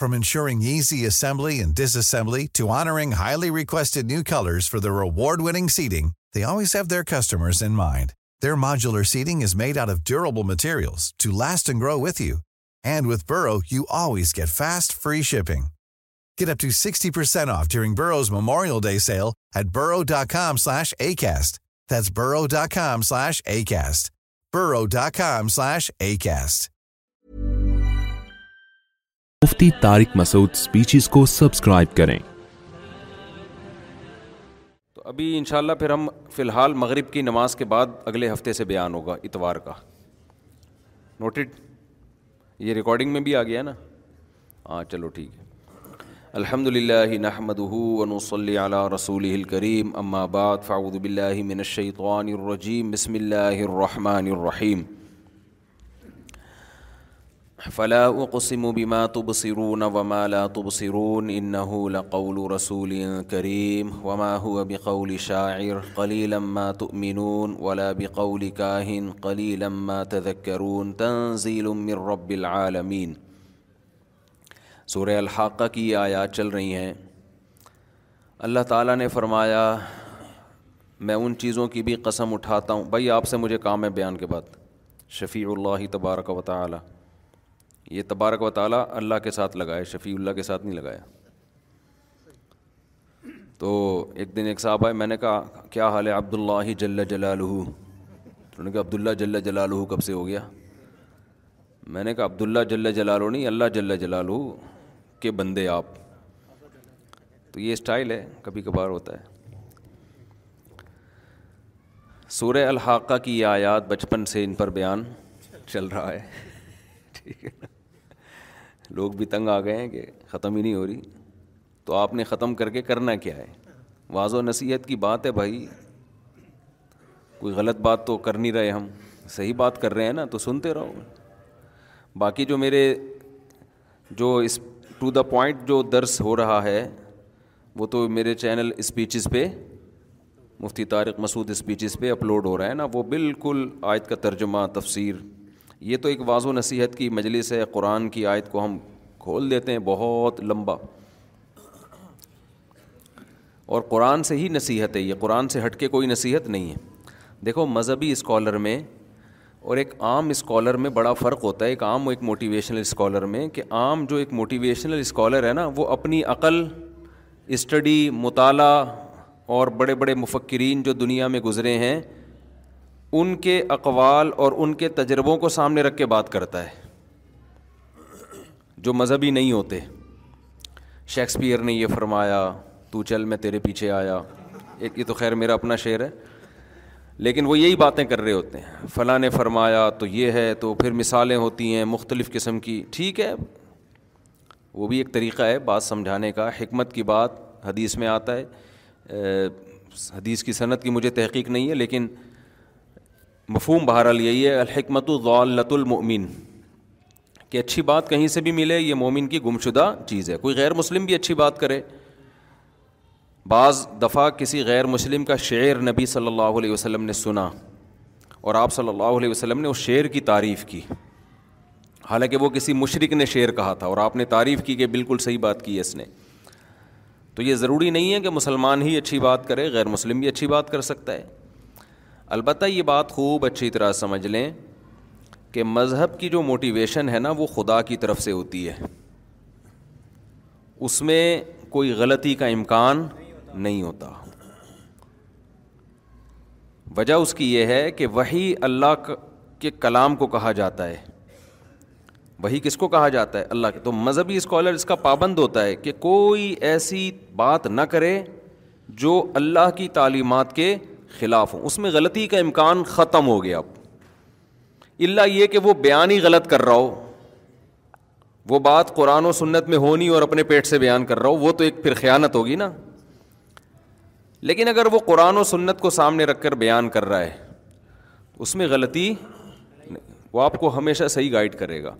From ensuring easy assembly and disassembly رکویسٹمرس mind selling material last grow with you and with bro you always get fast free shipping memorial Mufti Tariq Masood speeches کو subscribe کریں تو ابھی انشاءاللہ پھر ہم فی الحال مغرب کی نماز کے بعد اگلے ہفتے سے بیان ہوگا اتوار کا نوٹڈ یہ ریکارڈنگ میں بھی آ گیا نا ہاں چلو ٹھیک ہے الحمد للہ نحمد ہُو على رسوله رسول اما بعد ام باللہ من الشیطان الرجیم بسم اللہ الرحمن الرحیم فلا اقسم بما تبصرون وما لا تبصرون انه لقول رسول كريم وما هو بقول شاعر قليلا ما تؤمنون ولا بقول كاهن قليلا ما تذكرون تنزيل من رب العالمين سورہ الحاقہ کی یہ آیات چل رہی ہیں اللہ تعالیٰ نے فرمایا میں ان چیزوں کی بھی قسم اٹھاتا ہوں بھائی آپ سے مجھے کام ہے بیان کے بعد شفیع اللہ تبارک و تعالی یہ تبارک و تعالیٰ اللہ کے ساتھ لگایا شفیع اللہ کے ساتھ نہیں لگایا تو ایک دن ایک صاحب آئے میں نے کہا کیا حال ہے عبد اللہ انہوں نے کہا عبد اللہ جلالہ کب سے ہو گیا میں نے کہا عبد اللہ جلالہ نہیں اللہ جل جلالہ کے بندے آپ تو یہ اسٹائل ہے کبھی کبھار ہوتا ہے سورہ الحاقہ کی یہ آیات بچپن سے ان پر بیان چل رہا ہے ٹھیک ہے لوگ بھی تنگ آ گئے ہیں کہ ختم ہی نہیں ہو رہی تو آپ نے ختم کر کے کرنا کیا ہے واض و نصیحت کی بات ہے بھائی کوئی غلط بات تو کر نہیں رہے ہم صحیح بات کر رہے ہیں نا تو سنتے رہو باقی جو میرے جو اس ٹو دا پوائنٹ جو درس ہو رہا ہے وہ تو میرے چینل اسپیچز پہ مفتی طارق مسعود اسپیچز پہ اپلوڈ ہو رہا ہے نا وہ بالکل آیت کا ترجمہ تفسیر یہ تو ایک واضح و نصیحت کی مجلس ہے قرآن کی آیت کو ہم کھول دیتے ہیں بہت لمبا اور قرآن سے ہی نصیحت ہے یہ قرآن سے ہٹ کے کوئی نصیحت نہیں ہے دیکھو مذہبی اسکالر میں اور ایک عام اسکالر میں بڑا فرق ہوتا ہے ایک عام ایک موٹیویشنل اسکالر میں کہ عام جو ایک موٹیویشنل اسکالر ہے نا وہ اپنی عقل اسٹڈی مطالعہ اور بڑے بڑے مفکرین جو دنیا میں گزرے ہیں ان کے اقوال اور ان کے تجربوں کو سامنے رکھ کے بات کرتا ہے جو مذہبی نہیں ہوتے شیکسپیئر نے یہ فرمایا تو چل میں تیرے پیچھے آیا ایک یہ تو خیر میرا اپنا شعر ہے لیکن وہ یہی باتیں کر رہے ہوتے ہیں فلاں نے فرمایا تو یہ ہے تو پھر مثالیں ہوتی ہیں مختلف قسم کی ٹھیک ہے وہ بھی ایک طریقہ ہے بات سمجھانے کا حکمت کی بات حدیث میں آتا ہے حدیث کی صنعت کی مجھے تحقیق نہیں ہے لیکن مفہوم بہرحال یہی ہے الحکمت ضالت المؤمن کہ اچھی بات کہیں سے بھی ملے یہ مومن کی گمشدہ چیز ہے کوئی غیر مسلم بھی اچھی بات کرے بعض دفعہ کسی غیر مسلم کا شعر نبی صلی اللہ علیہ وسلم نے سنا اور آپ صلی اللہ علیہ وسلم نے اس شعر کی تعریف کی حالانکہ وہ کسی مشرق نے شعر کہا تھا اور آپ نے تعریف کی کہ بالکل صحیح بات کی ہے اس نے تو یہ ضروری نہیں ہے کہ مسلمان ہی اچھی بات کرے غیر مسلم بھی اچھی بات کر سکتا ہے البتہ یہ بات خوب اچھی طرح سمجھ لیں کہ مذہب کی جو موٹیویشن ہے نا وہ خدا کی طرف سے ہوتی ہے اس میں کوئی غلطی کا امکان نہیں ہوتا وجہ اس کی یہ ہے کہ وہی اللہ کے کلام کو کہا جاتا ہے وہی کس کو کہا جاتا ہے اللہ کے تو مذہبی اسکالر اس کا پابند ہوتا ہے کہ کوئی ایسی بات نہ کرے جو اللہ کی تعلیمات کے خلاف ہوں اس میں غلطی کا امکان ختم ہو گیا اب اللہ یہ کہ وہ بیان ہی غلط کر رہا ہو وہ بات قرآن و سنت میں ہونی اور اپنے پیٹ سے بیان کر رہا ہو وہ تو ایک پھر خیانت ہوگی نا لیکن اگر وہ قرآن و سنت کو سامنے رکھ کر بیان کر رہا ہے اس میں غلطی وہ آپ کو ہمیشہ صحیح گائڈ کرے گا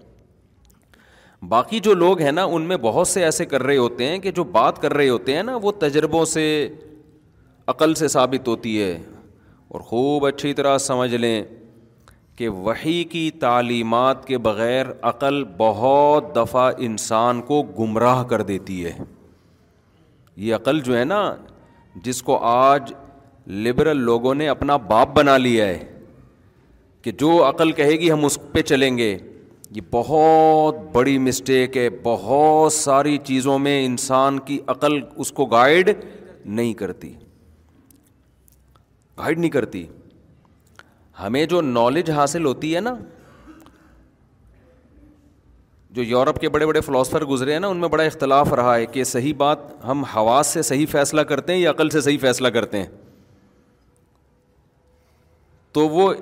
باقی جو لوگ ہیں نا ان میں بہت سے ایسے کر رہے ہوتے ہیں کہ جو بات کر رہے ہوتے ہیں نا وہ تجربوں سے عقل سے ثابت ہوتی ہے اور خوب اچھی طرح سمجھ لیں کہ وہی کی تعلیمات کے بغیر عقل بہت دفعہ انسان کو گمراہ کر دیتی ہے یہ عقل جو ہے نا جس کو آج لبرل لوگوں نے اپنا باپ بنا لیا ہے کہ جو عقل کہے گی ہم اس پہ چلیں گے یہ بہت بڑی مسٹیک ہے بہت ساری چیزوں میں انسان کی عقل اس کو گائیڈ نہیں کرتی گائڈ نہیں کرتی ہمیں جو نالج حاصل ہوتی ہے نا جو یورپ کے بڑے بڑے فلاسفر گزرے ہیں نا ان میں بڑا اختلاف رہا ہے کہ صحیح بات ہم حواس سے صحیح فیصلہ کرتے ہیں یا عقل سے صحیح فیصلہ کرتے ہیں تو وہ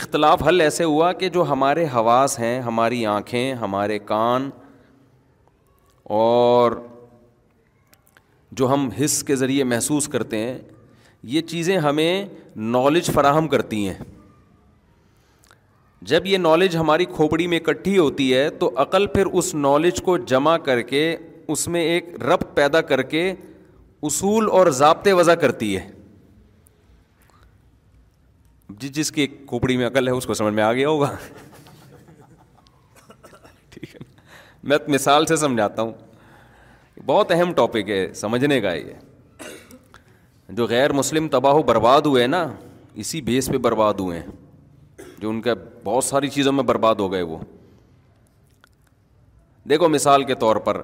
اختلاف حل ایسے ہوا کہ جو ہمارے حواس ہیں ہماری آنکھیں ہمارے کان اور جو ہم حص کے ذریعے محسوس کرتے ہیں یہ چیزیں ہمیں نالج فراہم کرتی ہیں جب یہ نالج ہماری کھوپڑی میں اکٹھی ہوتی ہے تو عقل پھر اس نالج کو جمع کر کے اس میں ایک رب پیدا کر کے اصول اور ضابطے وضع کرتی ہے جس جس کی ایک کھوپڑی میں عقل ہے اس کو سمجھ میں آ گیا ہوگا ٹھیک ہے میں مثال سے سمجھاتا ہوں بہت اہم ٹاپک ہے سمجھنے کا یہ جو غیر مسلم تباہ و برباد ہوئے نا اسی بیس پہ برباد ہوئے ہیں جو ان کا بہت ساری چیزوں میں برباد ہو گئے وہ دیکھو مثال کے طور پر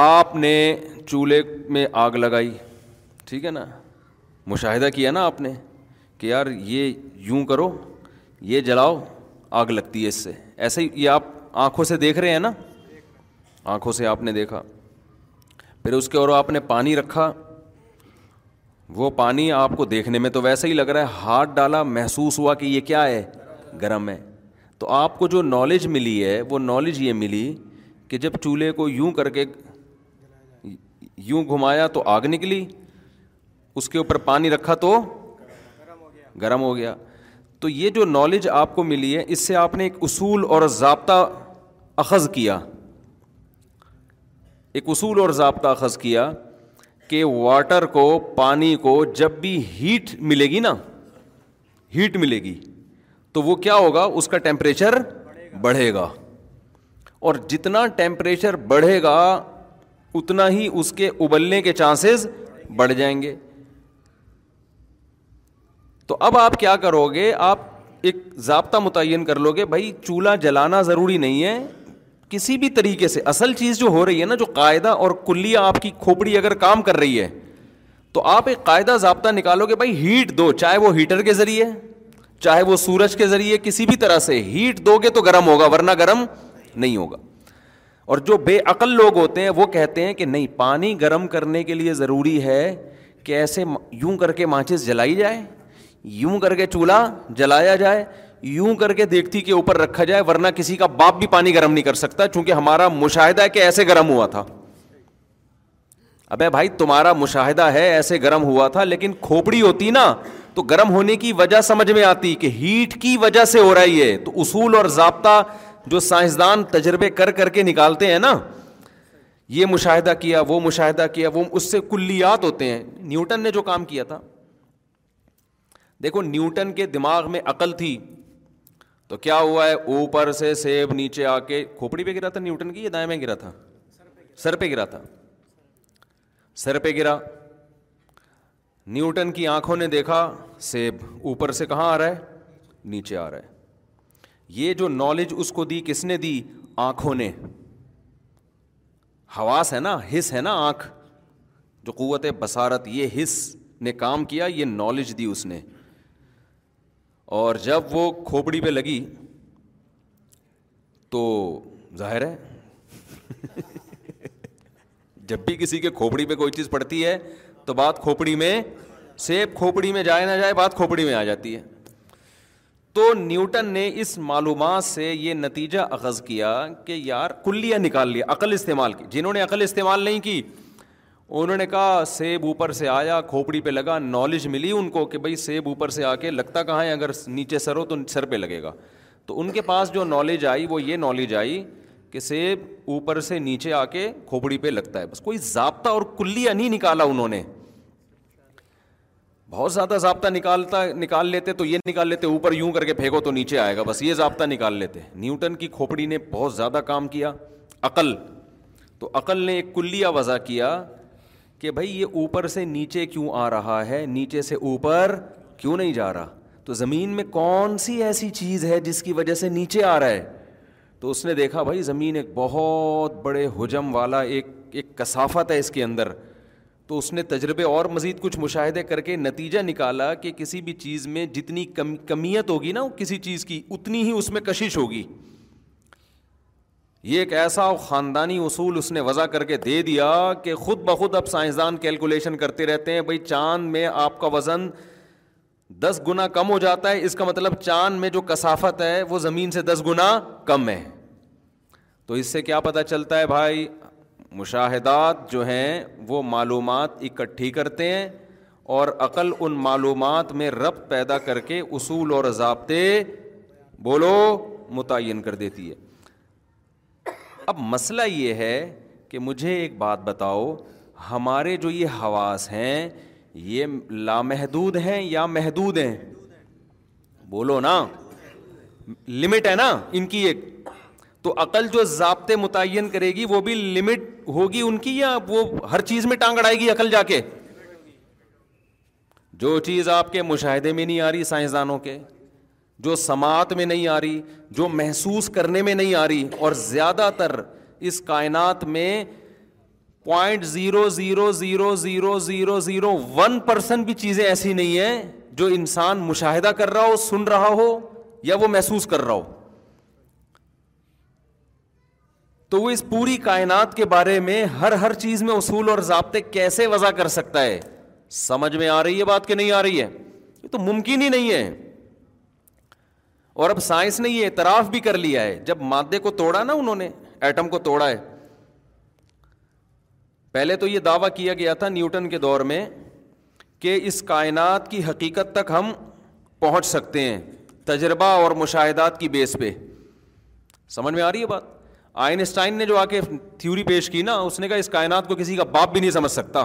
آپ نے چولہے میں آگ لگائی ٹھیک ہے نا مشاہدہ کیا نا آپ نے کہ یار یہ یوں کرو یہ جلاؤ آگ لگتی ہے اس سے ایسے ہی یہ آپ آنکھوں سے دیکھ رہے ہیں نا آنکھوں سے آپ نے دیکھا پھر اس کے اور آپ نے پانی رکھا وہ پانی آپ کو دیکھنے میں تو ویسا ہی لگ رہا ہے ہاتھ ڈالا محسوس ہوا کہ یہ کیا ہے گرم ہے تو آپ کو جو نالج ملی ہے وہ نالج یہ ملی کہ جب چولہے کو یوں کر کے یوں گھمایا تو آگ نکلی اس کے اوپر پانی رکھا تو گرم ہو گیا تو یہ جو نالج آپ کو ملی ہے اس سے آپ نے ایک اصول اور ضابطہ اخذ کیا ایک اصول اور ضابطہ اخذ کیا کہ واٹر کو پانی کو جب بھی ہیٹ ملے گی نا ہیٹ ملے گی تو وہ کیا ہوگا اس کا ٹیمپریچر بڑھے گا اور جتنا ٹیمپریچر بڑھے گا اتنا ہی اس کے ابلنے کے چانسز بڑھ جائیں گے تو اب آپ کیا کرو گے آپ ایک ضابطہ متعین کر لو گے بھائی چولہا جلانا ضروری نہیں ہے کسی بھی طریقے سے اصل چیز جو ہو رہی ہے نا جو قاعدہ اور کلیاں آپ کی کھوپڑی اگر کام کر رہی ہے تو آپ ایک قاعدہ ضابطہ نکالو گے بھائی ہیٹ دو چاہے وہ ہیٹر کے ذریعے چاہے وہ سورج کے ذریعے کسی بھی طرح سے ہیٹ دو گے تو گرم ہوگا ورنہ گرم نہیں ہوگا اور جو بے عقل لوگ ہوتے ہیں وہ کہتے ہیں کہ نہیں پانی گرم کرنے کے لیے ضروری ہے کہ ایسے یوں کر کے ماچس جلائی جائے یوں کر کے چولہا جلایا جائے یوں کر کے دیکھتی کہ اوپر رکھا جائے ورنہ کسی کا باپ بھی پانی گرم نہیں کر سکتا چونکہ ہمارا مشاہدہ ہے کہ ایسے گرم ہوا تھا ابے بھائی تمہارا مشاہدہ ہے ایسے گرم ہوا تھا لیکن کھوپڑی ہوتی نا تو گرم ہونے کی وجہ سمجھ میں آتی کہ ہیٹ کی وجہ سے ہو رہا ہے تو اصول اور ضابطہ جو سائنسدان تجربے کر کر کے نکالتے ہیں نا یہ مشاہدہ کیا وہ مشاہدہ کیا وہ اس سے کلیات ہوتے ہیں نیوٹن نے جو کام کیا تھا دیکھو نیوٹن کے دماغ میں عقل تھی تو کیا ہوا ہے اوپر سے سیب نیچے آ کے کھوپڑی پہ گرا تھا نیوٹن کی یا دائیں میں گرا تھا سر پہ گرا تھا سر پہ گرا نیوٹن کی آنکھوں نے دیکھا سیب اوپر سے کہاں آ رہا ہے نیچے آ رہا ہے یہ جو نالج اس کو دی کس نے دی آنکھوں نے حواس ہے نا حص ہے نا آنکھ جو قوت بسارت یہ حص نے کام کیا یہ نالج دی اس نے اور جب وہ کھوپڑی پہ لگی تو ظاہر ہے جب بھی کسی کے کھوپڑی پہ کوئی چیز پڑتی ہے تو بات کھوپڑی میں سیب کھوپڑی میں جائے نہ جائے بات کھوپڑی میں آ جاتی ہے تو نیوٹن نے اس معلومات سے یہ نتیجہ اخذ کیا کہ یار کلیاں نکال لیا عقل استعمال کی جنہوں نے عقل استعمال نہیں کی انہوں نے کہا سیب اوپر سے آیا کھوپڑی پہ لگا نالج ملی ان کو کہ بھائی سیب اوپر سے آ کے لگتا کہاں ہے اگر نیچے سر ہو تو سر پہ لگے گا تو ان کے پاس جو نالج آئی وہ یہ نالج آئی کہ سیب اوپر سے نیچے آ کے کھوپڑی پہ لگتا ہے بس کوئی ضابطہ اور کلیا نہیں نکالا انہوں نے بہت زیادہ ضابطہ نکالتا نکال لیتے تو یہ نکال لیتے اوپر یوں کر کے پھینکو تو نیچے آئے گا بس یہ ضابطہ نکال لیتے نیوٹن کی کھوپڑی نے بہت زیادہ کام کیا عقل تو عقل نے ایک کلیا وضع کیا کہ بھائی یہ اوپر سے نیچے کیوں آ رہا ہے نیچے سے اوپر کیوں نہیں جا رہا تو زمین میں کون سی ایسی چیز ہے جس کی وجہ سے نیچے آ رہا ہے تو اس نے دیکھا بھائی زمین ایک بہت بڑے حجم والا ایک ایک کثافت ہے اس کے اندر تو اس نے تجربے اور مزید کچھ مشاہدے کر کے نتیجہ نکالا کہ کسی بھی چیز میں جتنی کم کمیت ہوگی نا کسی چیز کی اتنی ہی اس میں کشش ہوگی یہ ایک ایسا خاندانی اصول اس نے وضع کر کے دے دیا کہ خود بخود اب سائنسدان کیلکولیشن کرتے رہتے ہیں بھائی چاند میں آپ کا وزن دس گنا کم ہو جاتا ہے اس کا مطلب چاند میں جو کثافت ہے وہ زمین سے دس گنا کم ہے تو اس سے کیا پتہ چلتا ہے بھائی مشاہدات جو ہیں وہ معلومات اکٹھی کرتے ہیں اور عقل ان معلومات میں رب پیدا کر کے اصول اور ضابطے بولو متعین کر دیتی ہے اب مسئلہ یہ ہے کہ مجھے ایک بات بتاؤ ہمارے جو یہ حواس ہیں یہ لامحدود ہیں یا محدود ہیں بولو نا لمٹ ہے نا ان کی ایک تو عقل جو ضابطے متعین کرے گی وہ بھی لمٹ ہوگی ان کی یا وہ ہر چیز میں ٹانگ اڑائے گی عقل جا کے جو چیز آپ کے مشاہدے میں نہیں آ رہی سائنسدانوں کے جو سماعت میں نہیں آ رہی جو محسوس کرنے میں نہیں آ رہی اور زیادہ تر اس کائنات میں point zero zero zero zero zero zero one percent بھی چیزیں ایسی نہیں ہیں جو انسان مشاہدہ کر رہا ہو سن رہا ہو یا وہ محسوس کر رہا ہو تو وہ اس پوری کائنات کے بارے میں ہر ہر چیز میں اصول اور ضابطے کیسے وضع کر سکتا ہے سمجھ میں آ رہی ہے بات کہ نہیں آ رہی ہے یہ تو ممکن ہی نہیں ہے اور اب سائنس نے یہ اعتراف بھی کر لیا ہے جب مادے کو توڑا نا انہوں نے ایٹم کو توڑا ہے پہلے تو یہ دعویٰ کیا گیا تھا نیوٹن کے دور میں کہ اس کائنات کی حقیقت تک ہم پہنچ سکتے ہیں تجربہ اور مشاہدات کی بیس پہ سمجھ میں آ رہی ہے بات آئنسٹائن نے جو آ کے تھیوری پیش کی نا اس نے کہا اس کائنات کو کسی کا باپ بھی نہیں سمجھ سکتا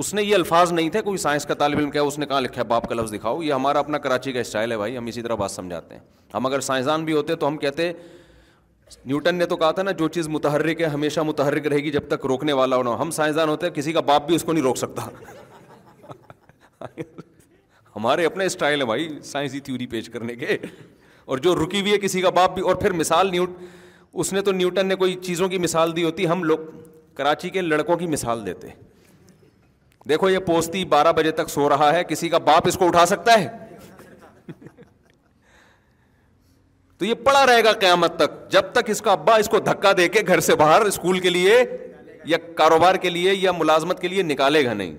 اس نے یہ الفاظ نہیں تھے کوئی سائنس کا طالب علم کیا اس نے کہاں لکھا ہے باپ کا لفظ دکھاؤ یہ ہمارا اپنا کراچی کا اسٹائل ہے بھائی ہم اسی طرح بات سمجھاتے ہیں ہم اگر سائنسدان بھی ہوتے تو ہم کہتے نیوٹن نے تو کہا تھا نا جو چیز متحرک ہے ہمیشہ متحرک رہے گی جب تک روکنے والا ہونا ہم سائنسدان ہوتے ہیں کسی کا باپ بھی اس کو نہیں روک سکتا ہمارے اپنے اسٹائل ہے بھائی سائنسی تھیوری پیش کرنے کے اور جو رکی ہوئی ہے کسی کا باپ بھی اور پھر مثال نیوٹ اس نے تو نیوٹن نے کوئی چیزوں کی مثال دی ہوتی ہم لوگ کراچی کے لڑکوں کی مثال دیتے دیکھو یہ پوستی بارہ بجے تک سو رہا ہے کسی کا باپ اس کو اٹھا سکتا ہے تو یہ پڑا رہے گا قیامت تک جب تک اس کا ابا اس کو دھکا دے کے گھر سے باہر اسکول کے لیے یا کاروبار کے لیے یا ملازمت کے لیے نکالے گا نہیں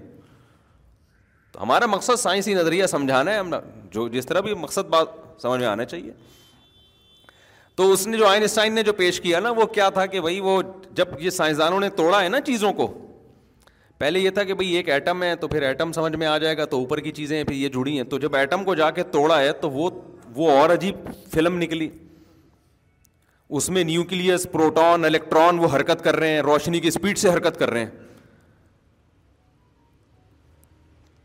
تو ہمارا مقصد سائنسی نظریہ سمجھانا ہے ہم جس طرح بھی مقصد بات سمجھ میں آنا چاہیے تو اس نے جو آئنسٹائن نے جو پیش کیا نا وہ کیا تھا کہ بھائی وہ جب یہ سائنسدانوں نے توڑا ہے نا چیزوں کو پہلے یہ تھا کہ بھائی ایک ایٹم ہے تو پھر ایٹم سمجھ میں آ جائے گا تو اوپر کی چیزیں پھر یہ جڑی ہیں تو جب ایٹم کو جا کے توڑا ہے تو وہ وہ اور عجیب فلم نکلی اس میں نیوکلیس پروٹون الیکٹران وہ حرکت کر رہے ہیں روشنی کی اسپیڈ سے حرکت کر رہے ہیں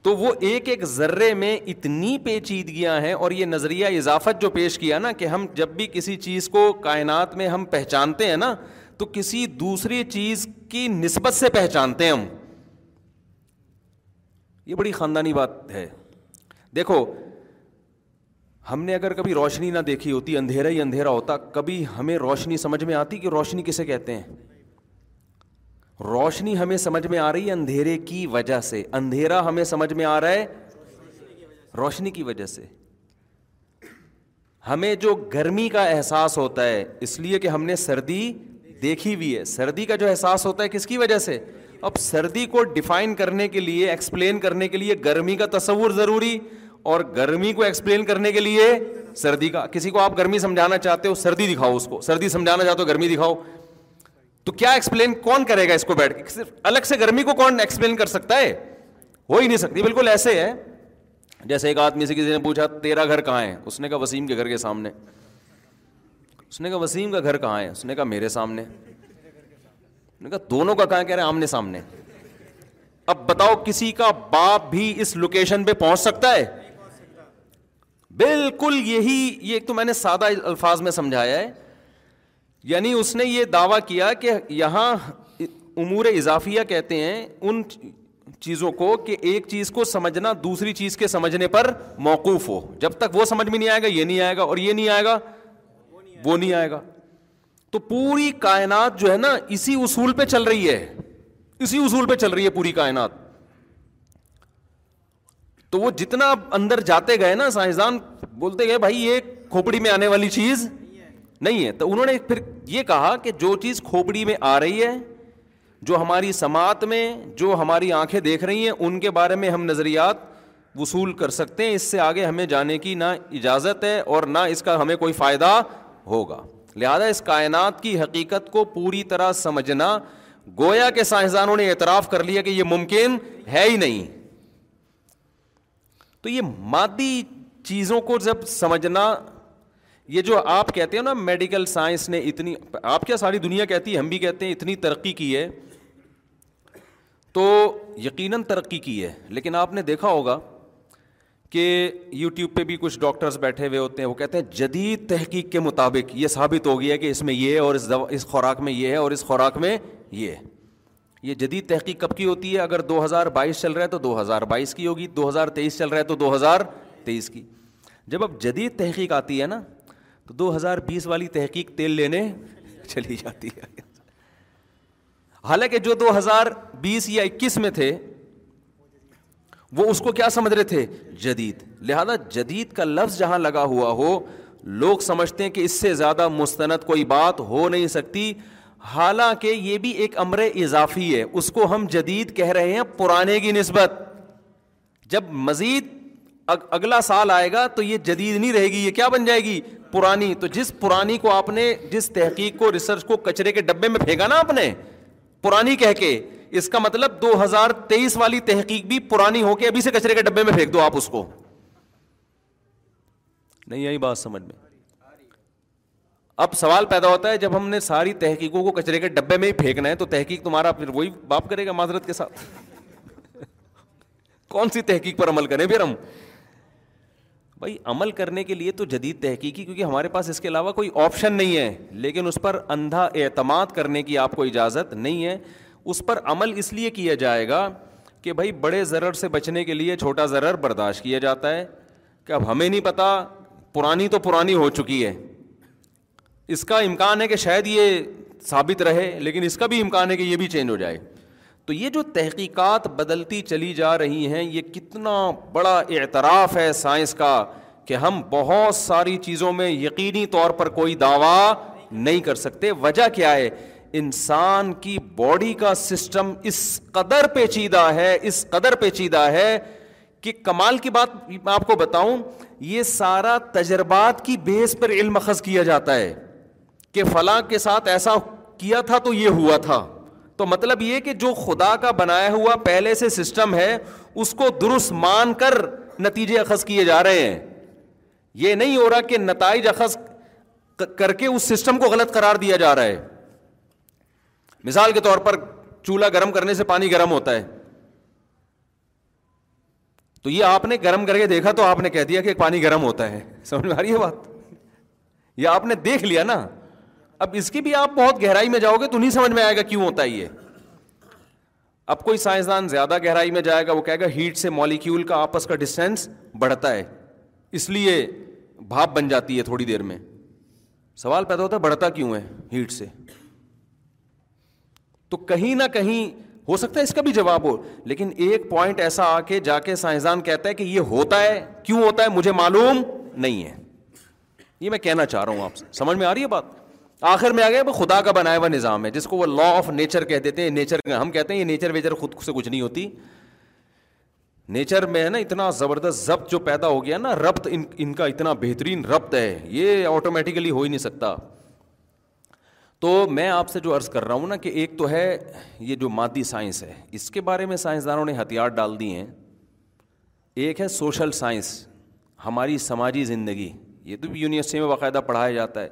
تو وہ ایک ایک ذرے میں اتنی پیچیدگیاں ہیں اور یہ نظریہ اضافت جو پیش کیا نا کہ ہم جب بھی کسی چیز کو کائنات میں ہم پہچانتے ہیں نا تو کسی دوسری چیز کی نسبت سے پہچانتے ہیں ہم یہ بڑی خاندانی بات ہے دیکھو ہم نے اگر کبھی روشنی نہ دیکھی ہوتی اندھیرا ہی اندھیرا ہوتا کبھی ہمیں روشنی سمجھ میں آتی کہ روشنی کسے کہتے ہیں روشنی ہمیں سمجھ میں آ رہی ہے اندھیرے کی وجہ سے اندھیرا ہمیں سمجھ میں آ رہا ہے روشنی کی وجہ سے ہمیں جو گرمی کا احساس ہوتا ہے اس لیے کہ ہم نے سردی دیکھی بھی ہے سردی کا جو احساس ہوتا ہے کس کی وجہ سے اب سردی کو ڈیفائن کرنے کرنے کے کے لیے لیے ایکسپلین گرمی کا تصور ضروری اور گرمی کو ایکسپلین کرنے کے لیے سردی کا کسی کو آپ گرمی سمجھانا چاہتے ہو سردی دکھاؤ اس کو سردی سمجھانا چاہتے ہو گرمی دکھاؤ تو کیا ایکسپلین کون کرے گا اس کو بیٹھ کے صرف الگ سے گرمی کو کون ایکسپلین کر سکتا ہے ہو ہی نہیں سکتی بالکل ایسے ہے جیسے ایک آدمی سے کسی نے پوچھا تیرا گھر کہاں ہے اس نے کہا وسیم کے گھر کے سامنے اس نے کہا وسیم کا گھر کہاں ہے اس نے کہا میرے سامنے کہا دونوں کا کہاں کہہ رہے ہیں آمنے سامنے اب بتاؤ کسی کا باپ بھی اس لوکیشن پہ پہنچ سکتا ہے بالکل یہی یہ تو میں نے سادہ الفاظ میں سمجھایا ہے یعنی اس نے یہ دعویٰ کیا کہ یہاں امور اضافیہ کہتے ہیں ان چیزوں کو کہ ایک چیز کو سمجھنا دوسری چیز کے سمجھنے پر موقوف ہو جب تک وہ سمجھ میں نہیں آئے گا یہ نہیں آئے گا اور یہ نہیں آئے گا وہ نہیں آئے گا تو پوری کائنات جو ہے نا اسی اصول پہ چل رہی ہے اسی اصول پہ چل رہی ہے پوری کائنات تو وہ جتنا اندر جاتے گئے نا سائنسدان بولتے گئے بھائی یہ کھوپڑی میں آنے والی چیز نہیں ہے تو انہوں نے پھر یہ کہا کہ جو چیز کھوپڑی میں آ رہی ہے جو ہماری سماعت میں جو ہماری آنکھیں دیکھ رہی ہیں ان کے بارے میں ہم نظریات وصول کر سکتے ہیں اس سے آگے ہمیں جانے کی نہ اجازت ہے اور نہ اس کا ہمیں کوئی فائدہ ہوگا لہذا اس کائنات کی حقیقت کو پوری طرح سمجھنا گویا کے سائنسدانوں نے اعتراف کر لیا کہ یہ ممکن ہے ہی نہیں تو یہ مادی چیزوں کو جب سمجھنا یہ جو آپ کہتے ہیں نا میڈیکل سائنس نے اتنی آپ کیا ساری دنیا کہتی ہے ہم بھی کہتے ہیں اتنی ترقی کی ہے تو یقیناً ترقی کی ہے لیکن آپ نے دیکھا ہوگا کہ یوٹیوب پہ بھی کچھ ڈاکٹرز بیٹھے ہوئے ہوتے ہیں وہ کہتے ہیں جدید تحقیق کے مطابق یہ ثابت ہو گیا کہ اس میں یہ ہے اور اس خوراک میں یہ ہے اور اس خوراک میں یہ ہے یہ جدید تحقیق کب کی ہوتی ہے اگر دو ہزار بائیس چل رہا ہے تو دو ہزار بائیس کی ہوگی دو ہزار تیئیس چل رہا ہے تو دو ہزار تیئیس کی جب اب جدید تحقیق آتی ہے نا تو دو ہزار بیس والی تحقیق تیل لینے چلی جاتی ہے حالانکہ جو دو ہزار بیس یا اکیس میں تھے وہ اس کو کیا سمجھ رہے تھے جدید لہذا جدید کا لفظ جہاں لگا ہوا ہو لوگ سمجھتے ہیں کہ اس سے زیادہ مستند کوئی بات ہو نہیں سکتی حالانکہ یہ بھی ایک امر اضافی ہے اس کو ہم جدید کہہ رہے ہیں پرانے کی نسبت جب مزید اگلا سال آئے گا تو یہ جدید نہیں رہے گی یہ کیا بن جائے گی پرانی تو جس پرانی کو آپ نے جس تحقیق کو ریسرچ کو کچرے کے ڈبے میں پھینکا نا آپ نے پرانی کہہ کے اس کا مطلب دو ہزار تیئیس والی تحقیق بھی پرانی ہو کے ابھی سے کچرے کے ڈبے میں پھینک دو آپ اس کو نہیں آئی بات سمجھ میں اب سوال پیدا ہوتا ہے جب ہم نے ساری تحقیقوں کو کچرے کے ڈبے میں ہی پھینکنا ہے تو تحقیق تمہارا پھر وہی باپ کرے گا معذرت کے ساتھ کون سی تحقیق پر عمل کریں پھر ہم بھائی عمل کرنے کے لیے تو جدید تحقیقی کیونکہ ہمارے پاس اس کے علاوہ کوئی آپشن نہیں ہے لیکن اس پر اندھا اعتماد کرنے کی آپ کو اجازت نہیں ہے اس پر عمل اس لیے کیا جائے گا کہ بھائی بڑے ضرر سے بچنے کے لیے چھوٹا ضرر برداشت کیا جاتا ہے کہ اب ہمیں نہیں پتہ پرانی تو پرانی ہو چکی ہے اس کا امکان ہے کہ شاید یہ ثابت رہے لیکن اس کا بھی امکان ہے کہ یہ بھی چینج ہو جائے تو یہ جو تحقیقات بدلتی چلی جا رہی ہیں یہ کتنا بڑا اعتراف ہے سائنس کا کہ ہم بہت ساری چیزوں میں یقینی طور پر کوئی دعویٰ نہیں کر سکتے وجہ کیا ہے انسان کی باڈی کا سسٹم اس قدر پیچیدہ ہے اس قدر پیچیدہ ہے کہ کمال کی بات میں آپ کو بتاؤں یہ سارا تجربات کی بیس پر علم اخذ کیا جاتا ہے کہ فلاں کے ساتھ ایسا کیا تھا تو یہ ہوا تھا تو مطلب یہ کہ جو خدا کا بنایا ہوا پہلے سے سسٹم ہے اس کو درست مان کر نتیجے اخذ کیے جا رہے ہیں یہ نہیں ہو رہا کہ نتائج اخذ کر کے اس سسٹم کو غلط قرار دیا جا رہا ہے مثال کے طور پر چولہا گرم کرنے سے پانی گرم ہوتا ہے تو یہ آپ نے گرم کر کے دیکھا تو آپ نے کہہ دیا کہ پانی گرم ہوتا ہے سمجھ میں آ رہی ہے بات یہ آپ نے دیکھ لیا نا اب اس کی بھی آپ بہت گہرائی میں جاؤ گے تو نہیں سمجھ میں آئے گا کیوں ہوتا ہے یہ اب کوئی سائنسدان زیادہ گہرائی میں جائے گا وہ کہے گا ہیٹ سے مالیکیول کا آپس کا ڈسٹینس بڑھتا ہے اس لیے بھاپ بن جاتی ہے تھوڑی دیر میں سوال پیدا ہوتا ہے بڑھتا کیوں ہے ہیٹ سے تو کہیں نہ کہیں ہو سکتا ہے اس کا بھی جواب ہو لیکن ایک پوائنٹ ایسا آ کے جا کے سائنسدان کہتا ہے کہ یہ ہوتا ہے کیوں ہوتا ہے مجھے معلوم نہیں ہے یہ میں کہنا چاہ رہا ہوں آپ سے سمجھ میں آ رہی ہے بات آخر میں آ گیا خدا کا بنایا ہوا نظام ہے جس کو وہ لا آف نیچر کہہ دیتے ہیں نیچر ہم کہتے ہیں یہ نیچر ویچر خود سے کچھ نہیں ہوتی نیچر میں ہے نا اتنا زبردست ضبط جو پیدا ہو گیا نا ربط ان ان کا اتنا بہترین ربط ہے یہ آٹومیٹیکلی ہو ہی نہیں سکتا تو میں آپ سے جو عرض کر رہا ہوں نا کہ ایک تو ہے یہ جو مادی سائنس ہے اس کے بارے میں سائنسدانوں نے ہتھیار ڈال دیے ہیں ایک ہے سوشل سائنس ہماری سماجی زندگی یہ تو یونیورسٹی میں باقاعدہ پڑھایا جاتا ہے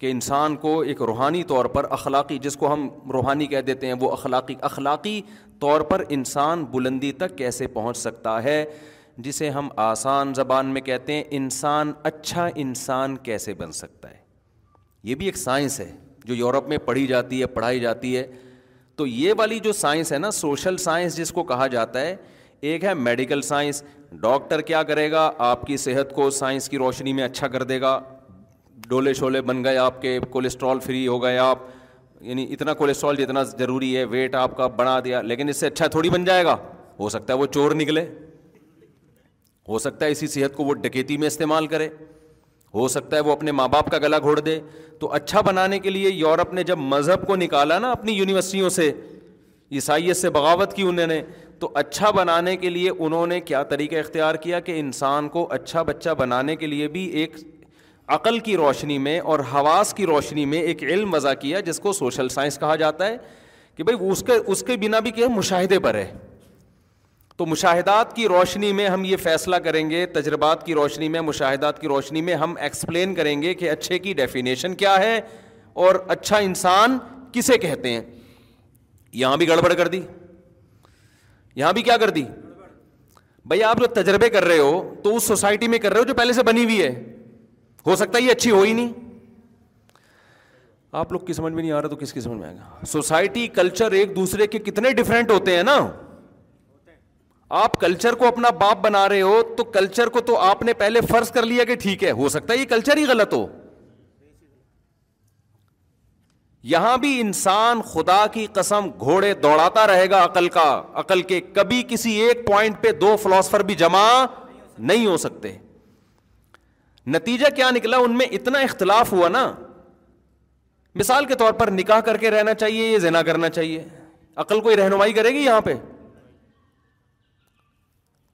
کہ انسان کو ایک روحانی طور پر اخلاقی جس کو ہم روحانی کہہ دیتے ہیں وہ اخلاقی اخلاقی طور پر انسان بلندی تک کیسے پہنچ سکتا ہے جسے ہم آسان زبان میں کہتے ہیں انسان اچھا انسان کیسے بن سکتا ہے یہ بھی ایک سائنس ہے جو یورپ میں پڑھی جاتی ہے پڑھائی جاتی ہے تو یہ والی جو سائنس ہے نا سوشل سائنس جس کو کہا جاتا ہے ایک ہے میڈیکل سائنس ڈاکٹر کیا کرے گا آپ کی صحت کو سائنس کی روشنی میں اچھا کر دے گا ڈولے شولے بن گئے آپ کے کولیسٹرول فری ہو گئے آپ یعنی اتنا کولیسٹرول جتنا ضروری ہے ویٹ آپ کا بڑھا دیا لیکن اس سے اچھا تھوڑی بن جائے گا ہو سکتا ہے وہ چور نکلے ہو سکتا ہے اسی صحت کو وہ ڈکیتی میں استعمال کرے ہو سکتا ہے وہ اپنے ماں باپ کا گلا گھوڑ دے تو اچھا بنانے کے لیے یورپ نے جب مذہب کو نکالا نا اپنی یونیورسٹیوں سے عیسائیت سے بغاوت کی انہوں نے تو اچھا بنانے کے لیے انہوں نے کیا طریقہ اختیار کیا کہ انسان کو اچھا بچہ بنانے کے لیے بھی ایک عقل کی روشنی میں اور حواس کی روشنی میں ایک علم وضع کیا جس کو سوشل سائنس کہا جاتا ہے کہ بھائی اس کے اس کے بنا بھی کیا مشاہدے پر ہے تو مشاہدات کی روشنی میں ہم یہ فیصلہ کریں گے تجربات کی روشنی میں مشاہدات کی روشنی میں ہم ایکسپلین کریں گے کہ اچھے کی ڈیفینیشن کیا ہے اور اچھا انسان کسے کہتے ہیں یہاں بھی گڑبڑ کر دی یہاں بھی کیا کر دی بھائی آپ جو تجربے کر رہے ہو تو اس سوسائٹی میں کر رہے ہو جو پہلے سے بنی ہوئی ہے ہو سکتا ہے یہ اچھی ہو ہی نہیں آپ لوگ کی سمجھ میں نہیں آ رہا تو کس کی سمجھ میں آئے گا سوسائٹی کلچر ایک دوسرے کے کتنے ڈفرینٹ ہوتے ہیں نا آپ کلچر کو اپنا باپ بنا رہے ہو تو کلچر کو تو آپ نے پہلے فرض کر لیا کہ ٹھیک ہے ہو سکتا ہے یہ کلچر ہی غلط ہو یہاں بھی انسان خدا کی قسم گھوڑے دوڑاتا رہے گا عقل کا عقل کے کبھی کسی ایک پوائنٹ پہ دو فلاسفر بھی جمع نہیں ہو سکتے نتیجہ کیا نکلا ان میں اتنا اختلاف ہوا نا مثال کے طور پر نکاح کر کے رہنا چاہیے یا زنا کرنا چاہیے عقل کوئی رہنمائی کرے گی یہاں پہ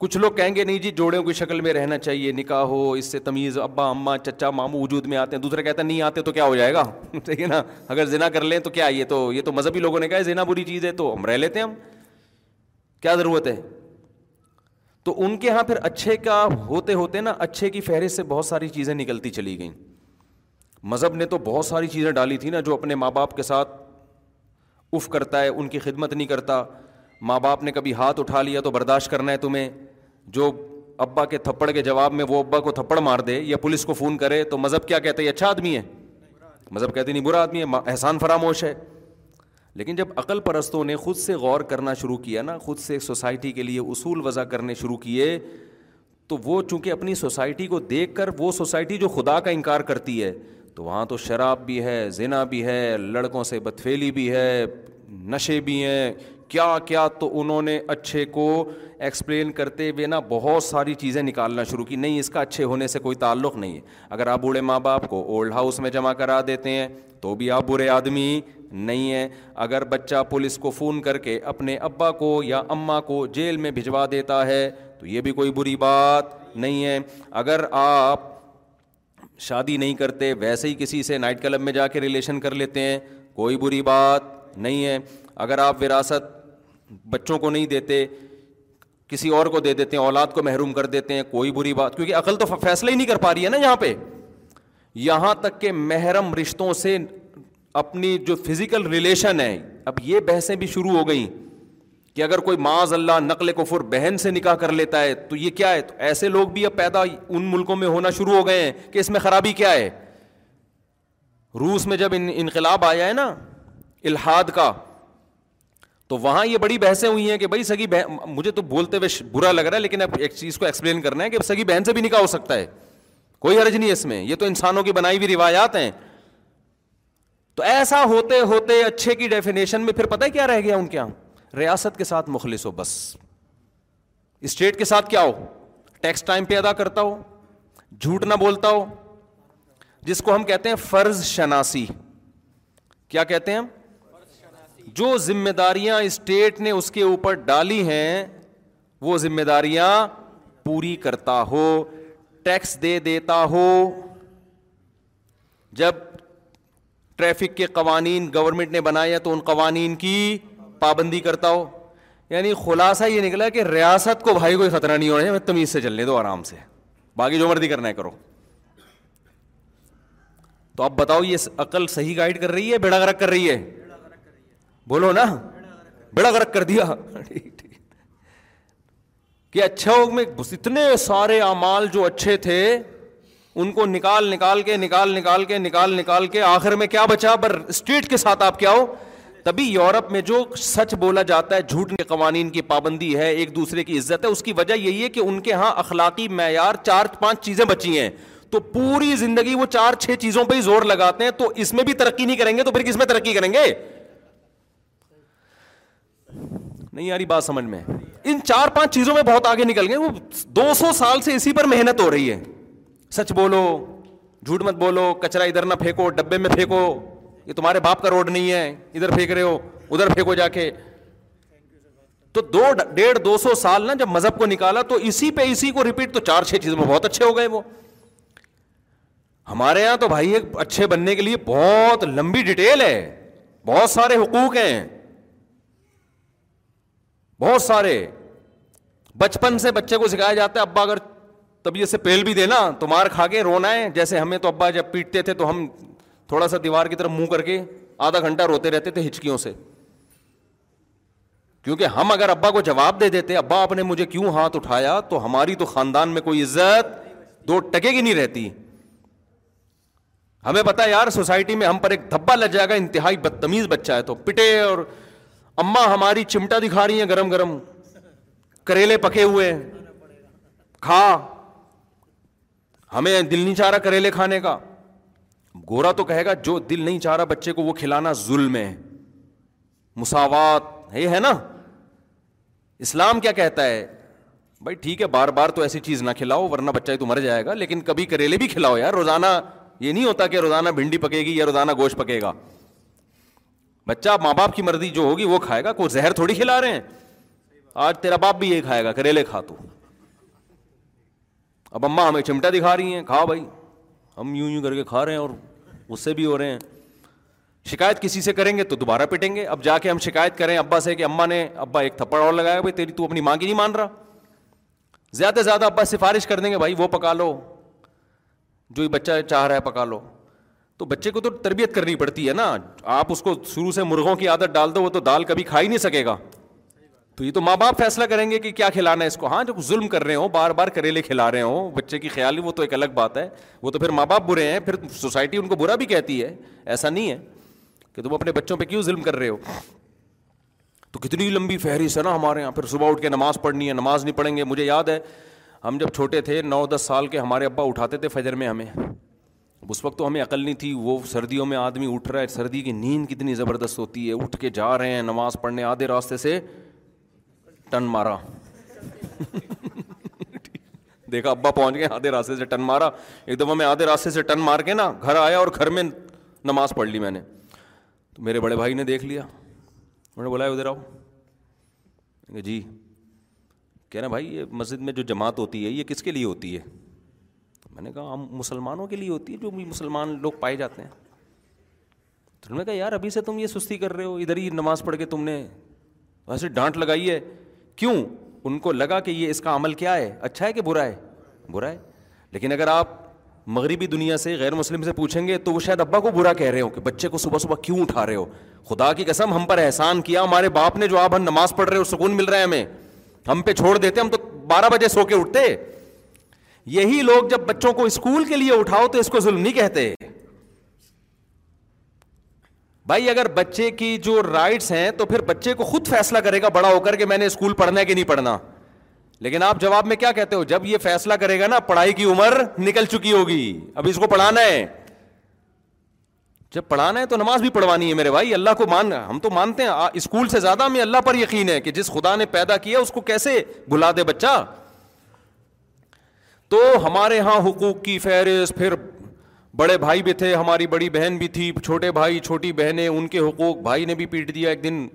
کچھ لوگ کہیں گے نہیں جی جوڑوں کی شکل میں رہنا چاہیے نکاح ہو اس سے تمیز ابا اماں چچا ماموں وجود میں آتے ہیں دوسرے کہتے ہیں نہیں آتے تو کیا ہو جائے گا ٹھیک ہے نا اگر زنا کر لیں تو کیا یہ تو یہ تو مذہبی لوگوں نے کہا زنا بری چیز ہے تو ہم رہ لیتے ہیں ہم کیا ضرورت ہے تو ان کے یہاں پھر اچھے کا ہوتے ہوتے نا اچھے کی فہرست سے بہت ساری چیزیں نکلتی چلی گئیں مذہب نے تو بہت ساری چیزیں ڈالی تھی نا جو اپنے ماں باپ کے ساتھ اف کرتا ہے ان کی خدمت نہیں کرتا ماں باپ نے کبھی ہاتھ اٹھا لیا تو برداشت کرنا ہے تمہیں جو ابا کے تھپڑ کے جواب میں وہ ابا کو تھپڑ مار دے یا پولیس کو فون کرے تو مذہب کیا کہتے یہ اچھا آدمی ہے مذہب کہتے نہیں برا آدمی ہے احسان فراموش ہے لیکن جب عقل پرستوں نے خود سے غور کرنا شروع کیا نا خود سے سوسائٹی کے لیے اصول وضع کرنے شروع کیے تو وہ چونکہ اپنی سوسائٹی کو دیکھ کر وہ سوسائٹی جو خدا کا انکار کرتی ہے تو وہاں تو شراب بھی ہے زنا بھی ہے لڑکوں سے بدفیلی بھی ہے نشے بھی ہیں کیا کیا تو انہوں نے اچھے کو ایکسپلین کرتے ہوئے نا بہت ساری چیزیں نکالنا شروع کی نہیں اس کا اچھے ہونے سے کوئی تعلق نہیں ہے اگر آپ بوڑھے ماں باپ کو اولڈ ہاؤس میں جمع کرا دیتے ہیں تو بھی آپ برے آدمی نہیں ہے اگر بچہ پولیس کو فون کر کے اپنے ابا کو یا اما کو جیل میں بھجوا دیتا ہے تو یہ بھی کوئی بری بات نہیں ہے اگر آپ شادی نہیں کرتے ویسے ہی کسی سے نائٹ کلب میں جا کے ریلیشن کر لیتے ہیں کوئی بری بات نہیں ہے اگر آپ وراثت بچوں کو نہیں دیتے کسی اور کو دے دیتے ہیں اولاد کو محروم کر دیتے ہیں کوئی بری بات کیونکہ عقل تو فیصلہ ہی نہیں کر پا رہی ہے نا یہاں پہ یہاں تک کہ محرم رشتوں سے اپنی جو فزیکل ریلیشن ہے اب یہ بحثیں بھی شروع ہو گئیں کہ اگر کوئی معاذ اللہ نقل کفر بہن سے نکاح کر لیتا ہے تو یہ کیا ہے تو ایسے لوگ بھی اب پیدا ان ملکوں میں ہونا شروع ہو گئے ہیں کہ اس میں خرابی کیا ہے روس میں جب انقلاب آیا ہے نا الحاد کا تو وہاں یہ بڑی بحثیں ہوئی ہیں کہ بھائی سگی بہن مجھے تو بولتے ہوئے برا لگ رہا ہے لیکن اب ایک چیز کو ایکسپلین کرنا ہے کہ سگی بہن سے بھی نکاح ہو سکتا ہے کوئی حرج نہیں ہے اس میں یہ تو انسانوں کی بنائی ہوئی روایات ہیں تو ایسا ہوتے ہوتے اچھے کی ڈیفینیشن میں پھر پتا کیا رہ گیا ان کے یہاں ریاست کے ساتھ مخلص ہو بس اسٹیٹ کے ساتھ کیا ہو ٹیکس ٹائم پہ ادا کرتا ہو جھوٹ نہ بولتا ہو جس کو ہم کہتے ہیں فرض شناسی کیا کہتے ہیں جو ذمہ داریاں اسٹیٹ نے اس کے اوپر ڈالی ہیں وہ ذمہ داریاں پوری کرتا ہو ٹیکس دے دیتا ہو جب ٹریفک کے قوانین گورنمنٹ نے بنایا تو ان قوانین کی پابندی کرتا ہو یعنی خلاصہ یہ نکلا کہ ریاست کو بھائی کوئی خطرہ نہیں ہو رہا تمیز سے چلنے دو آرام سے باقی جو مردی کرنا ہے کرو تو آپ بتاؤ یہ عقل صحیح گائڈ کر رہی ہے بیڑا گرک کر رہی ہے بولو نا بیڑا گرک کر دیا کہ اچھا ہو میں اتنے سارے اعمال جو اچھے تھے ان کو نکال نکال کے نکال نکال کے نکال نکال کے آخر میں کیا بچا بر اسٹیٹ کے ساتھ آپ کیا ہو تبھی یورپ میں جو سچ بولا جاتا ہے جھوٹ قوانین کی پابندی ہے ایک دوسرے کی عزت ہے اس کی وجہ یہی ہے کہ ان کے ہاں اخلاقی معیار چار پانچ چیزیں بچی ہیں تو پوری زندگی وہ چار چھ چیزوں پہ ہی زور لگاتے ہیں تو اس میں بھی ترقی نہیں کریں گے تو پھر کس میں ترقی کریں گے نہیں یاری بات سمجھ میں ان چار پانچ چیزوں میں بہت آگے نکل گئے وہ دو سو سال سے اسی پر محنت ہو رہی ہے سچ بولو جھوٹ مت بولو کچرا ادھر نہ پھینکو ڈبے میں پھینکو یہ تمہارے باپ کا روڈ نہیں ہے ادھر پھینک رہے ہو ادھر پھینکو جا کے تو دو ڈیڑھ دو سو سال نا جب مذہب کو نکالا تو اسی پہ اسی کو ریپیٹ تو چار چھ چیزوں میں بہت اچھے ہو گئے وہ ہمارے یہاں تو بھائی ایک اچھے بننے کے لیے بہت لمبی ڈیٹیل ہے بہت سارے حقوق ہیں بہت سارے بچپن سے بچے کو سکھایا جاتا ہے ابا اگر طبیعت سے پہل بھی دینا تو مار کھا کے رونا ہے جیسے ہمیں تو ابا جب پیٹتے تھے تو ہم تھوڑا سا دیوار کی طرف منہ کر کے آدھا گھنٹہ روتے رہتے تھے ہچکیوں سے کیونکہ ہم اگر ابا کو جواب دے دیتے ابا آپ نے مجھے کیوں ہاتھ اٹھایا تو ہماری تو خاندان میں کوئی عزت دو ٹکے کی نہیں رہتی ہمیں پتا یار سوسائٹی میں ہم پر ایک دھبا لگ جائے گا انتہائی بدتمیز بچہ ہے تو پٹے اور اما ہماری چمٹا دکھا رہی ہیں گرم گرم کریلے پکے ہوئے کھا ہمیں دل نہیں چاہ رہا کریلے کھانے کا گورا تو کہے گا جو دل نہیں چاہ رہا بچے کو وہ کھلانا ظلم ہے مساوات یہ ہے نا اسلام کیا کہتا ہے بھائی ٹھیک ہے بار بار تو ایسی چیز نہ کھلاؤ ورنہ بچہ تو مر جائے گا لیکن کبھی کریلے بھی کھلاؤ یار روزانہ یہ نہیں ہوتا کہ روزانہ بھنڈی پکے گی یا روزانہ گوشت پکے گا بچہ ماں باپ کی مرضی جو ہوگی وہ کھائے گا کوئی زہر تھوڑی کھلا رہے ہیں آج تیرا باپ بھی یہ کھائے گا کریلے کھا تو اب اماں ہمیں چمٹا دکھا رہی ہیں کھا بھائی ہم یوں یوں کر کے کھا رہے ہیں اور اس سے بھی ہو رہے ہیں شکایت کسی سے کریں گے تو دوبارہ پٹیں گے اب جا کے ہم شکایت کریں ابا سے کہ اماں نے ابا ایک تھپڑ اور لگایا بھائی تیری تو اپنی ماں کی نہیں مان رہا زیادہ سے زیادہ ابا سفارش کر دیں گے بھائی وہ پکا لو جو بھی بچہ چاہ رہا ہے پکا لو تو بچے کو تو تربیت کرنی پڑتی ہے نا آپ اس کو شروع سے مرغوں کی عادت ڈال دو وہ تو دال کبھی کھا ہی نہیں سکے گا تو یہ تو ماں باپ فیصلہ کریں گے کہ کیا کھلانا ہے اس کو ہاں جب ظلم کر رہے ہوں بار بار کریلے کھلا رہے ہوں بچے کی خیال ہی وہ تو ایک الگ بات ہے وہ تو پھر ماں باپ برے ہیں پھر سوسائٹی ان کو برا بھی کہتی ہے ایسا نہیں ہے کہ تم اپنے بچوں پہ کیوں ظلم کر رہے ہو تو کتنی لمبی فہرست ہے نا ہمارے یہاں پھر صبح اٹھ کے نماز پڑھنی ہے نماز نہیں پڑھیں گے مجھے یاد ہے ہم جب چھوٹے تھے نو دس سال کے ہمارے ابا اٹھاتے تھے فجر میں ہمیں اس وقت تو ہمیں عقل نہیں تھی وہ سردیوں میں آدمی اٹھ رہا ہے سردی کی نیند کتنی زبردست ہوتی ہے اٹھ کے جا رہے ہیں نماز پڑھنے آدھے راستے سے ٹن مارا دیکھا ابا پہنچ گئے آدھے راستے سے ٹن مارا ایک دفعہ میں آدھے راستے سے ٹن مار کے نا گھر آیا اور گھر میں نماز پڑھ لی میں نے تو میرے بڑے بھائی نے دیکھ لیا انہوں نے بولا ادھر آؤ جی کہہ رہے بھائی یہ مسجد میں جو جماعت ہوتی ہے یہ کس کے لیے ہوتی ہے میں نے کہا ہم مسلمانوں کے لیے ہوتی ہے جو مسلمان لوگ پائے جاتے ہیں تو انہوں نے کہا یار ابھی سے تم یہ سستی کر رہے ہو ادھر ہی نماز پڑھ کے تم نے ویسے ڈانٹ لگائی ہے کیوں ان کو لگا کہ یہ اس کا عمل کیا ہے اچھا ہے کہ برا ہے برا ہے لیکن اگر آپ مغربی دنیا سے غیر مسلم سے پوچھیں گے تو وہ شاید ابا کو برا کہہ رہے ہو کہ بچے کو صبح صبح کیوں اٹھا رہے ہو خدا کی قسم ہم پر احسان کیا ہمارے باپ نے جو آپ ہم نماز پڑھ رہے ہو سکون مل رہا ہے ہمیں ہم پہ چھوڑ دیتے ہم تو بارہ بجے سو کے اٹھتے یہی لوگ جب بچوں کو اسکول کے لیے اٹھاؤ تو اس کو ظلم نہیں کہتے بھائی اگر بچے کی جو رائٹس ہیں تو پھر بچے کو خود فیصلہ کرے گا بڑا ہو کر کہ میں نے اسکول پڑھنا ہے کہ نہیں پڑھنا لیکن آپ جواب میں کیا کہتے ہو جب یہ فیصلہ کرے گا نا پڑھائی کی عمر نکل چکی ہوگی اب اس کو پڑھانا ہے جب پڑھانا ہے تو نماز بھی پڑھوانی ہے میرے بھائی اللہ کو مان ہم تو مانتے ہیں اسکول سے زیادہ ہمیں اللہ پر یقین ہے کہ جس خدا نے پیدا کیا اس کو کیسے بلا دے بچہ تو ہمارے ہاں حقوق کی فہرست پھر بڑے بھائی بھی تھے ہماری بڑی بہن بھی تھی چھوٹے بھائی چھوٹی بہنیں ان کے حقوق بھائی نے بھی پیٹ دیا ایک دن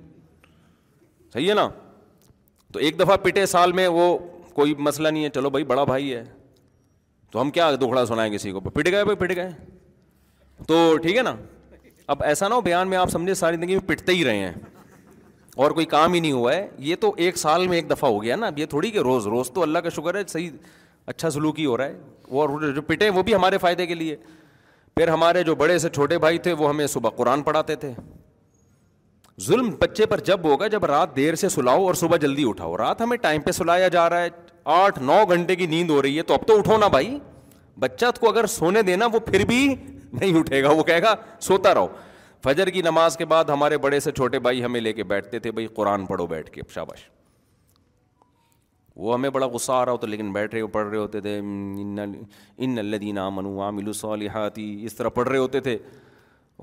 صحیح ہے نا تو ایک دفعہ پٹے سال میں وہ کوئی مسئلہ نہیں ہے چلو بھائی بڑا بھائی ہے تو ہم کیا دکھڑا سنائیں کسی کو پٹ گئے بھائی پٹ گئے تو ٹھیک ہے نا اب ایسا نہ ہو بیان میں آپ سمجھے ساری زندگی میں پٹتے ہی رہے ہیں اور کوئی کام ہی نہیں ہوا ہے یہ تو ایک سال میں ایک دفعہ ہو گیا نا نا یہ تھوڑی کہ روز روز تو اللہ کا شکر ہے صحیح اچھا سلوک ہی ہو رہا ہے وہ جو پٹے وہ بھی ہمارے فائدے کے لیے پھر ہمارے جو بڑے سے چھوٹے بھائی تھے وہ ہمیں صبح قرآن پڑھاتے تھے ظلم بچے پر جب ہوگا جب رات دیر سے سلاؤ اور صبح جلدی اٹھاؤ رات ہمیں ٹائم پہ سلایا جا رہا ہے آٹھ نو گھنٹے کی نیند ہو رہی ہے تو اب تو اٹھو نا بھائی بچہ کو اگر سونے دینا وہ پھر بھی نہیں اٹھے گا وہ کہے گا سوتا رہو فجر کی نماز کے بعد ہمارے بڑے سے چھوٹے بھائی ہمیں لے کے بیٹھتے تھے بھائی قرآن پڑھو بیٹھ کے شاباش وہ ہمیں بڑا غصہ آ رہا ہوتا لیکن بیٹھ رہے پڑھ رہے ہوتے تھے ان الدین امن عامل علیہ اس طرح پڑھ رہے ہوتے تھے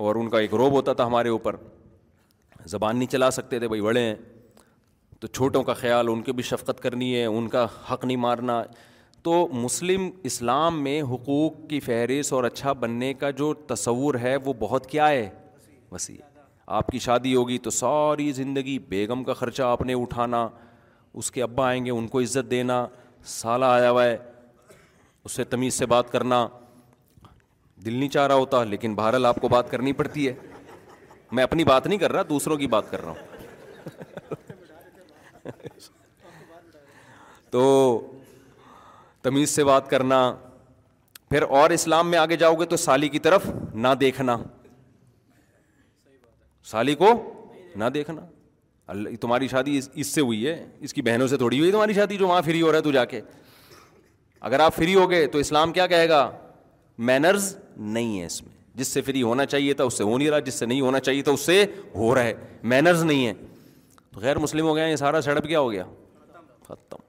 اور ان کا ایک روب ہوتا تھا ہمارے اوپر زبان نہیں چلا سکتے تھے بھائی بڑے ہیں تو چھوٹوں کا خیال ان کے بھی شفقت کرنی ہے ان کا حق نہیں مارنا تو مسلم اسلام میں حقوق کی فہرست اور اچھا بننے کا جو تصور ہے وہ بہت کیا ہے وسیع آپ کی شادی ہوگی تو ساری زندگی بیگم کا خرچہ آپ نے اٹھانا اس کے ابا آئیں گے ان کو عزت دینا سالہ آیا ہوا ہے اس سے تمیز سے بات کرنا دل نہیں چاہ رہا ہوتا لیکن بہرحال آپ کو بات کرنی پڑتی ہے میں اپنی بات نہیں کر رہا دوسروں کی بات کر رہا ہوں تو تمیز سے بات کرنا پھر اور اسلام میں آگے جاؤ گے تو سالی کی طرف نہ دیکھنا سالی کو نہ دیکھنا اللہ تمہاری شادی اس سے ہوئی ہے اس کی بہنوں سے تھوڑی ہوئی تمہاری شادی جو وہاں فری ہو رہا ہے تو جا کے اگر آپ فری ہو گئے تو اسلام کیا کہے گا مینرز نہیں ہے اس میں جس سے فری ہونا چاہیے تھا اس سے ہو نہیں رہا جس سے نہیں ہونا چاہیے تھا اس سے ہو رہا ہے مینرز نہیں ہے تو غیر مسلم ہو گئے یہ سارا سڑپ کیا ہو گیا ختم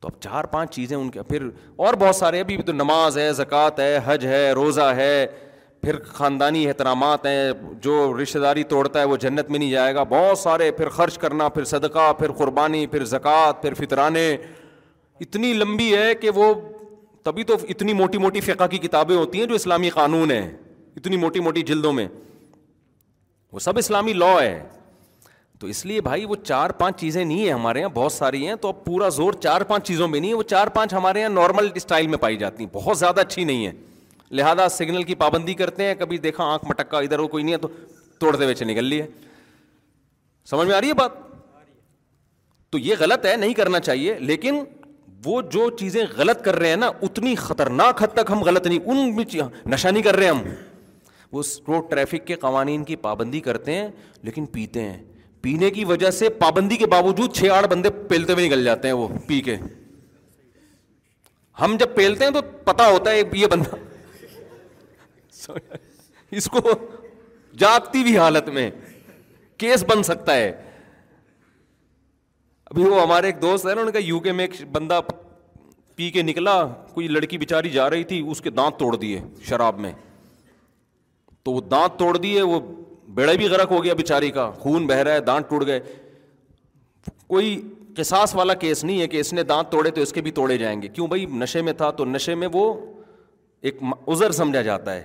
تو اب چار پانچ چیزیں ان کے پھر اور بہت سارے ابھی تو نماز ہے زکوٰۃ ہے حج ہے روزہ ہے پھر خاندانی احترامات ہیں جو رشتہ داری توڑتا ہے وہ جنت میں نہیں جائے گا بہت سارے پھر خرچ کرنا پھر صدقہ پھر قربانی پھر زکوٰۃ پھر فطرانے اتنی لمبی ہے کہ وہ تبھی تو اتنی موٹی موٹی فقہ کی کتابیں ہوتی ہیں جو اسلامی قانون ہیں اتنی موٹی موٹی جلدوں میں وہ سب اسلامی لاء ہے تو اس لیے بھائی وہ چار پانچ چیزیں نہیں ہیں ہمارے یہاں بہت ساری ہیں تو اب پورا زور چار پانچ چیزوں میں نہیں ہے وہ چار پانچ ہمارے یہاں نارمل اسٹائل میں پائی جاتی ہیں بہت زیادہ اچھی نہیں ہے لہٰذا سگنل کی پابندی کرتے ہیں کبھی دیکھا آنکھ مٹکا ادھر وہ کوئی نہیں ہے تو توڑتے ویچے نکل لیے سمجھ میں آ رہی ہے بات تو یہ غلط ہے نہیں کرنا چاہیے لیکن وہ جو چیزیں غلط کر رہے ہیں نا اتنی خطرناک حد تک ہم غلط نہیں ان نشہ نہیں کر رہے ہم وہ روڈ ٹریفک کے قوانین کی پابندی کرتے ہیں لیکن پیتے ہیں پینے کی وجہ سے پابندی کے باوجود چھ آٹھ بندے پیلتے ہوئے نکل جاتے ہیں وہ پی کے ہم جب پیلتے ہیں تو پتا ہوتا ہے یہ بندہ اس کو جاگتی بھی حالت میں کیس بن سکتا ہے ابھی وہ ہمارے ایک دوست ہے نا کا یو کے میں ایک بندہ پی کے نکلا کوئی لڑکی بےچاری جا رہی تھی اس کے دانت توڑ دیے شراب میں تو وہ دانت توڑ دیے وہ بیڑا بھی غرق ہو گیا بےچاری کا خون بہہ رہا ہے دانت ٹوٹ گئے کوئی قصاص والا کیس نہیں ہے کہ اس نے دانت توڑے تو اس کے بھی توڑے جائیں گے کیوں بھائی نشے میں تھا تو نشے میں وہ ایک ازر سمجھا جاتا ہے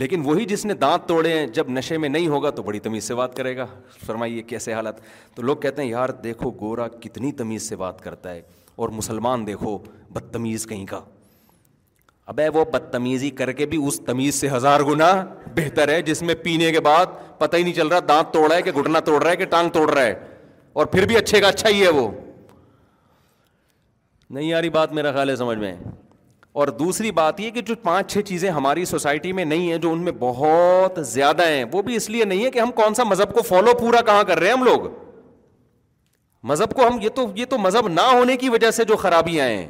لیکن وہی جس نے دانت توڑے ہیں جب نشے میں نہیں ہوگا تو بڑی تمیز سے بات کرے گا فرمائیے کیسے حالت تو لوگ کہتے ہیں یار دیکھو گورا کتنی تمیز سے بات کرتا ہے اور مسلمان دیکھو بدتمیز کہیں کا ابے وہ بدتمیزی کر کے بھی اس تمیز سے ہزار گنا بہتر ہے جس میں پینے کے بعد پتہ ہی نہیں چل رہا دانت توڑ رہا ہے کہ گھٹنا توڑ رہا ہے کہ ٹانگ توڑ رہا ہے اور پھر بھی اچھے کا اچھا ہی ہے وہ نہیں یاری بات میرا خیال ہے سمجھ میں اور دوسری بات یہ کہ جو پانچ چھ چیزیں ہماری سوسائٹی میں نہیں ہیں جو ان میں بہت زیادہ ہیں وہ بھی اس لیے نہیں ہے کہ ہم کون سا مذہب کو فالو پورا کہاں کر رہے ہیں ہم لوگ مذہب کو ہم یہ تو یہ تو مذہب نہ ہونے کی وجہ سے جو خرابیاں ہیں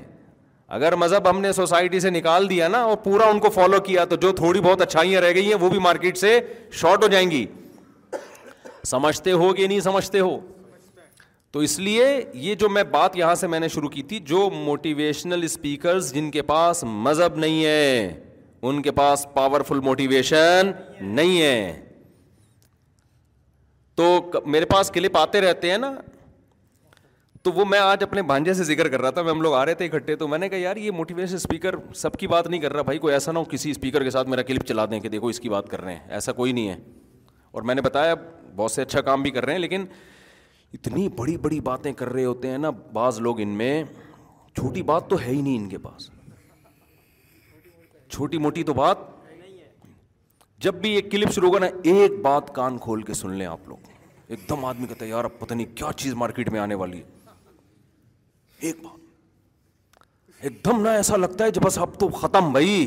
اگر مذہب ہم نے سوسائٹی سے نکال دیا نا اور پورا ان کو فالو کیا تو جو تھوڑی بہت اچھائیاں رہ گئی ہیں وہ بھی مارکیٹ سے شارٹ ہو جائیں گی سمجھتے ہو کہ نہیں سمجھتے ہو تو اس لیے یہ جو میں بات یہاں سے میں نے شروع کی تھی جو موٹیویشنل اسپیکرز جن کے پاس مذہب نہیں ہے ان کے پاس پاورفل موٹیویشن نہیں ہے تو میرے پاس کلپ آتے رہتے ہیں نا تو وہ میں آج اپنے بھانجے سے ذکر کر رہا تھا میں ہم لوگ آ رہے تھے اکٹھے تو میں نے کہا یار یہ موٹیویشن اسپیکر سب کی بات نہیں کر رہا بھائی کوئی ایسا نہ ہو کسی اسپیکر کے ساتھ میرا کلپ چلا دیں کہ دیکھو اس کی بات کر رہے ہیں ایسا کوئی نہیں ہے اور میں نے بتایا بہت سے اچھا کام بھی کر رہے ہیں لیکن اتنی بڑی بڑی باتیں کر رہے ہوتے ہیں نا بعض لوگ ان میں چھوٹی بات تو ہے ہی نہیں ان کے پاس چھوٹی موٹی تو بات جب بھی ایک کلپ شروع ہوگا نا ایک بات کان کھول کے سن لیں آپ لوگ ایک دم آدمی کہتے ہیں یار اب پتہ نہیں کیا چیز مارکیٹ میں آنے والی ہے ایک بات ایک دم نہ ایسا لگتا ہے جب بس اب تو ختم بھائی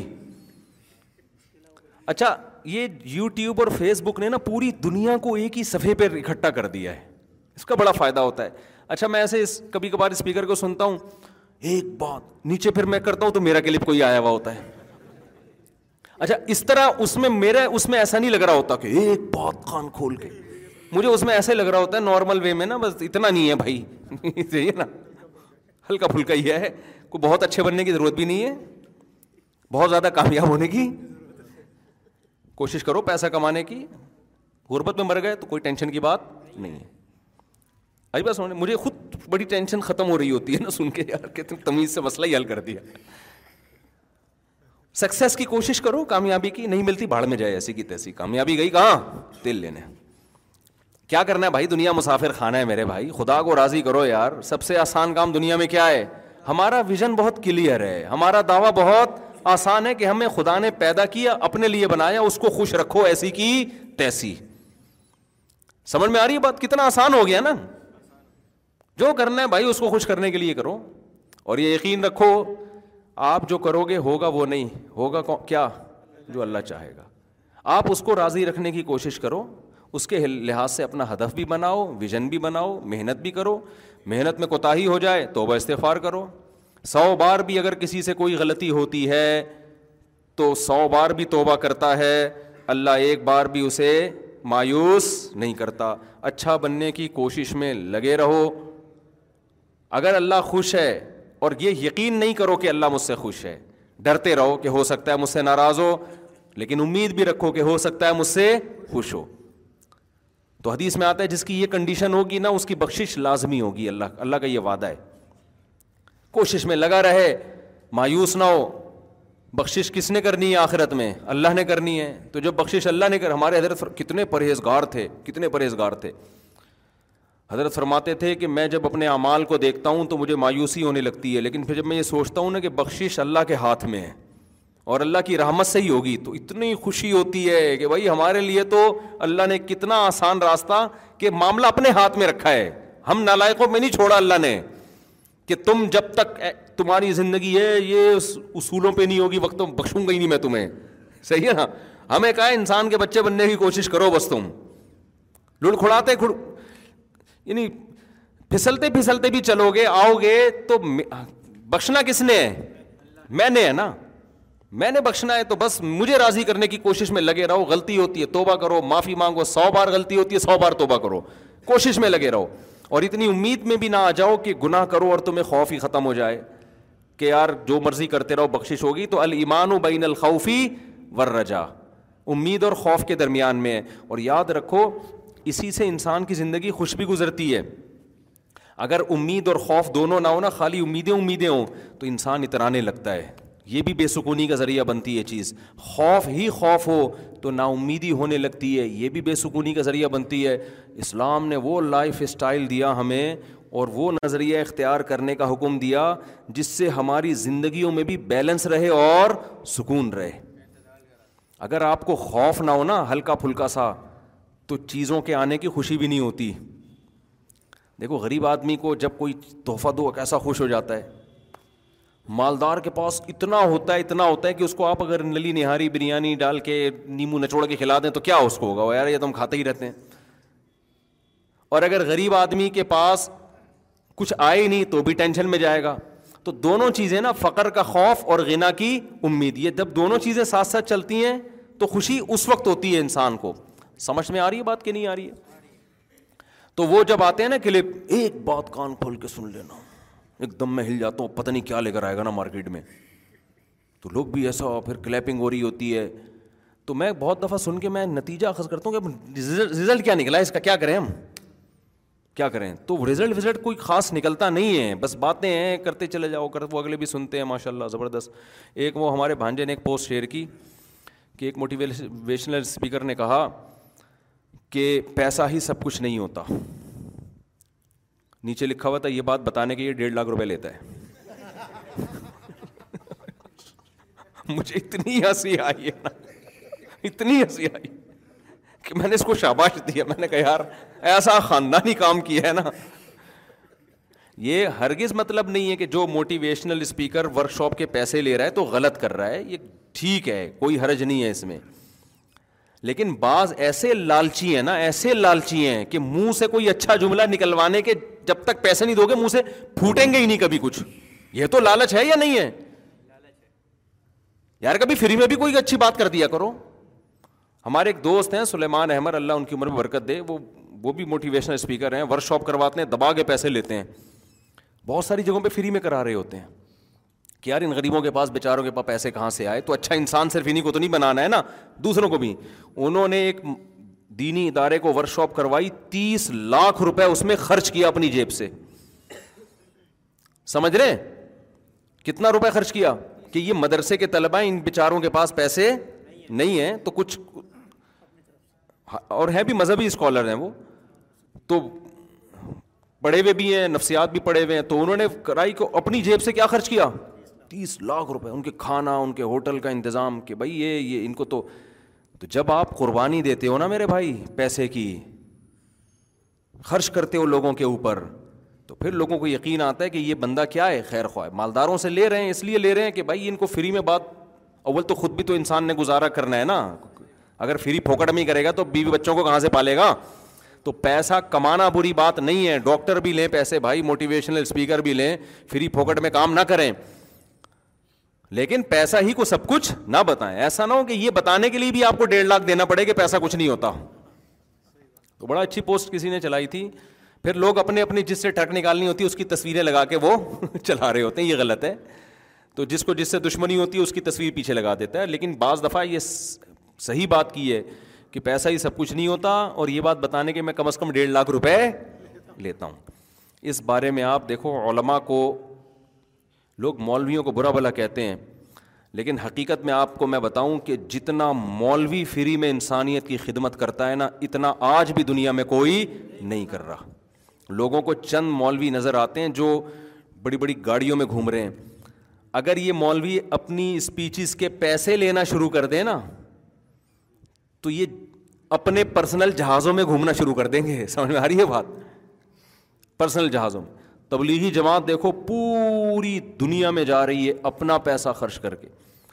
اچھا یہ یوٹیوب اور فیس بک نے نا پوری دنیا کو ایک ہی صفحے پہ اکٹھا کر دیا ہے اس کا بڑا فائدہ ہوتا ہے اچھا میں ایسے کبھی کبھار اسپیکر کو سنتا ہوں ایک بات نیچے پھر میں کرتا ہوں تو میرا کلپ کوئی آیا ہوا ہوتا ہے اچھا اس طرح اس میں میرا اس میں ایسا نہیں لگ رہا ہوتا کہ ایک بات کان کھول کے مجھے اس میں ایسے لگ رہا ہوتا ہے نارمل وے میں نا بس اتنا نہیں ہے بھائی نا ہلکا پھلکا یہ ہے کوئی بہت اچھے بننے کی ضرورت بھی نہیں ہے بہت زیادہ کامیاب ہونے کی کوشش کرو پیسہ کمانے کی غربت میں مر گئے تو کوئی ٹینشن کی بات نہیں ہے آج بات سمجھ مجھے خود بڑی ٹینشن ختم ہو رہی ہوتی ہے نا سن کے یار کہتے ہیں تمیز سے مسئلہ ہی حل کر دیا سکسیس کی کوشش کرو کامیابی کی نہیں ملتی بھاڑ میں جائے ایسی کی تیسی کامیابی گئی کہاں تیل لینے کیا کرنا ہے بھائی دنیا مسافر خانہ ہے میرے بھائی خدا کو راضی کرو یار سب سے آسان کام دنیا میں کیا ہے ہمارا ویژن بہت کلیئر ہے ہمارا دعویٰ بہت آسان ہے کہ ہمیں خدا نے پیدا کیا اپنے لیے بنایا اس کو خوش رکھو ایسی کی تیسی سمجھ میں آ رہی ہے بات کتنا آسان ہو گیا نا جو کرنا ہے بھائی اس کو خوش کرنے کے لیے کرو اور یہ یقین رکھو آپ جو کرو گے ہوگا وہ نہیں ہوگا کیا جو اللہ چاہے گا آپ اس کو راضی رکھنے کی کوشش کرو اس کے لحاظ سے اپنا ہدف بھی بناؤ ویژن بھی بناؤ محنت بھی کرو محنت میں کوتاہی ہو جائے توبہ استفار کرو سو بار بھی اگر کسی سے کوئی غلطی ہوتی ہے تو سو بار بھی توبہ کرتا ہے اللہ ایک بار بھی اسے مایوس نہیں کرتا اچھا بننے کی کوشش میں لگے رہو اگر اللہ خوش ہے اور یہ یقین نہیں کرو کہ اللہ مجھ سے خوش ہے ڈرتے رہو کہ ہو سکتا ہے مجھ سے ناراض ہو لیکن امید بھی رکھو کہ ہو سکتا ہے مجھ سے خوش ہو تو حدیث میں آتا ہے جس کی یہ کنڈیشن ہوگی نا اس کی بخشش لازمی ہوگی اللہ اللہ کا یہ وعدہ ہے کوشش میں لگا رہے مایوس نہ ہو بخشش کس نے کرنی ہے آخرت میں اللہ نے کرنی ہے تو جو بخشش اللہ نے کر ہمارے حضرت کتنے پرہیزگار تھے کتنے پرہیزگار تھے حضرت فرماتے تھے کہ میں جب اپنے اعمال کو دیکھتا ہوں تو مجھے مایوسی ہونے لگتی ہے لیکن پھر جب میں یہ سوچتا ہوں نا کہ بخشش اللہ کے ہاتھ میں ہے اور اللہ کی رحمت سے ہی ہوگی تو اتنی خوشی ہوتی ہے کہ بھائی ہمارے لیے تو اللہ نے کتنا آسان راستہ کہ معاملہ اپنے ہاتھ میں رکھا ہے ہم نالائقوں میں نہیں چھوڑا اللہ نے کہ تم جب تک تمہاری زندگی ہے یہ اصولوں پہ نہیں ہوگی وقت بخشوں گا ہی نہیں میں تمہیں صحیح ہے نا ہمیں کہا انسان کے بچے بننے کی کوشش کرو بس تم لڑکھڑاتے یعنی پھسلتے پھسلتے بھی چلو گے آؤ گے تو بخشنا کس نے ہے میں نے ہے نا میں نے بخشنا ہے تو بس مجھے راضی کرنے کی کوشش میں لگے رہو غلطی ہوتی ہے توبہ کرو معافی مانگو سو بار غلطی ہوتی ہے سو بار توبہ کرو کوشش میں لگے رہو اور اتنی امید میں بھی نہ آ جاؤ کہ گناہ کرو اور تمہیں خوف ہی ختم ہو جائے کہ یار جو مرضی کرتے رہو بخش ہوگی تو المان و بین الخوفی رجا امید اور خوف کے درمیان میں ہے اور یاد رکھو اسی سے انسان کی زندگی خوش بھی گزرتی ہے اگر امید اور خوف دونوں نہ ہو نا خالی امیدیں امیدیں ہوں تو انسان اترانے لگتا ہے یہ بھی بے سکونی کا ذریعہ بنتی ہے چیز خوف ہی خوف ہو تو نا امیدی ہونے لگتی ہے یہ بھی بے سکونی کا ذریعہ بنتی ہے اسلام نے وہ لائف اسٹائل دیا ہمیں اور وہ نظریہ اختیار کرنے کا حکم دیا جس سے ہماری زندگیوں میں بھی بیلنس رہے اور سکون رہے اگر آپ کو خوف نہ ہو نا ہلکا پھلکا سا تو چیزوں کے آنے کی خوشی بھی نہیں ہوتی دیکھو غریب آدمی کو جب کوئی تحفہ دو کیسا خوش ہو جاتا ہے مالدار کے پاس اتنا ہوتا ہے اتنا ہوتا ہے کہ اس کو آپ اگر نلی نہاری بریانی ڈال کے نیمبو نچوڑ کے کھلا دیں تو کیا اس کو ہوگا وہ یار یہ تو ہم کھاتے ہی رہتے ہیں اور اگر غریب آدمی کے پاس کچھ آئے نہیں تو بھی ٹینشن میں جائے گا تو دونوں چیزیں نا فقر کا خوف اور غنا کی امید یہ جب دونوں چیزیں ساتھ ساتھ چلتی ہیں تو خوشی اس وقت ہوتی ہے انسان کو سمجھ میں آ رہی ہے بات کہ نہیں آ رہی ہے تو وہ جب آتے ہیں نا کلپ ایک بات کان کھول کے سن لینا ایک دم میں ہل جاتا ہوں پتہ نہیں کیا لے کر آئے گا نا مارکیٹ میں تو لوگ بھی ایسا پھر کلیپنگ ہو رہی ہوتی ہے تو میں بہت دفعہ سن کے میں نتیجہ اخذ کرتا ہوں کہ رزلٹ کیا نکلا ہے اس کا کیا کریں ہم کیا کریں تو رزلٹ وزلٹ کوئی خاص نکلتا نہیں ہے بس باتیں ہیں کرتے چلے جاؤ کرتے وہ اگلے بھی سنتے ہیں ماشاء اللہ زبردست ایک وہ ہمارے بھانجے نے ایک پوسٹ شیئر کی کہ ایک موٹیویشنل اسپیکر نے کہا کہ پیسہ ہی سب کچھ نہیں ہوتا نیچے لکھا ہوا تھا یہ بات بتانے کے لیے ڈیڑھ لاکھ روپے لیتا ہے مجھے اتنی ہنسی آئی ہے اتنی ہنسی آئی کہ میں نے اس کو شاباش دیا میں نے کہا یار ایسا خاندانی کام کیا ہے نا یہ ہرگز مطلب نہیں ہے کہ جو موٹیویشنل اسپیکر ورک شاپ کے پیسے لے رہا ہے تو غلط کر رہا ہے یہ ٹھیک ہے کوئی حرج نہیں ہے اس میں لیکن بعض ایسے لالچی ہیں نا ایسے لالچی ہیں کہ منہ سے کوئی اچھا جملہ نکلوانے کے جب تک پیسے نہیں دو گے منہ سے پھوٹیں گے ہی نہیں کبھی کچھ یہ تو لالچ ہے یا نہیں ہے یار کبھی فری میں بھی کوئی اچھی بات کر دیا کرو ہمارے ایک دوست ہیں سلیمان احمد اللہ ان کی عمر میں برکت دے وہ وہ بھی موٹیویشنل اسپیکر ہیں ورک شاپ کرواتے ہیں دبا کے پیسے لیتے ہیں بہت ساری جگہوں پہ فری میں کرا رہے ہوتے ہیں کہ یار ان غریبوں کے پاس بیچاروں کے پاس پیسے کہاں سے آئے تو اچھا انسان صرف انہیں کو کو کو تو نہیں بنانا ہے نا دوسروں بھی انہوں نے ایک دینی ادارے ورک شاپ کروائی تیس لاکھ روپئے کتنا روپئے خرچ کیا کہ یہ مدرسے کے طلبا ان بیچاروں کے پاس پیسے نہیں ہیں تو کچھ اور ہیں بھی مذہبی اسکالر ہیں وہ تو پڑھے ہوئے بھی ہیں نفسیات بھی پڑھے ہوئے ہیں تو انہوں نے کرائی کو اپنی جیب سے کیا خرچ کیا تیس لاکھ روپے ان کے کھانا ان کے ہوٹل کا انتظام کہ بھائی یہ یہ ان کو تو تو جب آپ قربانی دیتے ہو نا میرے بھائی پیسے کی خرچ کرتے ہو لوگوں کے اوپر تو پھر لوگوں کو یقین آتا ہے کہ یہ بندہ کیا ہے خیر خواہ مالداروں سے لے رہے ہیں اس لیے لے رہے ہیں کہ بھائی ان کو فری میں بات اول تو خود بھی تو انسان نے گزارا کرنا ہے نا اگر فری پھوکٹ میں کرے گا تو بیوی بچوں کو کہاں سے پالے گا تو پیسہ کمانا بری بات نہیں ہے ڈاکٹر بھی لیں پیسے بھائی موٹیویشنل اسپیکر بھی لیں فری پھوکٹ میں کام نہ کریں لیکن پیسہ ہی کو سب کچھ نہ بتائیں ایسا نہ ہو کہ یہ بتانے کے لیے بھی آپ کو ڈیڑھ لاکھ دینا پڑے کہ پیسہ کچھ نہیں ہوتا تو بڑا اچھی پوسٹ کسی نے چلائی تھی پھر لوگ اپنے اپنے جس سے ٹرک نکالنی ہوتی ہے اس کی تصویریں لگا کے وہ چلا رہے ہوتے ہیں یہ غلط ہے تو جس کو جس سے دشمنی ہوتی ہے اس کی تصویر پیچھے لگا دیتا ہے لیکن بعض دفعہ یہ صحیح بات کی ہے کہ پیسہ ہی سب کچھ نہیں ہوتا اور یہ بات بتانے کے میں کم از کم ڈیڑھ لاکھ روپے لیتا ہوں اس بارے میں آپ دیکھو علماء کو لوگ مولویوں کو برا بھلا کہتے ہیں لیکن حقیقت میں آپ کو میں بتاؤں کہ جتنا مولوی فری میں انسانیت کی خدمت کرتا ہے نا اتنا آج بھی دنیا میں کوئی نہیں کر رہا لوگوں کو چند مولوی نظر آتے ہیں جو بڑی بڑی گاڑیوں میں گھوم رہے ہیں اگر یہ مولوی اپنی اسپیچز کے پیسے لینا شروع کر دیں نا تو یہ اپنے پرسنل جہازوں میں گھومنا شروع کر دیں گے سمجھ میں آ رہی ہے بات پرسنل جہازوں میں تبلیغی جماعت دیکھو پورا پوری دنیا میں جا رہی ہے اپنا پیسہ خرچ کر کے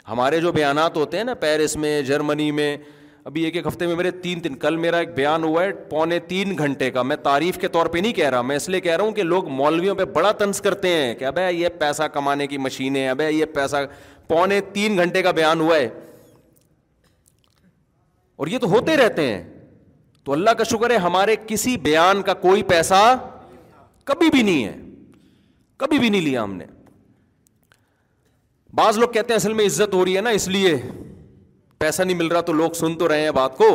ہمارے جو بیانات ہوتے ہیں نا پیرس میں جرمنی میں ابھی ایک ایک ہفتے میں میرے تین تین کل میرا ایک بیان ہوا ہے پونے تین گھنٹے کا میں تعریف کے طور پہ نہیں کہہ رہا میں اس لیے کہہ رہا ہوں کہ لوگ مولویوں پہ بڑا طنز کرتے ہیں کہ ابے یہ پیسہ کمانے کی مشینیں ابے یہ پیسہ پونے تین گھنٹے کا بیان ہوا ہے اور یہ تو ہوتے رہتے ہیں تو اللہ کا شکر ہے ہمارے کسی بیان کا کوئی پیسہ کبھی بھی نہیں ہے کبھی بھی نہیں لیا ہم نے بعض لوگ کہتے ہیں اصل میں عزت ہو رہی ہے نا اس لیے پیسہ نہیں مل رہا تو لوگ سن تو رہے ہیں بات کو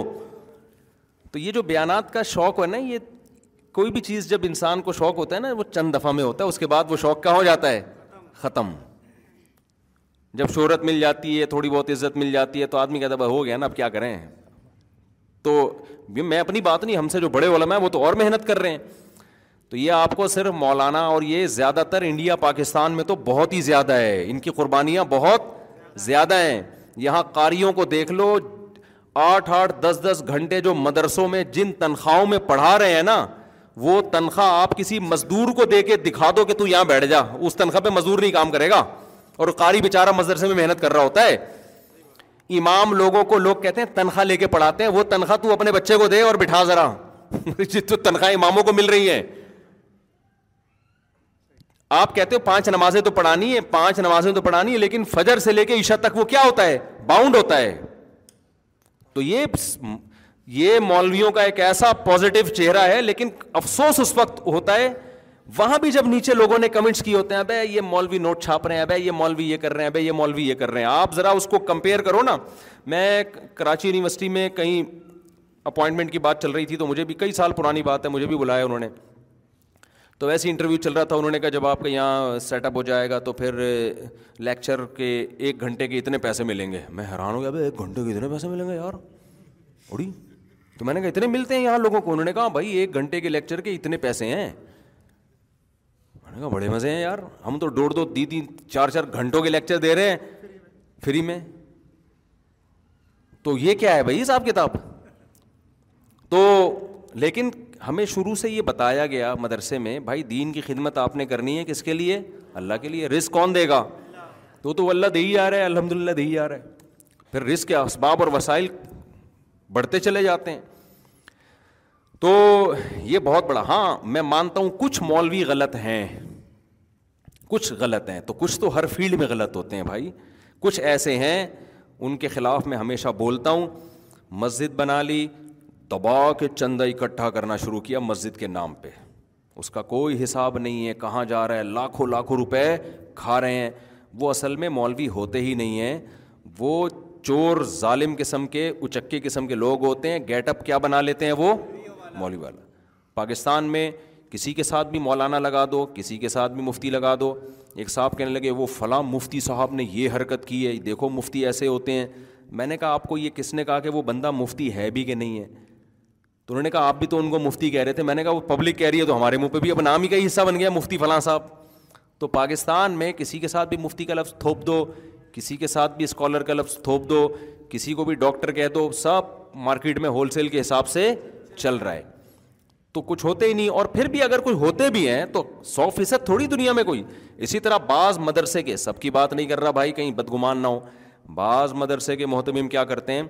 تو یہ جو بیانات کا شوق ہے نا یہ کوئی بھی چیز جب انسان کو شوق ہوتا ہے نا وہ چند دفعہ میں ہوتا ہے اس کے بعد وہ شوق کیا ہو جاتا ہے ختم جب شہرت مل جاتی ہے تھوڑی بہت عزت مل جاتی ہے تو آدمی کہتا ہے ہو گیا نا اب کیا کریں تو میں اپنی بات نہیں ہم سے جو بڑے علماء ہیں وہ تو اور محنت کر رہے ہیں تو یہ آپ کو صرف مولانا اور یہ زیادہ تر انڈیا پاکستان میں تو بہت ہی زیادہ ہے ان کی قربانیاں بہت زیادہ ہیں یہاں قاریوں کو دیکھ لو آٹھ آٹھ دس دس گھنٹے جو مدرسوں میں جن تنخواہوں میں پڑھا رہے ہیں نا وہ تنخواہ آپ کسی مزدور کو دے کے دکھا دو کہ تو یہاں بیٹھ جا اس تنخواہ پہ مزدور نہیں کام کرے گا اور قاری بیچارہ مدرسے میں محنت کر رہا ہوتا ہے امام لوگوں کو لوگ کہتے ہیں تنخواہ لے کے پڑھاتے ہیں وہ تنخواہ تو اپنے بچے کو دے اور بٹھا ذرا تنخواہ اماموں کو مل رہی ہیں آپ کہتے ہو پانچ نمازیں تو پڑھانی ہے پانچ نمازیں تو پڑھانی ہے لیکن فجر سے لے کے عشاء تک وہ کیا ہوتا ہے باؤنڈ ہوتا ہے تو یہ یہ مولویوں کا ایک ایسا پازیٹو چہرہ ہے لیکن افسوس اس وقت ہوتا ہے وہاں بھی جب نیچے لوگوں نے کمنٹس کیے ہوتے ہیں یہ مولوی نوٹ چھاپ رہے ہیں بھائی یہ مولوی یہ کر رہے ہیں یہ مولوی یہ کر رہے ہیں آپ ذرا اس کو کمپیئر کرو نا میں کراچی یونیورسٹی میں کہیں اپوائنٹمنٹ کی بات چل رہی تھی تو مجھے بھی کئی سال پرانی بات ہے مجھے بھی بلایا انہوں نے تو ویسے انٹرویو چل رہا تھا انہوں نے کہا جب آپ کا یہاں سیٹ اپ ہو جائے گا تو پھر لیکچر کے ایک گھنٹے کے اتنے پیسے ملیں گے میں حیران ہو گیا ایک گھنٹے کے اتنے پیسے ملیں گے یار اڑی تو میں نے کہا اتنے ملتے ہیں یہاں لوگوں کو انہوں نے کہا بھائی ایک گھنٹے کے لیکچر کے اتنے پیسے ہیں میں نے کہا بڑے مزے ہیں یار ہم تو ڈوڑ دو دی تین چار چار گھنٹوں کے لیکچر دے رہے ہیں فری میں تو یہ کیا ہے بھائی حساب کتاب تو لیکن ہمیں شروع سے یہ بتایا گیا مدرسے میں بھائی دین کی خدمت آپ نے کرنی ہے کس کے لیے اللہ کے لیے رسک کون دے گا تو تو اللہ دہی آ رہا ہے الحمد للہ دہی آ رہا ہے پھر رزق کے اسباب اور وسائل بڑھتے چلے جاتے ہیں تو یہ بہت بڑا ہاں میں مانتا ہوں کچھ مولوی غلط ہیں کچھ غلط ہیں تو کچھ تو ہر فیلڈ میں غلط ہوتے ہیں بھائی کچھ ایسے ہیں ان کے خلاف میں ہمیشہ بولتا ہوں مسجد بنا لی دبا کے چندہ اکٹھا کرنا شروع کیا مسجد کے نام پہ اس کا کوئی حساب نہیں ہے کہاں جا رہا ہے لاکھوں لاکھوں روپے کھا رہے ہیں وہ اصل میں مولوی ہوتے ہی نہیں ہیں وہ چور ظالم قسم کے اچکے قسم کے لوگ ہوتے ہیں گیٹ اپ کیا بنا لیتے ہیں وہ مولوی والا پاکستان میں کسی کے ساتھ بھی مولانا لگا دو کسی کے ساتھ بھی مفتی لگا دو ایک صاحب کہنے لگے وہ فلاں مفتی صاحب نے یہ حرکت کی ہے دیکھو مفتی ایسے ہوتے ہیں میں نے کہا آپ کو یہ کس نے کہا کہ وہ بندہ مفتی ہے بھی کہ نہیں ہے تو انہوں نے کہا آپ بھی تو ان کو مفتی کہہ رہے تھے میں نے کہا وہ پبلک کہہ رہی ہے تو ہمارے منہ پہ بھی اب نام ہی کا ہی حصہ بن گیا مفتی فلاں صاحب تو پاکستان میں کسی کے ساتھ بھی مفتی کا لفظ تھوپ دو کسی کے ساتھ بھی اسکالر کا لفظ تھوپ دو کسی کو بھی ڈاکٹر کہہ دو سب مارکیٹ میں ہول سیل کے حساب سے چل رہا ہے تو کچھ ہوتے ہی نہیں اور پھر بھی اگر کچھ ہوتے بھی ہیں تو سو فیصد تھوڑی دنیا میں کوئی اسی طرح بعض مدرسے کے سب کی بات نہیں کر رہا بھائی کہیں بدگمان نہ ہو بعض مدرسے کے محتمم کیا کرتے ہیں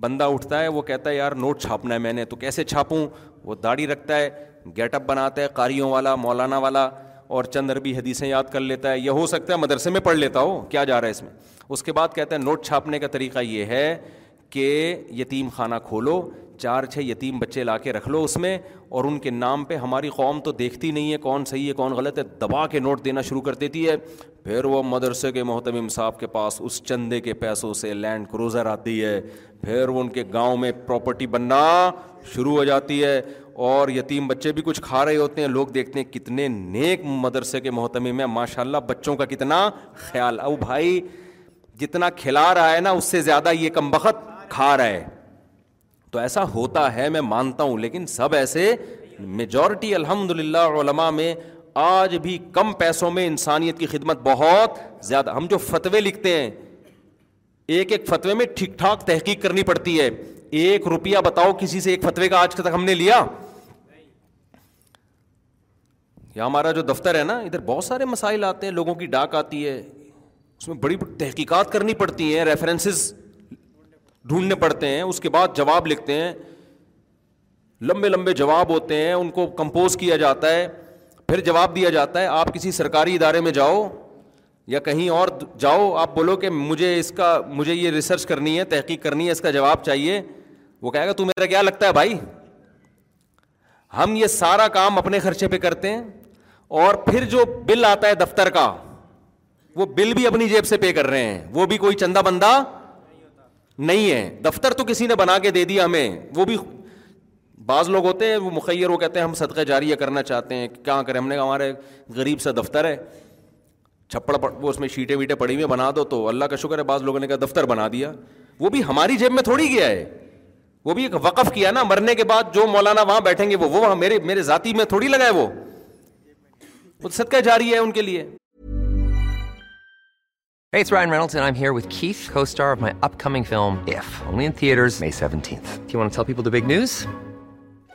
بندہ اٹھتا ہے وہ کہتا ہے یار نوٹ چھاپنا ہے میں نے تو کیسے چھاپوں وہ داڑھی رکھتا ہے گیٹ اپ بناتا ہے قاریوں والا مولانا والا اور چند عربی حدیثیں یاد کر لیتا ہے یہ ہو سکتا ہے مدرسے میں پڑھ لیتا ہو کیا جا رہا ہے اس میں اس کے بعد کہتا ہے نوٹ چھاپنے کا طریقہ یہ ہے کہ یتیم خانہ کھولو چار چھ یتیم بچے لا کے رکھ لو اس میں اور ان کے نام پہ ہماری قوم تو دیکھتی نہیں ہے کون صحیح ہے کون غلط ہے دبا کے نوٹ دینا شروع کر دیتی ہے پھر وہ مدرسے کے محتم صاحب کے پاس اس چندے کے پیسوں سے لینڈ کروزر آتی ہے پھر ان کے گاؤں میں پراپرٹی بننا شروع ہو جاتی ہے اور یتیم بچے بھی کچھ کھا رہے ہوتے ہیں لوگ دیکھتے ہیں کتنے نیک مدرسے کے محتمے میں ماشاء اللہ بچوں کا کتنا خیال او بھائی جتنا کھلا رہا ہے نا اس سے زیادہ یہ کم بخت کھا رہا ہے تو ایسا ہوتا ہے میں مانتا ہوں لیکن سب ایسے میجورٹی الحمد للہ علماء میں آج بھی کم پیسوں میں انسانیت کی خدمت بہت زیادہ ہم جو فتوے لکھتے ہیں ایک ایک فتوے میں ٹھیک ٹھاک تحقیق کرنی پڑتی ہے ایک روپیہ بتاؤ کسی سے ایک فتوے کا آج تک ہم نے لیا یا ہمارا جو دفتر ہے نا ادھر بہت سارے مسائل آتے ہیں لوگوں کی ڈاک آتی ہے اس میں بڑی تحقیقات کرنی پڑتی ہیں ریفرنسز ڈھونڈنے پڑتے ہیں اس کے بعد جواب لکھتے ہیں لمبے لمبے جواب ہوتے ہیں ان کو کمپوز کیا جاتا ہے پھر جواب دیا جاتا ہے آپ کسی سرکاری ادارے میں جاؤ یا کہیں اور جاؤ آپ بولو کہ مجھے اس کا مجھے یہ ریسرچ کرنی ہے تحقیق کرنی ہے اس کا جواب چاہیے وہ کہے گا تو میرا کیا لگتا ہے بھائی ہم یہ سارا کام اپنے خرچے پہ کرتے ہیں اور پھر جو بل آتا ہے دفتر کا وہ بل بھی اپنی جیب سے پے کر رہے ہیں وہ بھی کوئی چندہ بندہ نہیں ہے دفتر تو کسی نے بنا کے دے دیا ہمیں وہ بھی بعض لوگ ہوتے ہیں وہ مخیر وہ کہتے ہیں ہم صدقہ جاریہ کرنا چاہتے ہیں کیا کریں ہم نے ہمارے غریب سا دفتر ہے چھپڑ وہ اس میں شیٹیں ویٹیں پڑی ہوئی بنا دو تو اللہ کا شکر ہے بعض لوگوں نے کہا دفتر بنا دیا وہ وہ بھی بھی ہماری جیب میں تھوڑی گیا ہے ایک وقف کیا نا مرنے کے بعد جو مولانا وہاں بیٹھیں گے وہ وہاں میرے میرے ذاتی میں تھوڑی لگا ہے وہ صدقہ جاری ہے ان کے لیے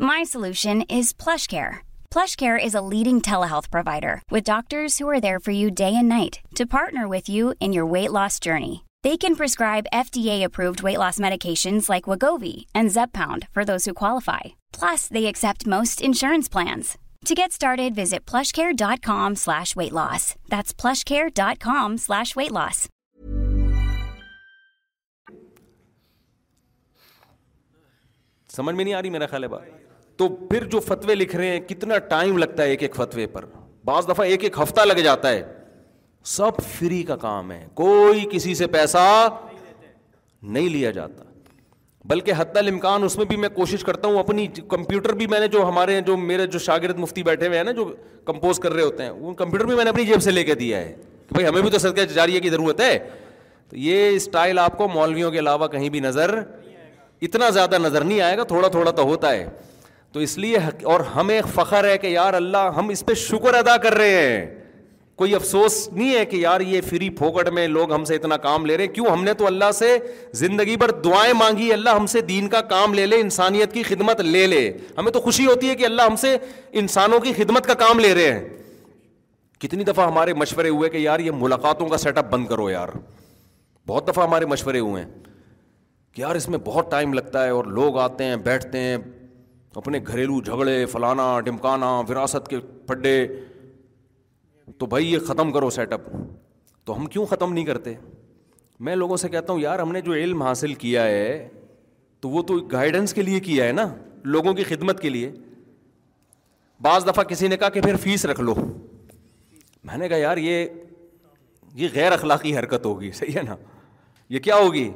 My solution is Plush Care Plush Care is a leading telehealth provider with doctors who are there for you day and night to partner with you in your weight loss journey they can prescribe F D approved weight loss medications like Wegovy and Zepbound for those who qualify plus they accept most insurance plans to get started visit Plush Care dot com slash weight loss that's Plush Care dot com slash weight loss سمجھ میں نہیں آ رہی میرا خیال ہے بات تو پھر جو فتوے لکھ رہے ہیں کتنا ٹائم لگتا ہے ایک ایک فتوے پر بعض دفعہ ایک ایک ہفتہ لگ جاتا ہے سب فری کا کام ہے کوئی کسی سے پیسہ نہیں لیا جاتا بلکہ حت الامکان اس میں بھی میں کوشش کرتا ہوں اپنی کمپیوٹر بھی میں نے جو ہمارے جو میرے جو شاگرد مفتی بیٹھے ہوئے ہیں نا جو کمپوز کر رہے ہوتے ہیں وہ کمپیوٹر بھی میں نے اپنی جیب سے لے کے دیا ہے کہ بھائی ہمیں بھی تو صدقہ جاریہ کی ضرورت ہے تو یہ اسٹائل آپ کو مولویوں کے علاوہ کہیں بھی نظر اتنا زیادہ نظر نہیں آئے گا تھوڑا تھوڑا تو ہوتا ہے تو اس لیے اور ہمیں فخر ہے کہ یار اللہ ہم اس پہ شکر ادا کر رہے ہیں کوئی افسوس نہیں ہے کہ یار یہ فری پھوکٹ میں لوگ ہم سے اتنا کام لے رہے ہیں کیوں ہم نے تو اللہ سے زندگی بھر دعائیں مانگی اللہ ہم سے دین کا کام لے لے انسانیت کی خدمت لے لے ہمیں تو خوشی ہوتی ہے کہ اللہ ہم سے انسانوں کی خدمت کا کام لے رہے ہیں کتنی دفعہ ہمارے مشورے ہوئے کہ یار یہ ملاقاتوں کا سیٹ اپ بند کرو یار بہت دفعہ ہمارے مشورے ہوئے ہیں کہ یار اس میں بہت ٹائم لگتا ہے اور لوگ آتے ہیں بیٹھتے ہیں اپنے گھریلو جھگڑے فلانا ڈمکانا وراثت کے پڈے تو بھائی یہ ختم کرو سیٹ اپ تو ہم کیوں ختم نہیں کرتے میں لوگوں سے کہتا ہوں یار ہم نے جو علم حاصل کیا ہے تو وہ تو گائیڈنس کے لیے کیا ہے نا لوگوں کی خدمت کے لیے بعض دفعہ کسی نے کہا کہ پھر فیس رکھ لو میں نے کہا یار یہ یہ غیر اخلاقی حرکت ہوگی صحیح ہے نا یہ کیا ہوگی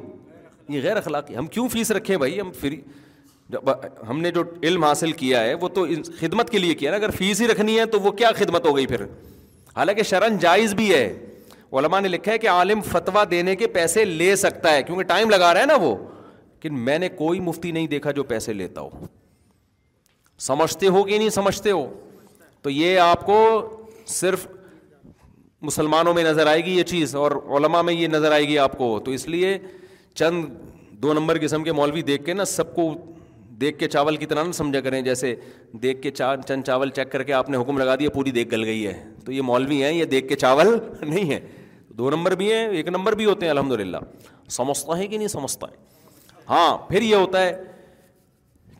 یہ غیر اخلاقی ہم کیوں فیس رکھیں بھائی ہم فری ہم نے جو علم حاصل کیا ہے وہ تو خدمت کے لیے کیا نا اگر فیس ہی رکھنی ہے تو وہ کیا خدمت ہو گئی پھر حالانکہ شرن جائز بھی ہے علماء نے لکھا ہے کہ عالم فتویٰ دینے کے پیسے لے سکتا ہے کیونکہ ٹائم لگا رہا ہے نا وہ کہ میں نے کوئی مفتی نہیں دیکھا جو پیسے لیتا ہو سمجھتے ہو کہ نہیں سمجھتے ہو تو یہ آپ کو صرف مسلمانوں میں نظر آئے گی یہ چیز اور علماء میں یہ نظر آئے گی آپ کو تو اس لیے چند دو نمبر قسم کے مولوی دیکھ کے نا سب کو دیکھ کے چاول کتنا نہ سمجھا کریں جیسے دیکھ کے چند چاول چیک کر کے آپ نے حکم لگا دیا پوری دیکھ گل گئی ہے تو یہ مولوی ہیں یہ دیکھ کے چاول نہیں ہے ایک نمبر بھی ہوتے ہیں الحمد للہ سمجھتا ہے کہ نہیں سمجھتا ہے ہاں پھر یہ ہوتا ہے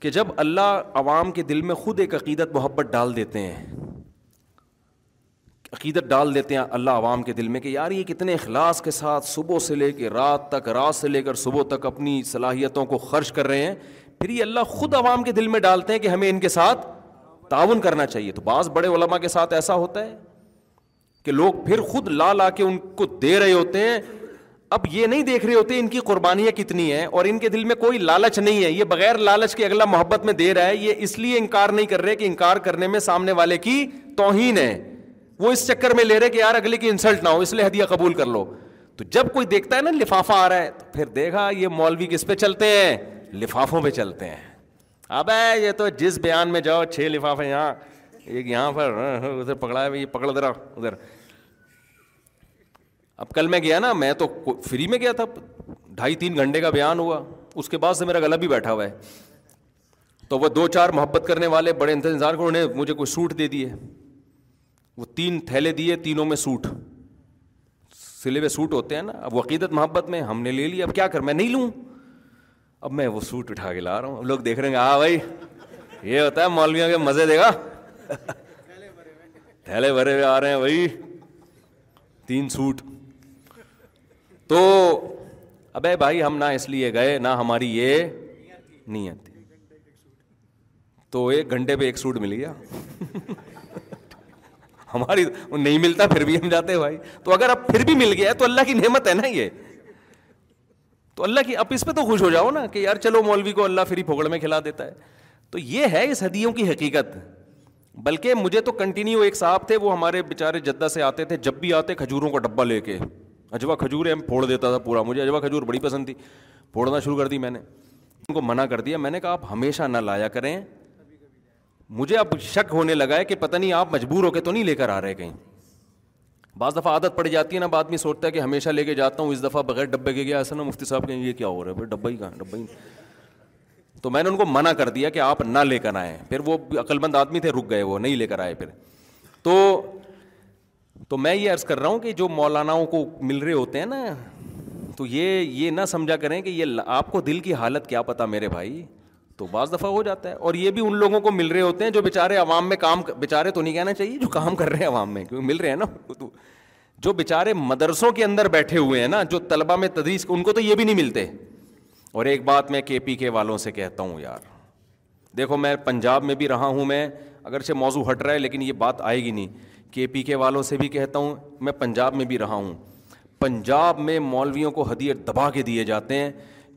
کہ جب اللہ عوام کے دل میں خود ایک عقیدت محبت ڈال دیتے ہیں عقیدت ڈال دیتے ہیں اللہ عوام کے دل میں کہ یار یہ کتنے اخلاص کے ساتھ صبح سے لے کے رات تک رات سے لے کر صبح تک اپنی صلاحیتوں کو خرچ کر رہے ہیں پھر یہ اللہ خود عوام کے دل میں ڈالتے ہیں کہ ہمیں ان کے ساتھ تعاون کرنا چاہیے تو بعض بڑے علما کے ساتھ ایسا ہوتا ہے کہ لوگ پھر خود لا لا کے ان کو دے رہے ہوتے ہیں اب یہ نہیں دیکھ رہے ہوتے ان کی قربانیاں کتنی ہیں اور ان کے دل میں کوئی لالچ نہیں ہے یہ بغیر لالچ کے اگلا محبت میں دے رہا ہے یہ اس لیے انکار نہیں کر رہے کہ انکار کرنے میں سامنے والے کی توہین ہے وہ اس چکر میں لے رہے کہ یار اگلے کی انسلٹ نہ ہو اس لیے ہدیہ قبول کر لو تو جب کوئی دیکھتا ہے نا لفافہ آ رہا ہے تو پھر دیکھا یہ مولوی کس پہ چلتے ہیں لفافوں پہ چلتے ہیں اب ہے یہ تو جس بیان میں جاؤ چھ لفافے یہاں ایک یہاں پر ادھر پکڑا ہے یہ پکڑ درا ادھر اب کل میں گیا نا میں تو فری میں گیا تھا ڈھائی تین گھنٹے کا بیان ہوا اس کے بعد سے میرا گلا بھی بیٹھا ہوا ہے تو وہ دو چار محبت کرنے والے بڑے انتظار کو انہوں نے مجھے کوئی سوٹ دے دیے وہ تین تھیلے دیے تینوں میں سوٹ سلے ہوئے سوٹ ہوتے ہیں نا اب وقیدت محبت میں ہم نے لے لی اب کیا کر میں نہیں لوں اب میں وہ سوٹ اٹھا کے لا رہا ہوں لوگ دیکھ رہے ہیں ہاں بھائی یہ ہوتا ہے مولویوں کے مزے دے گا تھیلے بھرے ہوئے آ رہے ہیں بھائی تین سوٹ تو ابے بھائی ہم نہ اس لیے گئے نہ ہماری یہ نہیں آتی تو ایک گھنٹے پہ ایک سوٹ مل گیا ہماری نہیں ملتا پھر بھی ہم جاتے بھائی تو اگر اب پھر بھی مل گیا تو اللہ کی نعمت ہے نا یہ تو اللہ کی اب اس پہ تو خوش ہو جاؤ نا کہ یار چلو مولوی کو اللہ فری پھوگڑ میں کھلا دیتا ہے تو یہ ہے اس حدیوں کی حقیقت بلکہ مجھے تو کنٹینیو ایک صاحب تھے وہ ہمارے بےچارے جدہ سے آتے تھے جب بھی آتے کھجوروں کا ڈبہ لے کے اجوا کھجور ہے پھوڑ دیتا تھا پورا مجھے اجوا کھجور بڑی پسند تھی پھوڑنا شروع کر دی میں نے ان کو منع کر دیا میں نے کہا آپ ہمیشہ نہ لایا کریں مجھے اب شک ہونے لگا ہے کہ پتہ نہیں آپ مجبور ہو کے تو نہیں لے کر آ رہے کہیں بعض دفعہ عادت پڑ جاتی ہے نا بعد آدمی سوچتا ہے کہ ہمیشہ لے کے جاتا ہوں اس دفعہ بغیر ڈبے کے گیا ایسا نا مفتی صاحب کہیں یہ کیا ہو رہا ہے ہی کہاں ڈبہ ہی تو میں نے ان کو منع کر دیا کہ آپ نہ لے کر آئیں پھر وہ عقل مند آدمی تھے رک گئے وہ نہیں لے کر آئے پھر تو تو میں یہ عرض کر رہا ہوں کہ جو مولاناؤں کو مل رہے ہوتے ہیں نا تو یہ یہ نہ سمجھا کریں کہ یہ آپ کو دل کی حالت کیا پتہ میرے بھائی تو بعض دفعہ ہو جاتا ہے اور یہ بھی ان لوگوں کو مل رہے ہوتے ہیں جو بیچارے عوام میں کام بیچارے تو نہیں کہنا چاہیے جو کام کر رہے ہیں عوام میں کیونکہ مل رہے ہیں نا تو جو بیچارے مدرسوں کے اندر بیٹھے ہوئے ہیں نا جو طلبہ میں تدریس ان کو تو یہ بھی نہیں ملتے اور ایک بات میں کے پی کے والوں سے کہتا ہوں یار دیکھو میں پنجاب میں بھی رہا ہوں میں اگرچہ موضوع ہٹ رہا ہے لیکن یہ بات آئے گی نہیں کے پی کے والوں سے بھی کہتا ہوں میں پنجاب میں بھی رہا ہوں پنجاب میں مولویوں کو ہدیت دبا کے دیے جاتے ہیں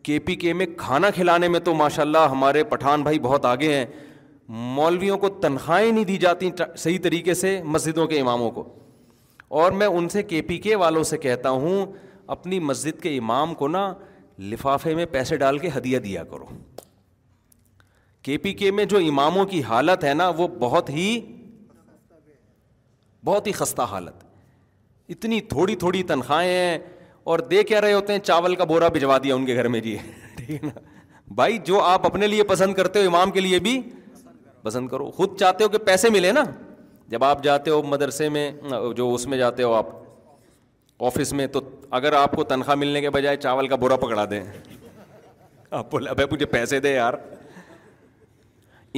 کے پی کے میں کھانا کھلانے میں تو ماشاء اللہ ہمارے پٹھان بھائی بہت آگے ہیں مولویوں کو تنخواہیں نہیں دی جاتی صحیح طریقے سے مسجدوں کے اماموں کو اور میں ان سے کے پی کے والوں سے کہتا ہوں اپنی مسجد کے امام کو نا لفافے میں پیسے ڈال کے ہدیہ دیا کرو کے پی کے میں جو اماموں کی حالت ہے نا وہ بہت ہی بہت ہی خستہ حالت اتنی تھوڑی تھوڑی تنخواہیں ہیں اور دے کیا رہے ہوتے ہیں چاول کا بورا بھجوا دیا ان کے گھر میں جی ٹھیک ہے نا بھائی جو آپ اپنے لیے پسند کرتے ہو امام کے لیے بھی پسند کرو خود چاہتے ہو کہ پیسے ملے نا جب آپ جاتے ہو مدرسے میں جو اس میں جاتے ہو آپ آفس میں تو اگر آپ کو تنخواہ ملنے کے بجائے چاول کا بورا پکڑا دیں آپ بولے ابھی مجھے پیسے دے یار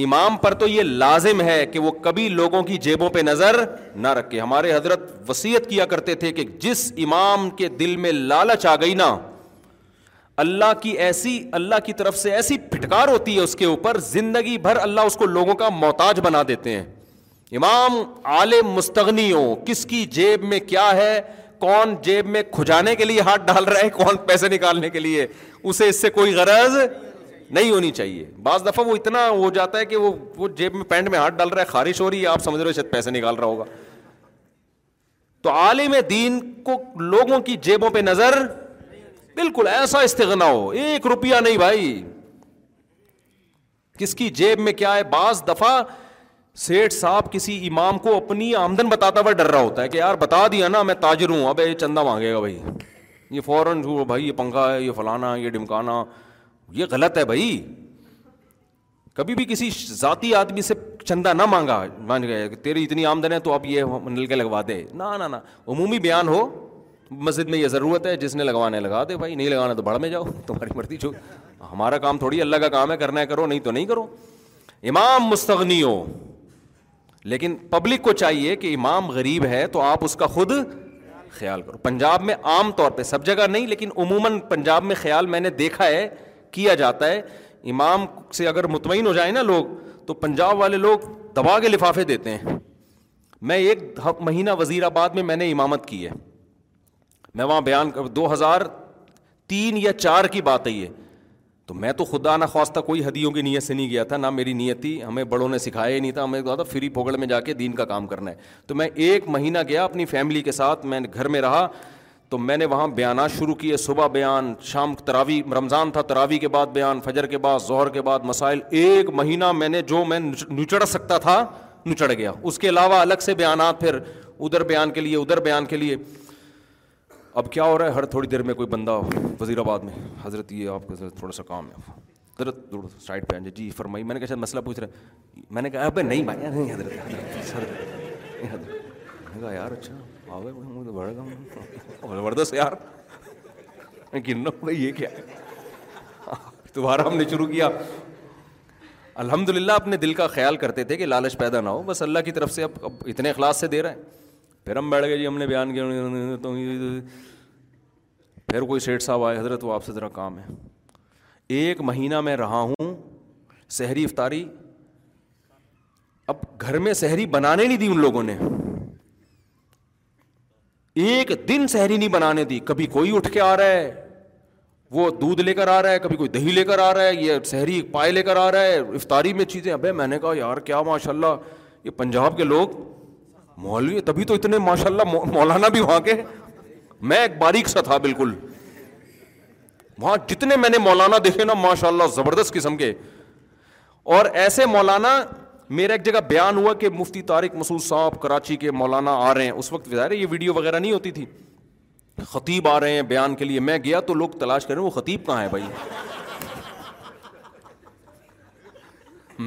امام پر تو یہ لازم ہے کہ وہ کبھی لوگوں کی جیبوں پہ نظر نہ رکھے ہمارے حضرت وسیعت کیا کرتے تھے کہ جس امام کے دل میں لالچ آ گئی نا اللہ اللہ کی کی ایسی طرف سے ایسی پھٹکار ہوتی ہے اس کے اوپر زندگی بھر اللہ اس کو لوگوں کا محتاج بنا دیتے ہیں امام عالم مستغنی ہو کس کی جیب میں کیا ہے کون جیب میں کھجانے کے لیے ہاتھ ڈال رہا ہے کون پیسے نکالنے کے لیے اسے اس سے کوئی غرض نہیں ہونی چاہیے بعض دفعہ وہ اتنا ہو جاتا ہے کہ وہ جیب میں پینٹ میں ہاتھ ڈال رہا ہے خارش ہو رہی ہے آپ سمجھ رہے ہو شاید پیسے نکال رہا ہوگا تو عالم دین کو لوگوں کی جیبوں پہ نظر بالکل ایسا استغنا ہو ایک روپیہ نہیں بھائی کس کی جیب میں کیا ہے بعض دفعہ سیٹ صاحب کسی امام کو اپنی آمدن بتاتا ہوا ڈر رہا ہوتا ہے کہ یار بتا دیا نا میں تاجر ہوں اب یہ چندہ مانگے گا بھائی یہ فوراً بھائی یہ پنکھا ہے یہ فلانا یہ ڈمکانا یہ غلط ہے بھائی کبھی بھی کسی ذاتی آدمی سے چندہ نہ مانگا مان گئے تیری اتنی آمدن ہے تو آپ یہ نل کے لگوا دے نہ عمومی بیان ہو مسجد میں یہ ضرورت ہے جس نے لگوانے لگا دے بھائی نہیں لگانا تو بڑھ میں جاؤ تمہاری مرضی جو ہمارا کام تھوڑی اللہ کا کام ہے کرنا ہے کرو نہیں تو نہیں کرو امام مستغنی ہو لیکن پبلک کو چاہیے کہ امام غریب ہے تو آپ اس کا خود خیال کرو پنجاب میں عام طور پہ سب جگہ نہیں لیکن عموماً پنجاب میں خیال میں نے دیکھا ہے کیا جاتا ہے امام سے اگر مطمئن ہو جائیں نا لوگ تو پنجاب والے لوگ دبا کے لفافے دیتے ہیں میں ایک مہینہ وزیر آباد میں میں نے امامت کی ہے میں وہاں بیان کر دو ہزار تین یا چار کی بات ہے یہ تو میں تو خدا نہ خواصہ کوئی حدیوں کی نیت سے نہیں گیا تھا نہ میری نیت تھی ہمیں بڑوں نے سکھایا ہی نہیں تھا ہمیں کہا تھا فری پھوگڑ میں جا کے دین کا کام کرنا ہے تو میں ایک مہینہ گیا اپنی فیملی کے ساتھ میں گھر میں رہا تو میں نے وہاں بیانات شروع کیے صبح بیان شام تراوی رمضان تھا تراوی کے بعد بیان فجر کے بعد ظہر کے بعد مسائل ایک مہینہ میں نے جو میں نچڑ سکتا تھا نچڑ گیا اس کے علاوہ الگ سے بیانات پھر ادھر بیان کے لیے ادھر بیان کے لیے اب کیا ہو رہا ہے ہر تھوڑی دیر میں کوئی بندہ وزیر آباد میں حضرت یہ آپ کے تھوڑا سا کام ہے حضرت سائڈ پہ جی فرمائی میں نے کہا مسئلہ پوچھ رہے میں نے کہا نہیں بھائی نہیں حضرت حضرت یار اچھا یہ کیا ہے ہم نے شروع کیا الحمد للہ اپنے دل کا خیال کرتے تھے کہ لالچ پیدا نہ ہو بس اللہ کی طرف سے اب اب اتنے اخلاص سے دے رہے ہیں پھر ہم بیٹھ گئے جی ہم نے بیان کیا پھر کوئی سیٹ صاحب آئے حضرت وہ آپ سے ذرا کام ہے ایک مہینہ میں رہا ہوں سحری افطاری اب گھر میں سحری بنانے نہیں دی ان لوگوں نے ایک دن سہری نہیں بنانے دی کبھی کوئی اٹھ کے آ رہا ہے وہ دودھ لے کر آ رہا ہے کبھی کوئی دہی لے کر آ رہا ہے یہ سحری پائے لے کر آ رہا ہے افطاری میں چیزیں ابے میں نے کہا یار کیا ماشاء اللہ یہ پنجاب کے لوگ مولوی تبھی تو اتنے ماشاء اللہ مولانا بھی وہاں کے میں ایک باریک سا تھا بالکل وہاں جتنے میں نے مولانا دیکھے نا ماشاء اللہ زبردست قسم کے اور ایسے مولانا میرا ایک جگہ بیان ہوا کہ مفتی طارق مسعود صاحب کراچی کے مولانا آ رہے ہیں اس وقت ظاہر یہ ویڈیو وغیرہ نہیں ہوتی تھی خطیب آ رہے ہیں بیان کے لیے میں گیا تو لوگ تلاش کر رہے ہیں وہ خطیب کہاں ہے بھائی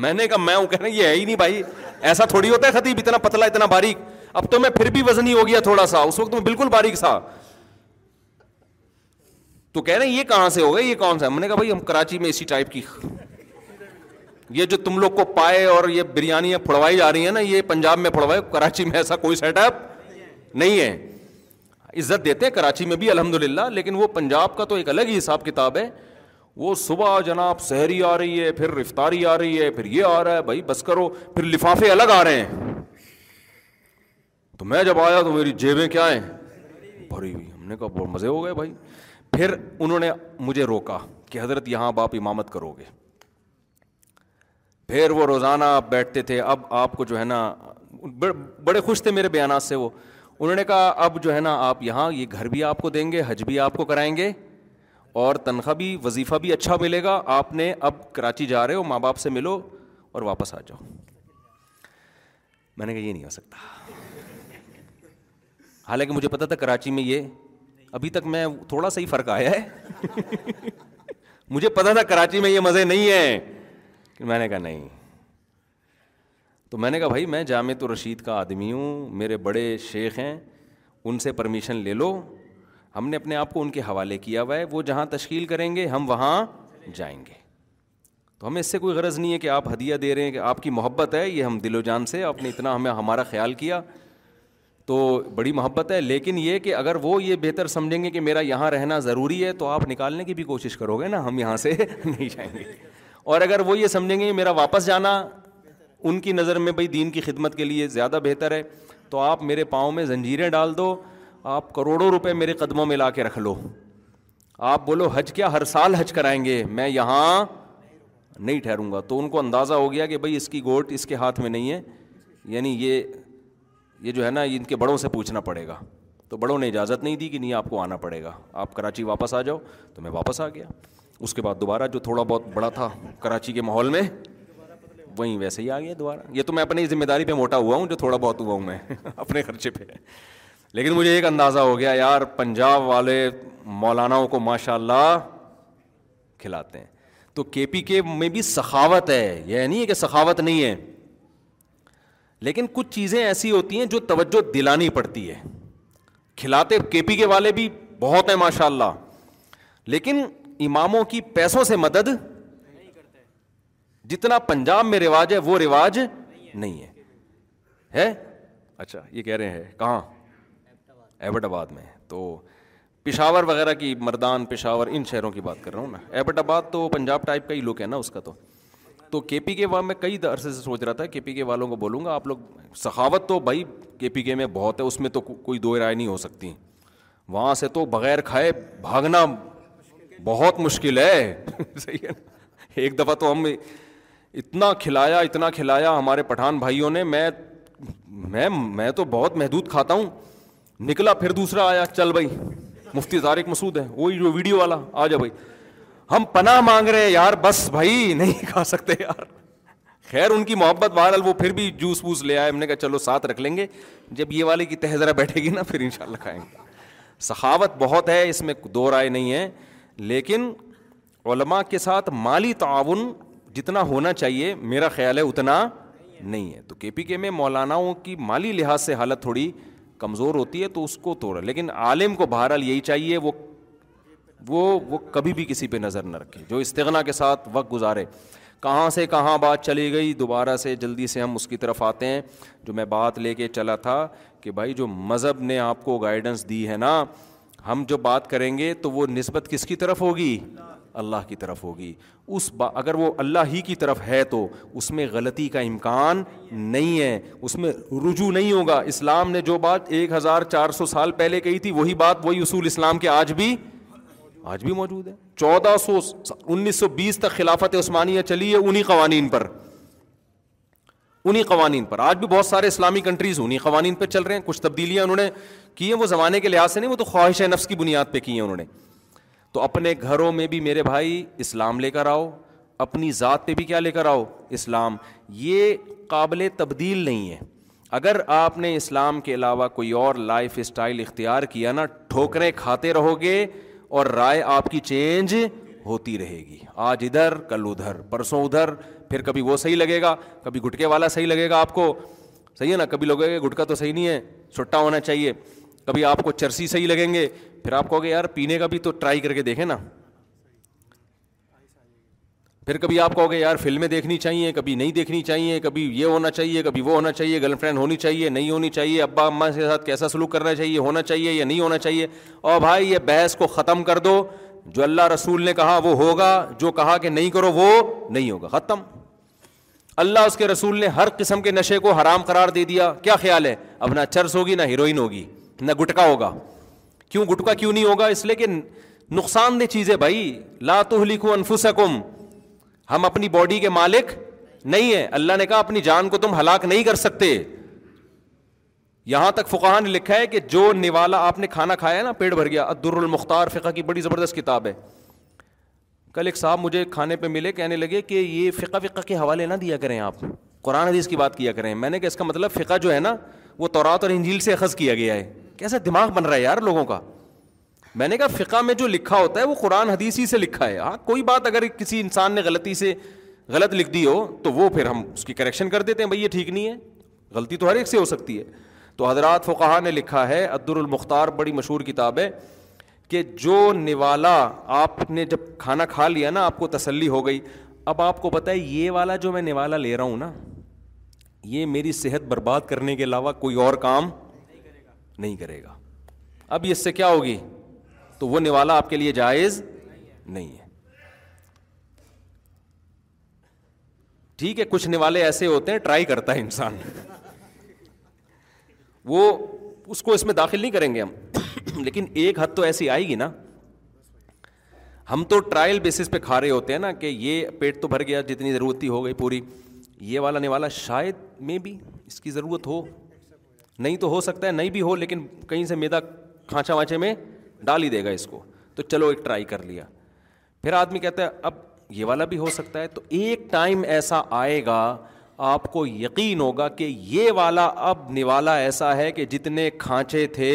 میں نے کہا میں کہہ یہ ہے ہی نہیں بھائی ایسا تھوڑی ہوتا ہے خطیب اتنا پتلا اتنا باریک اب تو میں پھر بھی وزن ہو گیا تھوڑا سا اس وقت میں بالکل باریک تھا تو کہہ رہے ہیں یہ کہاں سے ہو گئے یہ کون سا ہم نے کہا بھائی ہم کراچی میں اسی ٹائپ کی یہ جو تم لوگ کو پائے اور یہ بریانی پھڑوائی جا رہی ہیں نا یہ پنجاب میں پھڑوائے کراچی میں ایسا کوئی سیٹ اپ نہیں ہے عزت دیتے ہیں کراچی میں بھی الحمد للہ لیکن وہ پنجاب کا تو ایک الگ ہی حساب کتاب ہے وہ صبح جناب سحری آ رہی ہے پھر رفتاری آ رہی ہے پھر یہ آ رہا ہے بھائی بس کرو پھر لفافے الگ آ رہے ہیں تو میں جب آیا تو میری جیبیں کیا ہیں بھری ہوئی ہم نے کہا بہت مزے ہو گئے بھائی پھر انہوں نے مجھے روکا کہ حضرت یہاں آپ امامت کرو گے پھر وہ روزانہ آپ بیٹھتے تھے اب آپ کو جو ہے نا بڑے خوش تھے میرے بیانات سے وہ انہوں نے کہا اب جو ہے نا آپ یہاں یہ گھر بھی آپ کو دیں گے حج بھی آپ کو کرائیں گے اور تنخواہ بھی وظیفہ بھی اچھا ملے گا آپ نے اب کراچی جا رہے ہو ماں باپ سے ملو اور واپس آ جاؤ میں نے کہا یہ نہیں آ سکتا حالانکہ مجھے پتا تھا کراچی میں یہ ابھی تک میں تھوڑا سا ہی فرق آیا ہے مجھے پتا تھا کراچی میں یہ مزے نہیں ہیں میں نے کہا نہیں تو میں نے کہا بھائی میں جامعت و رشید کا آدمی ہوں میرے بڑے شیخ ہیں ان سے پرمیشن لے لو ہم نے اپنے آپ کو ان کے حوالے کیا ہوا ہے وہ جہاں تشکیل کریں گے ہم وہاں جائیں گے تو ہمیں اس سے کوئی غرض نہیں ہے کہ آپ ہدیہ دے رہے ہیں کہ آپ کی محبت ہے یہ ہم دل و جان سے آپ نے اتنا ہمیں ہمارا خیال کیا تو بڑی محبت ہے لیکن یہ کہ اگر وہ یہ بہتر سمجھیں گے کہ میرا یہاں رہنا ضروری ہے تو آپ نکالنے کی بھی کوشش کرو گے نا ہم یہاں سے نہیں جائیں گے اور اگر وہ یہ سمجھیں گے میرا واپس جانا ان کی نظر میں بھائی دین کی خدمت کے لیے زیادہ بہتر ہے تو آپ میرے پاؤں میں زنجیریں ڈال دو آپ کروڑوں روپے میرے قدموں میں لا کے رکھ لو آپ بولو حج کیا ہر سال حج کرائیں گے میں یہاں نہیں ٹھہروں گا تو ان کو اندازہ ہو گیا کہ بھائی اس کی گوٹ اس کے ہاتھ میں نہیں ہے یعنی یہ یہ جو ہے نا ان کے بڑوں سے پوچھنا پڑے گا تو بڑوں نے اجازت نہیں دی کہ نہیں آپ کو آنا پڑے گا آپ کراچی واپس آ جاؤ تو میں واپس آ گیا اس کے بعد دوبارہ جو تھوڑا بہت بڑا تھا کراچی کے ماحول میں وہیں ویسے ہی آ گیا دوبارہ یہ تو میں اپنی ذمہ داری پہ موٹا ہوا ہوں جو تھوڑا بہت ہوا ہوں میں اپنے خرچے پہ لیکن مجھے ایک اندازہ ہو گیا یار پنجاب والے مولاناؤں کو ماشاء اللہ کھلاتے ہیں تو کے پی کے میں بھی سخاوت ہے یہ نہیں ہے کہ سخاوت نہیں ہے لیکن کچھ چیزیں ایسی ہوتی ہیں جو توجہ دلانی پڑتی ہے کھلاتے کے پی کے والے بھی بہت ہیں ماشاء اللہ لیکن اماموں کی پیسوں سے مدد جتنا پنجاب میں رواج ہے وہ رواج نہیں ہے ہے اچھا یہ کہہ رہے ہیں کہاں ایبٹ آباد میں تو پشاور وغیرہ کی مردان پشاور ان شہروں کی بات کر رہا ہوں نا ایبٹ آباد تو پنجاب ٹائپ کا ہی لوگ ہے نا اس کا تو کے پی کے میں کئی عرصے سے سوچ رہا تھا کے پی کے والوں کو بولوں گا آپ لوگ سخاوت تو بھائی کے پی کے میں بہت ہے اس میں تو کوئی دو رائے نہیں ہو سکتی وہاں سے تو بغیر کھائے بھاگنا بہت مشکل ہے صحیح ہے نا ایک دفعہ تو ہم اتنا کھلایا اتنا کھلایا ہمارے پٹھان بھائیوں نے میں میں میں تو بہت محدود کھاتا ہوں نکلا پھر دوسرا آیا چل بھائی مفتی طارق مسعود ہے وہی جو ویڈیو والا آ جا بھائی ہم پناہ مانگ رہے ہیں یار بس بھائی نہیں کھا سکتے یار خیر ان کی محبت بہرحال وہ پھر بھی جوس ووس لے آئے ہم نے کہا چلو ساتھ رکھ لیں گے جب یہ والے کی تہذرہ بیٹھے گی نا پھر ان شاء اللہ کھائیں گے سخاوت بہت ہے اس میں دو رائے نہیں ہے لیکن علماء کے ساتھ مالی تعاون جتنا ہونا چاہیے میرا خیال ہے اتنا نہیں ہے تو کے پی کے میں مولاناؤں کی مالی لحاظ سے حالت تھوڑی کمزور ہوتی ہے تو اس کو توڑا لیکن عالم کو بہرحال یہی چاہیے وہ وہ وہ کبھی بھی کسی پہ نظر نہ رکھے جو استغنا کے ساتھ وقت گزارے کہاں سے کہاں بات چلی گئی دوبارہ سے جلدی سے ہم اس کی طرف آتے ہیں جو میں بات لے کے چلا تھا کہ بھائی جو مذہب نے آپ کو گائیڈنس دی ہے نا ہم جو بات کریں گے تو وہ نسبت کس کی طرف ہوگی اللہ کی طرف ہوگی اس با اگر وہ اللہ ہی کی طرف ہے تو اس میں غلطی کا امکان نہیں ہے اس میں رجوع نہیں ہوگا اسلام نے جو بات ایک ہزار چار سو سال پہلے کہی تھی وہی بات وہی اصول اسلام کے آج بھی آج بھی موجود ہے چودہ سو انیس سو بیس تک خلافت عثمانیہ چلی ہے انہیں قوانین پر انہیں قوانین پر آج بھی بہت سارے اسلامی کنٹریز انہیں قوانین پر چل رہے ہیں کچھ تبدیلیاں انہوں نے کیے وہ زمانے کے لحاظ سے نہیں وہ تو خواہش نفس کی بنیاد پہ کیے ہیں انہوں نے تو اپنے گھروں میں بھی میرے بھائی اسلام لے کر آؤ اپنی ذات پہ بھی کیا لے کر آؤ اسلام یہ قابل تبدیل نہیں ہے اگر آپ نے اسلام کے علاوہ کوئی اور لائف اسٹائل اختیار کیا نا ٹھوکریں کھاتے رہو گے اور رائے آپ کی چینج ہوتی رہے گی آج ادھر کل ادھر پرسوں ادھر پھر کبھی وہ صحیح لگے گا کبھی گٹکے والا صحیح لگے گا آپ کو صحیح ہے نا کبھی لوگ گٹکا تو صحیح نہیں ہے چھٹا ہونا چاہیے کبھی آپ کو چرسی صحیح لگیں گے پھر آپ کہو گے یار پینے کا بھی تو ٹرائی کر کے دیکھیں نا پھر کبھی آپ کہو گے یار فلمیں دیکھنی چاہیے کبھی نہیں دیکھنی چاہیے کبھی یہ ہونا چاہیے کبھی وہ ہونا چاہیے گرل فرینڈ ہونی چاہیے نہیں ہونی چاہیے ابا اما کے ساتھ کیسا سلوک کرنا چاہیے ہونا چاہیے یا نہیں ہونا چاہیے اور بھائی یہ بحث کو ختم کر دو جو اللہ رسول نے کہا وہ ہوگا جو کہا کہ نہیں کرو وہ نہیں ہوگا ختم اللہ اس کے رسول نے ہر قسم کے نشے کو حرام قرار دے دیا کیا خیال ہے اب نہ چرس ہوگی نہ ہیروئن ہوگی نہ گٹکا ہوگا کیوں گٹکا کیوں نہیں ہوگا اس لیے کہ نقصان دہ چیزیں بھائی لاتو لکھو انفسکم ہم اپنی باڈی کے مالک نہیں ہیں اللہ نے کہا اپنی جان کو تم ہلاک نہیں کر سکتے یہاں تک فقہ نے لکھا ہے کہ جو نوالا آپ نے کھانا کھایا ہے نا پیٹ بھر گیا عدر المختار فقہ کی بڑی زبردست کتاب ہے کل ایک صاحب مجھے کھانے پہ ملے کہنے لگے کہ یہ فقہ فقہ کے حوالے نہ دیا کریں آپ قرآن حدیث کی بات کیا کریں میں نے کہا اس کا مطلب فقہ جو ہے نا وہ تورات اور انجیل سے اخذ کیا گیا ہے کیسا دماغ بن رہا ہے یار لوگوں کا میں نے کہا فقہ میں جو لکھا ہوتا ہے وہ قرآن حدیث ہی سے لکھا ہے ہاں کوئی بات اگر کسی انسان نے غلطی سے غلط لکھ دی ہو تو وہ پھر ہم اس کی کریکشن کر دیتے ہیں بھائی یہ ٹھیک نہیں ہے غلطی تو ہر ایک سے ہو سکتی ہے تو حضرات فقہ نے لکھا ہے عدر المختار بڑی مشہور کتاب ہے کہ جو نوالا آپ نے جب کھانا کھا لیا نا آپ کو تسلی ہو گئی اب آپ کو پتہ یہ والا جو میں نوالا لے رہا ہوں نا یہ میری صحت برباد کرنے کے علاوہ کوئی اور کام نہیں کرے گا اب اس سے کیا ہوگی تو وہ نوالا آپ کے لیے جائز نہیں ہے ٹھیک ہے کچھ نوالے ایسے ہوتے ہیں ٹرائی کرتا ہے انسان وہ اس کو اس میں داخل نہیں کریں گے ہم لیکن ایک حد تو ایسی آئے گی نا ہم تو ٹرائل بیسس پہ کھا رہے ہوتے ہیں نا کہ یہ پیٹ تو بھر گیا جتنی ضرورت ہی ہو گئی پوری یہ والا نوالا شاید میں بھی اس کی ضرورت ہو نہیں تو ہو سکتا ہے نہیں بھی ہو لیکن کہیں سے میدا کھانچا وانچے میں ڈال ہی دے گا اس کو تو چلو ایک ٹرائی کر لیا پھر آدمی کہتا ہے اب یہ والا بھی ہو سکتا ہے تو ایک ٹائم ایسا آئے گا آپ کو یقین ہوگا کہ یہ والا اب نوالا ایسا ہے کہ جتنے کھانچے تھے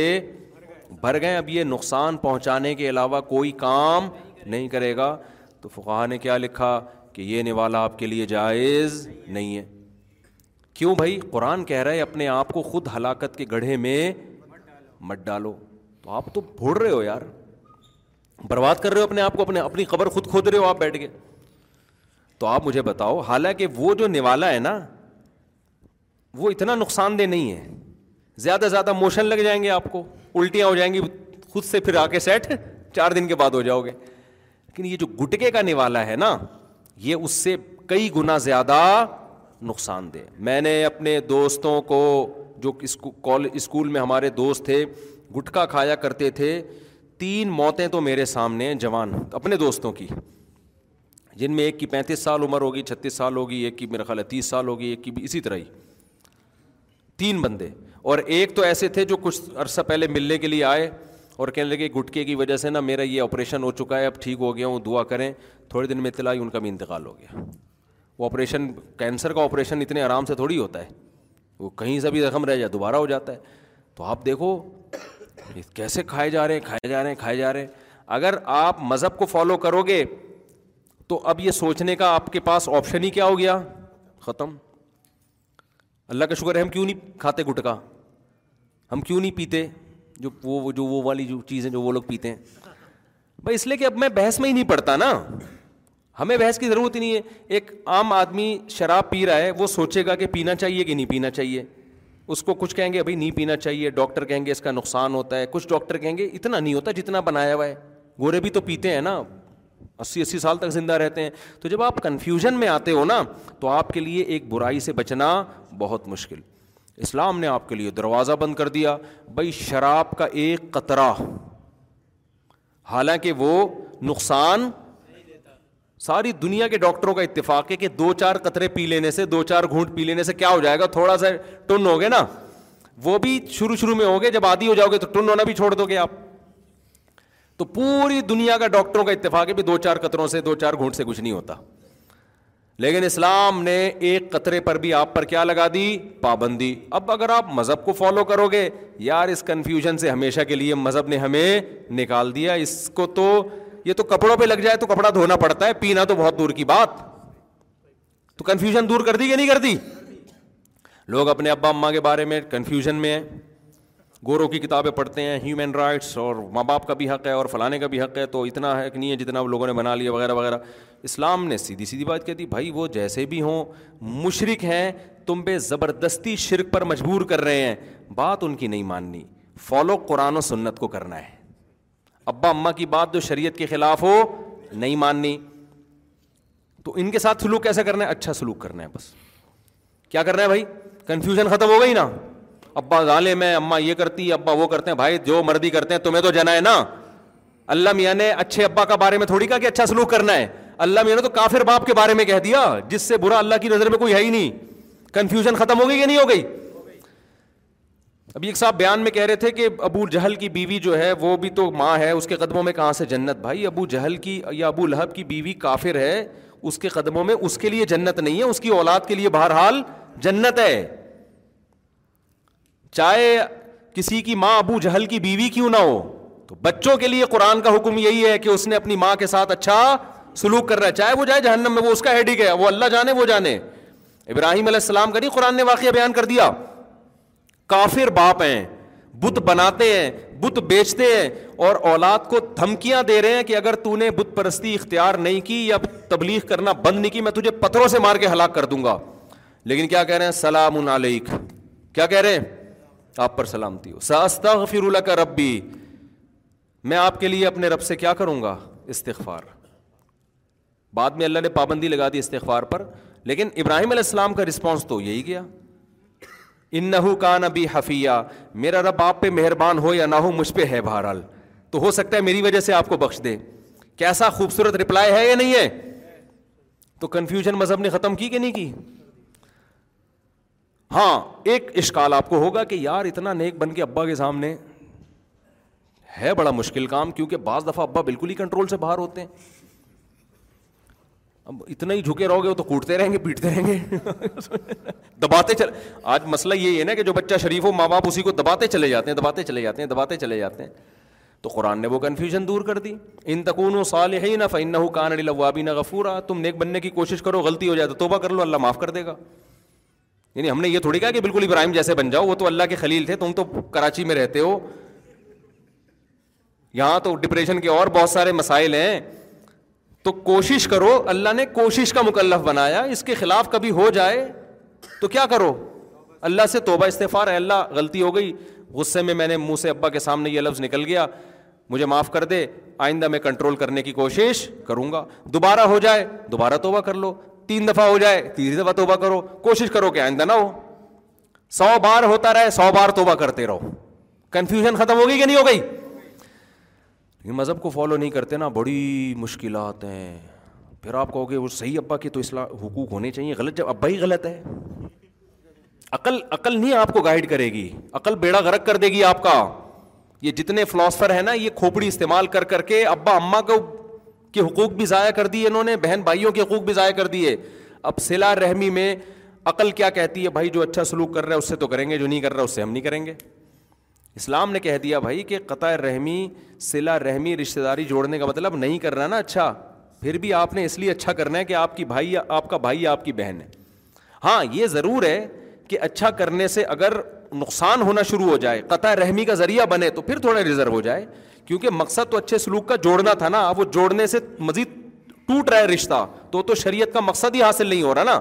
بھر گئے اب یہ نقصان پہنچانے کے علاوہ کوئی کام نہیں کرے گا تو فقہ نے کیا لکھا کہ یہ نوالا آپ کے لیے جائز نہیں ہے کیوں بھائی قرآن کہہ رہا ہے اپنے آپ کو خود ہلاکت کے گڑھے میں مت ڈالو تو آپ تو بھوڑ رہے ہو یار برباد کر رہے ہو اپنے آپ کو اپنے اپنی خبر خود کھود رہے ہو آپ بیٹھ کے تو آپ مجھے بتاؤ حالانکہ وہ جو نوالا ہے نا وہ اتنا نقصان دہ نہیں ہے زیادہ سے زیادہ موشن لگ جائیں گے آپ کو الٹیاں ہو جائیں گی خود سے پھر آ کے سیٹ چار دن کے بعد ہو جاؤ گے لیکن یہ جو گٹکے کا نوالا ہے نا یہ اس سے کئی گنا زیادہ نقصان دہ میں نے اپنے دوستوں کو جو اسکول میں ہمارے دوست تھے گٹکا کھایا کرتے تھے تین موتیں تو میرے سامنے جوان اپنے دوستوں کی جن میں ایک کی پینتیس سال عمر ہوگی چھتیس سال ہوگی ایک کی میرا خیال ہے تیس سال ہوگی ایک کی بھی اسی طرح ہی تین بندے اور ایک تو ایسے تھے جو کچھ عرصہ پہلے ملنے کے لیے آئے اور کہنے لگے گٹکے کی وجہ سے نا میرا یہ آپریشن ہو چکا ہے اب ٹھیک ہو گیا ہوں دعا کریں تھوڑے دن میں اطلاع ان کا بھی انتقال ہو گیا وہ آپریشن کینسر کا آپریشن اتنے آرام سے تھوڑی ہوتا ہے وہ کہیں سے بھی زخم رہ جائے دوبارہ ہو جاتا ہے تو آپ دیکھو کیسے کھائے جا رہے ہیں کھائے جا رہے ہیں کھائے جا رہے ہیں اگر آپ مذہب کو فالو کرو گے تو اب یہ سوچنے کا آپ کے پاس آپشن ہی کیا ہو گیا ختم اللہ کا شکر ہے ہم کیوں نہیں کھاتے گٹکا ہم کیوں نہیں پیتے جو وہ جو وہ والی جو چیزیں جو وہ لوگ پیتے ہیں بھائی اس لیے کہ اب میں بحث میں ہی نہیں پڑتا نا ہمیں بحث کی ضرورت ہی نہیں ہے ایک عام آدمی شراب پی رہا ہے وہ سوچے گا کہ پینا چاہیے کہ نہیں پینا چاہیے اس کو کچھ کہیں گے بھائی نہیں پینا چاہیے ڈاکٹر کہیں گے اس کا نقصان ہوتا ہے کچھ ڈاکٹر کہیں گے اتنا نہیں ہوتا جتنا بنایا ہوا ہے گورے بھی تو پیتے ہیں نا اسی اسی سال تک زندہ رہتے ہیں تو جب آپ کنفیوژن میں آتے ہو نا تو آپ کے لیے ایک برائی سے بچنا بہت مشکل اسلام نے آپ کے لیے دروازہ بند کر دیا بھائی شراب کا ایک قطرہ حالانکہ وہ نقصان ساری دنیا کے ڈاکٹروں کا اتفاق ہے کہ دو چار قطرے پی لینے سے دو چار گھونٹ پی لینے سے کیا ہو جائے گا تھوڑا سا ٹن ہو گئے نا وہ بھی شروع شروع میں ہوگے جب آدھی ہو جاؤ گے تو ٹن ہونا بھی چھوڑ دو گے آپ تو پوری دنیا کا ڈاکٹروں کا اتفاق ہے بھی دو چار قطروں سے دو چار گھونٹ سے کچھ نہیں ہوتا لیکن اسلام نے ایک قطرے پر بھی آپ پر کیا لگا دی پابندی اب اگر آپ مذہب کو فالو کرو گے یار اس کنفیوژن سے ہمیشہ کے لیے مذہب نے ہمیں نکال دیا اس کو تو یہ تو کپڑوں پہ لگ جائے تو کپڑا دھونا پڑتا ہے پینا تو بہت دور کی بات تو کنفیوژن دور کر دی کہ نہیں کر دی لوگ اپنے ابا اماں کے بارے میں کنفیوژن میں ہیں گورو کی کتابیں پڑھتے ہیں ہیومن رائٹس اور ماں باپ کا بھی حق ہے اور فلانے کا بھی حق ہے تو اتنا حق نہیں ہے جتنا وہ لوگوں نے بنا لیا وغیرہ وغیرہ اسلام نے سیدھی سیدھی بات کہہ دی بھائی وہ جیسے بھی ہوں مشرق ہیں تم بے زبردستی شرک پر مجبور کر رہے ہیں بات ان کی نہیں ماننی فالو قرآن و سنت کو کرنا ہے ابا اما کی بات جو شریعت کے خلاف ہو نہیں ماننی تو ان کے ساتھ سلوک کیسے کرنا ہے اچھا سلوک کرنا ہے بس کیا کرنا ہے بھائی کنفیوژن ختم ہو گئی نا ابا ظالم میں اماں یہ کرتی ابا وہ کرتے ہیں بھائی جو مردی کرتے ہیں تمہیں تو جنا ہے نا اللہ میاں نے اچھے ابا کا بارے میں تھوڑی کہا کہ اچھا سلوک کرنا ہے اللہ میاں نے تو کافر باپ کے بارے میں کہہ دیا جس سے برا اللہ کی نظر میں کوئی ہے ہی نہیں کنفیوژن ختم ہو گئی یا نہیں ہو گئی ابھی ایک صاحب بیان میں کہہ رہے تھے کہ ابو جہل کی بیوی جو ہے وہ بھی تو ماں ہے اس کے قدموں میں کہاں سے جنت بھائی ابو جہل کی یا ابو لہب کی بیوی کافر ہے اس کے قدموں میں اس کے لیے جنت نہیں ہے اس کی اولاد کے لیے بہرحال جنت ہے چاہے کسی کی ماں ابو جہل کی بیوی کیوں نہ ہو تو بچوں کے لیے قرآن کا حکم یہی ہے کہ اس نے اپنی ماں کے ساتھ اچھا سلوک کر رہا ہے چاہے وہ جائے جہنم میں وہ اس کا ہیڈک ہے وہ اللہ جانے وہ جانے ابراہیم علیہ السلام کا نہیں قرآن نے واقعہ بیان کر دیا کافر باپ ہیں بت بناتے ہیں بت بیچتے ہیں اور اولاد کو دھمکیاں دے رہے ہیں کہ اگر تو نے بت پرستی اختیار نہیں کی یا تبلیغ کرنا بند نہیں کی میں تجھے پتھروں سے مار کے ہلاک کر دوں گا لیکن کیا کہہ رہے ہیں سلام علیک کیا کہہ رہے ہیں آپ پر سلامتی ہو فیر اللہ کا ربی میں آپ کے لیے اپنے رب سے کیا کروں گا استغفار بعد میں اللہ نے پابندی لگا دی استغفار پر لیکن ابراہیم علیہ السلام کا رسپانس تو یہی گیا ان نہ ہو نبی حفیہ میرا رب آپ پہ مہربان ہو یا نہ ہو مجھ پہ ہے بہرحال تو ہو سکتا ہے میری وجہ سے آپ کو بخش دے کیسا خوبصورت رپلائی ہے یا نہیں ہے تو کنفیوژن مذہب نے ختم کی کہ نہیں کی ہاں ایک اشکال آپ کو ہوگا کہ یار اتنا نیک بن کے ابا کے سامنے ہے بڑا مشکل کام کیونکہ بعض دفعہ ابا بالکل ہی کنٹرول سے باہر ہوتے ہیں اب اتنا ہی جھکے رہو گے وہ تو کوٹتے رہیں گے پیٹتے رہیں گے دباتے چل آج مسئلہ یہ ہے نا کہ جو بچہ شریف ہو ماں باپ اسی کو دباتے چلے جاتے ہیں دباتے چلے جاتے ہیں دباتے چلے جاتے ہیں تو قرآن نے وہ کنفیوژن دور کر دی ان تکون و سال ہی نہ فِن حکان علی الب نہ غفورا تم نیک بننے کی کوشش کرو غلطی ہو جائے تو توبہ کر لو اللہ معاف کر دے گا یعنی ہم نے یہ تھوڑی کہا کہ بالکل ابراہیم جیسے بن جاؤ وہ تو اللہ کے خلیل تھے تم تو کراچی میں رہتے ہو یہاں تو ڈپریشن کے اور بہت سارے مسائل ہیں تو کوشش کرو اللہ نے کوشش کا مکلف بنایا اس کے خلاف کبھی ہو جائے تو کیا کرو اللہ سے توبہ استفار ہے اللہ غلطی ہو گئی غصے میں میں نے منہ سے ابا کے سامنے یہ لفظ نکل گیا مجھے معاف کر دے آئندہ میں کنٹرول کرنے کی کوشش کروں گا دوبارہ ہو جائے دوبارہ توبہ کر لو تین دفعہ ہو جائے تیسری دفعہ توبہ کرو کوشش کرو کہ آئندہ نہ ہو سو بار ہوتا رہے سو بار توبہ کرتے رہو کنفیوژن ختم ہو گئی کہ نہیں ہو گئی مذہب کو فالو نہیں کرتے نا بڑی مشکلات ہیں پھر آپ کہو گے وہ صحیح ابا کے تو اسلام حقوق ہونے چاہیے غلط جب ابا ہی غلط ہے عقل عقل نہیں آپ کو گائڈ کرے گی عقل بیڑا غرق کر دے گی آپ کا یہ جتنے فلاسفر ہیں نا یہ کھوپڑی استعمال کر کر کے ابا اما کو کے حقوق بھی ضائع کر دیے انہوں نے بہن بھائیوں کے حقوق بھی ضائع کر دیے اب سلا رحمی میں عقل کیا کہتی ہے بھائی جو اچھا سلوک کر رہا ہے اس سے تو کریں گے جو نہیں کر رہا اس سے ہم نہیں کریں گے اسلام نے کہہ دیا بھائی کہ قطع رحمی سلا رحمی رشتے داری جوڑنے کا مطلب نہیں کر رہا نا اچھا پھر بھی آپ نے اس لیے اچھا کرنا ہے کہ آپ کی بھائی آپ کا بھائی آپ کی بہن ہے ہاں یہ ضرور ہے کہ اچھا کرنے سے اگر نقصان ہونا شروع ہو جائے قطع رحمی کا ذریعہ بنے تو پھر تھوڑا ریزرو ہو جائے کیونکہ مقصد تو اچھے سلوک کا جوڑنا تھا نا وہ جوڑنے سے مزید ٹوٹ رہا ہے رشتہ تو تو شریعت کا مقصد ہی حاصل نہیں ہو رہا نا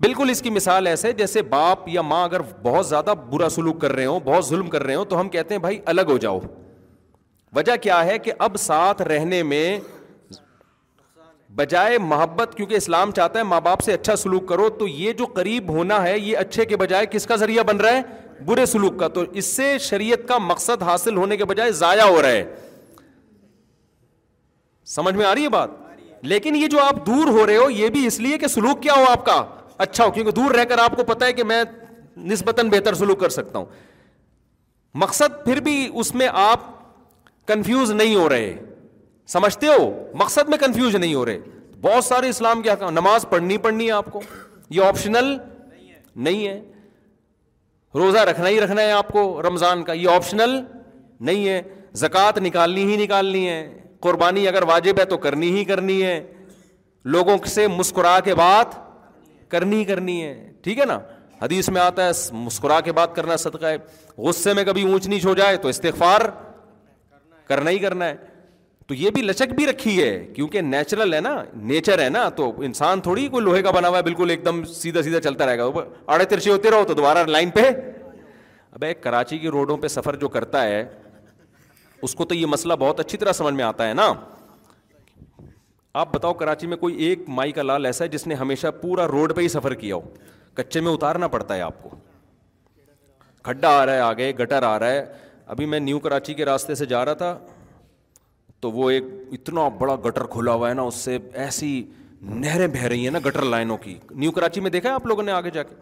بالکل اس کی مثال ایسے جیسے باپ یا ماں اگر بہت زیادہ برا سلوک کر رہے ہو بہت ظلم کر رہے ہو تو ہم کہتے ہیں بھائی الگ ہو جاؤ وجہ کیا ہے کہ اب ساتھ رہنے میں بجائے محبت کیونکہ اسلام چاہتا ہے ماں باپ سے اچھا سلوک کرو تو یہ جو قریب ہونا ہے یہ اچھے کے بجائے کس کا ذریعہ بن رہا ہے برے سلوک کا تو اس سے شریعت کا مقصد حاصل ہونے کے بجائے ضائع ہو رہا ہے سمجھ میں آ رہی ہے بات لیکن یہ جو آپ دور ہو رہے ہو یہ بھی اس لیے کہ سلوک کیا ہو آپ کا اچھا ہو کیونکہ دور رہ کر آپ کو پتہ ہے کہ میں نسبتاً بہتر سلوک کر سکتا ہوں مقصد پھر بھی اس میں آپ کنفیوز نہیں ہو رہے سمجھتے ہو مقصد میں کنفیوز نہیں ہو رہے بہت سارے اسلام کے حکام نماز پڑھنی پڑھنی ہے آپ کو یہ آپشنل نہیں ہے نہیں ہے روزہ رکھنا ہی رکھنا ہے آپ کو رمضان کا یہ آپشنل نہیں ہے زکوٰۃ نکالنی ہی نکالنی ہے قربانی اگر واجب ہے تو کرنی ہی کرنی ہے لوگوں سے مسکرا کے بات کرنی ہی کرنی ہے ٹھیک ہے نا حدیث میں آتا ہے مسکرا کے بات کرنا صدقہ ہے غصے میں کبھی اونچ نیچ ہو جائے تو استغفار کرنا ہی کرنا ہے تو یہ بھی لچک بھی رکھی ہے کیونکہ نیچرل ہے نا نیچر ہے نا تو انسان تھوڑی کوئی لوہے کا بنا ہوا ہے بالکل ایک دم سیدھا سیدھا چلتا رہے گا آڑے ترچے ہوتے رہو تو دوبارہ لائن پہ ایک کراچی کی روڈوں پہ سفر جو کرتا ہے اس کو تو یہ مسئلہ بہت اچھی طرح سمجھ میں آتا ہے نا آپ بتاؤ کراچی میں کوئی ایک مائی کا لال ایسا ہے جس نے ہمیشہ پورا روڈ پہ ہی سفر کیا ہو کچے میں اتارنا پڑتا ہے آپ کو کھڈا آ رہا ہے آگے گٹر آ رہا ہے ابھی میں نیو کراچی کے راستے سے جا رہا تھا تو وہ ایک اتنا بڑا گٹر کھلا ہوا ہے نا اس سے ایسی نہریں بہہ رہی ہیں نا گٹر لائنوں کی نیو کراچی میں دیکھا ہے آپ لوگوں نے آگے جا کے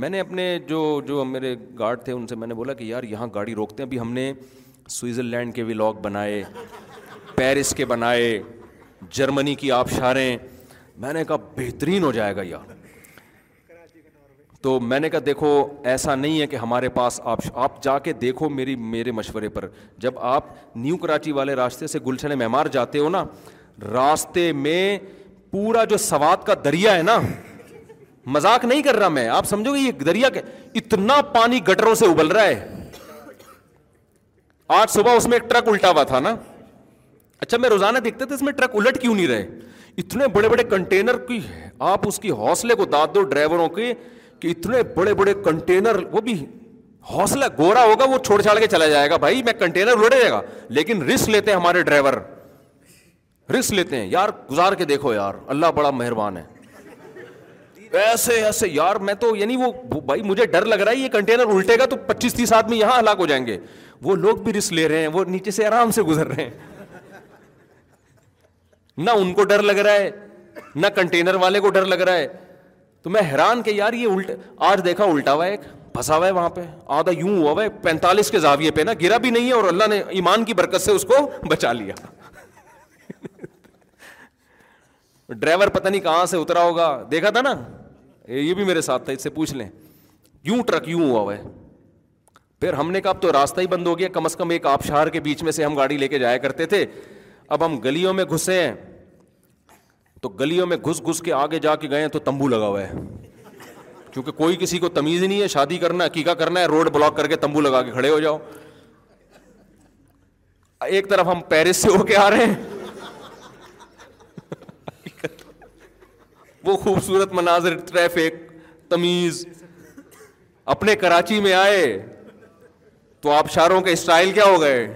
میں نے اپنے جو جو میرے گارڈ تھے ان سے میں نے بولا کہ یار یہاں گاڑی روکتے ہیں ابھی ہم نے سوئٹزرلینڈ کے ولاگ بنائے پیرس کے بنائے جرمنی کی آبشاریں میں نے کہا بہترین ہو جائے گا یار تو میں نے کہا دیکھو ایسا نہیں ہے کہ ہمارے پاس آپ آپ جا کے دیکھو میری میرے مشورے پر جب آپ نیو کراچی والے راستے سے گلشن معمار جاتے ہو نا راستے میں پورا جو سوات کا دریا ہے نا مذاق نہیں کر رہا میں آپ سمجھو گے یہ دریا کے اتنا پانی گٹروں سے ابل رہا ہے آج صبح اس میں ایک ٹرک الٹا ہوا تھا نا اچھا میں روزانہ دیکھتے تھے اس میں ٹرک الٹ کیوں نہیں رہے اتنے بڑے بڑے کنٹینر کی آپ اس کی حوصلے کو داد دو ڈرائیوروں کے کہ اتنے بڑے بڑے کنٹینر وہ بھی حوصلہ گورا ہوگا وہ چھوڑ چھاڑ کے چلا جائے گا بھائی میں کنٹینر جائے گا لیکن رسک لیتے ہیں ہمارے ڈرائیور رسک لیتے ہیں یار گزار کے دیکھو یار اللہ بڑا مہربان ہے ایسے ایسے یار میں تو یعنی وہ بھائی مجھے ڈر لگ رہا ہے یہ کنٹینر الٹے گا تو پچیس تیس آدمی یہاں ہلاک ہو جائیں گے وہ لوگ بھی رسک لے رہے ہیں وہ نیچے سے آرام سے گزر رہے ہیں نہ ان کو ڈر لگ رہا ہے نہ کنٹینر والے کو ڈر لگ رہا ہے تو میں حیران کہ یار یہ الٹ آج دیکھا الٹا ہوا ہے پھنسا ہوا ہے وہاں پہ آدھا یوں ہوا ہوا ہے پینتالیس کے زاویے پہ نا گرا بھی نہیں ہے اور اللہ نے ایمان کی برکت سے اس کو بچا لیا ڈرائیور پتا نہیں کہاں سے اترا ہوگا دیکھا تھا نا یہ بھی میرے ساتھ تھا اس سے پوچھ لیں یوں ٹرک یوں ہوا ہوا ہے پھر ہم نے کہا اب تو راستہ ہی بند ہو گیا کم از کم ایک آبشار کے بیچ میں سے ہم گاڑی لے کے جایا کرتے تھے اب ہم گلیوں میں گھسے ہیں تو گلیوں میں گھس گھس کے آگے جا کے گئے ہیں تو تمبو لگا ہوا ہے کیونکہ کوئی کسی کو تمیز نہیں ہے شادی کرنا ہے کرنا ہے روڈ بلاک کر کے تمبو لگا کے کھڑے ہو جاؤ ایک طرف ہم پیرس سے ہو کے آ رہے ہیں وہ خوبصورت مناظر ٹریفک تمیز اپنے کراچی میں آئے تو آبشاروں کے اسٹائل کیا ہو گئے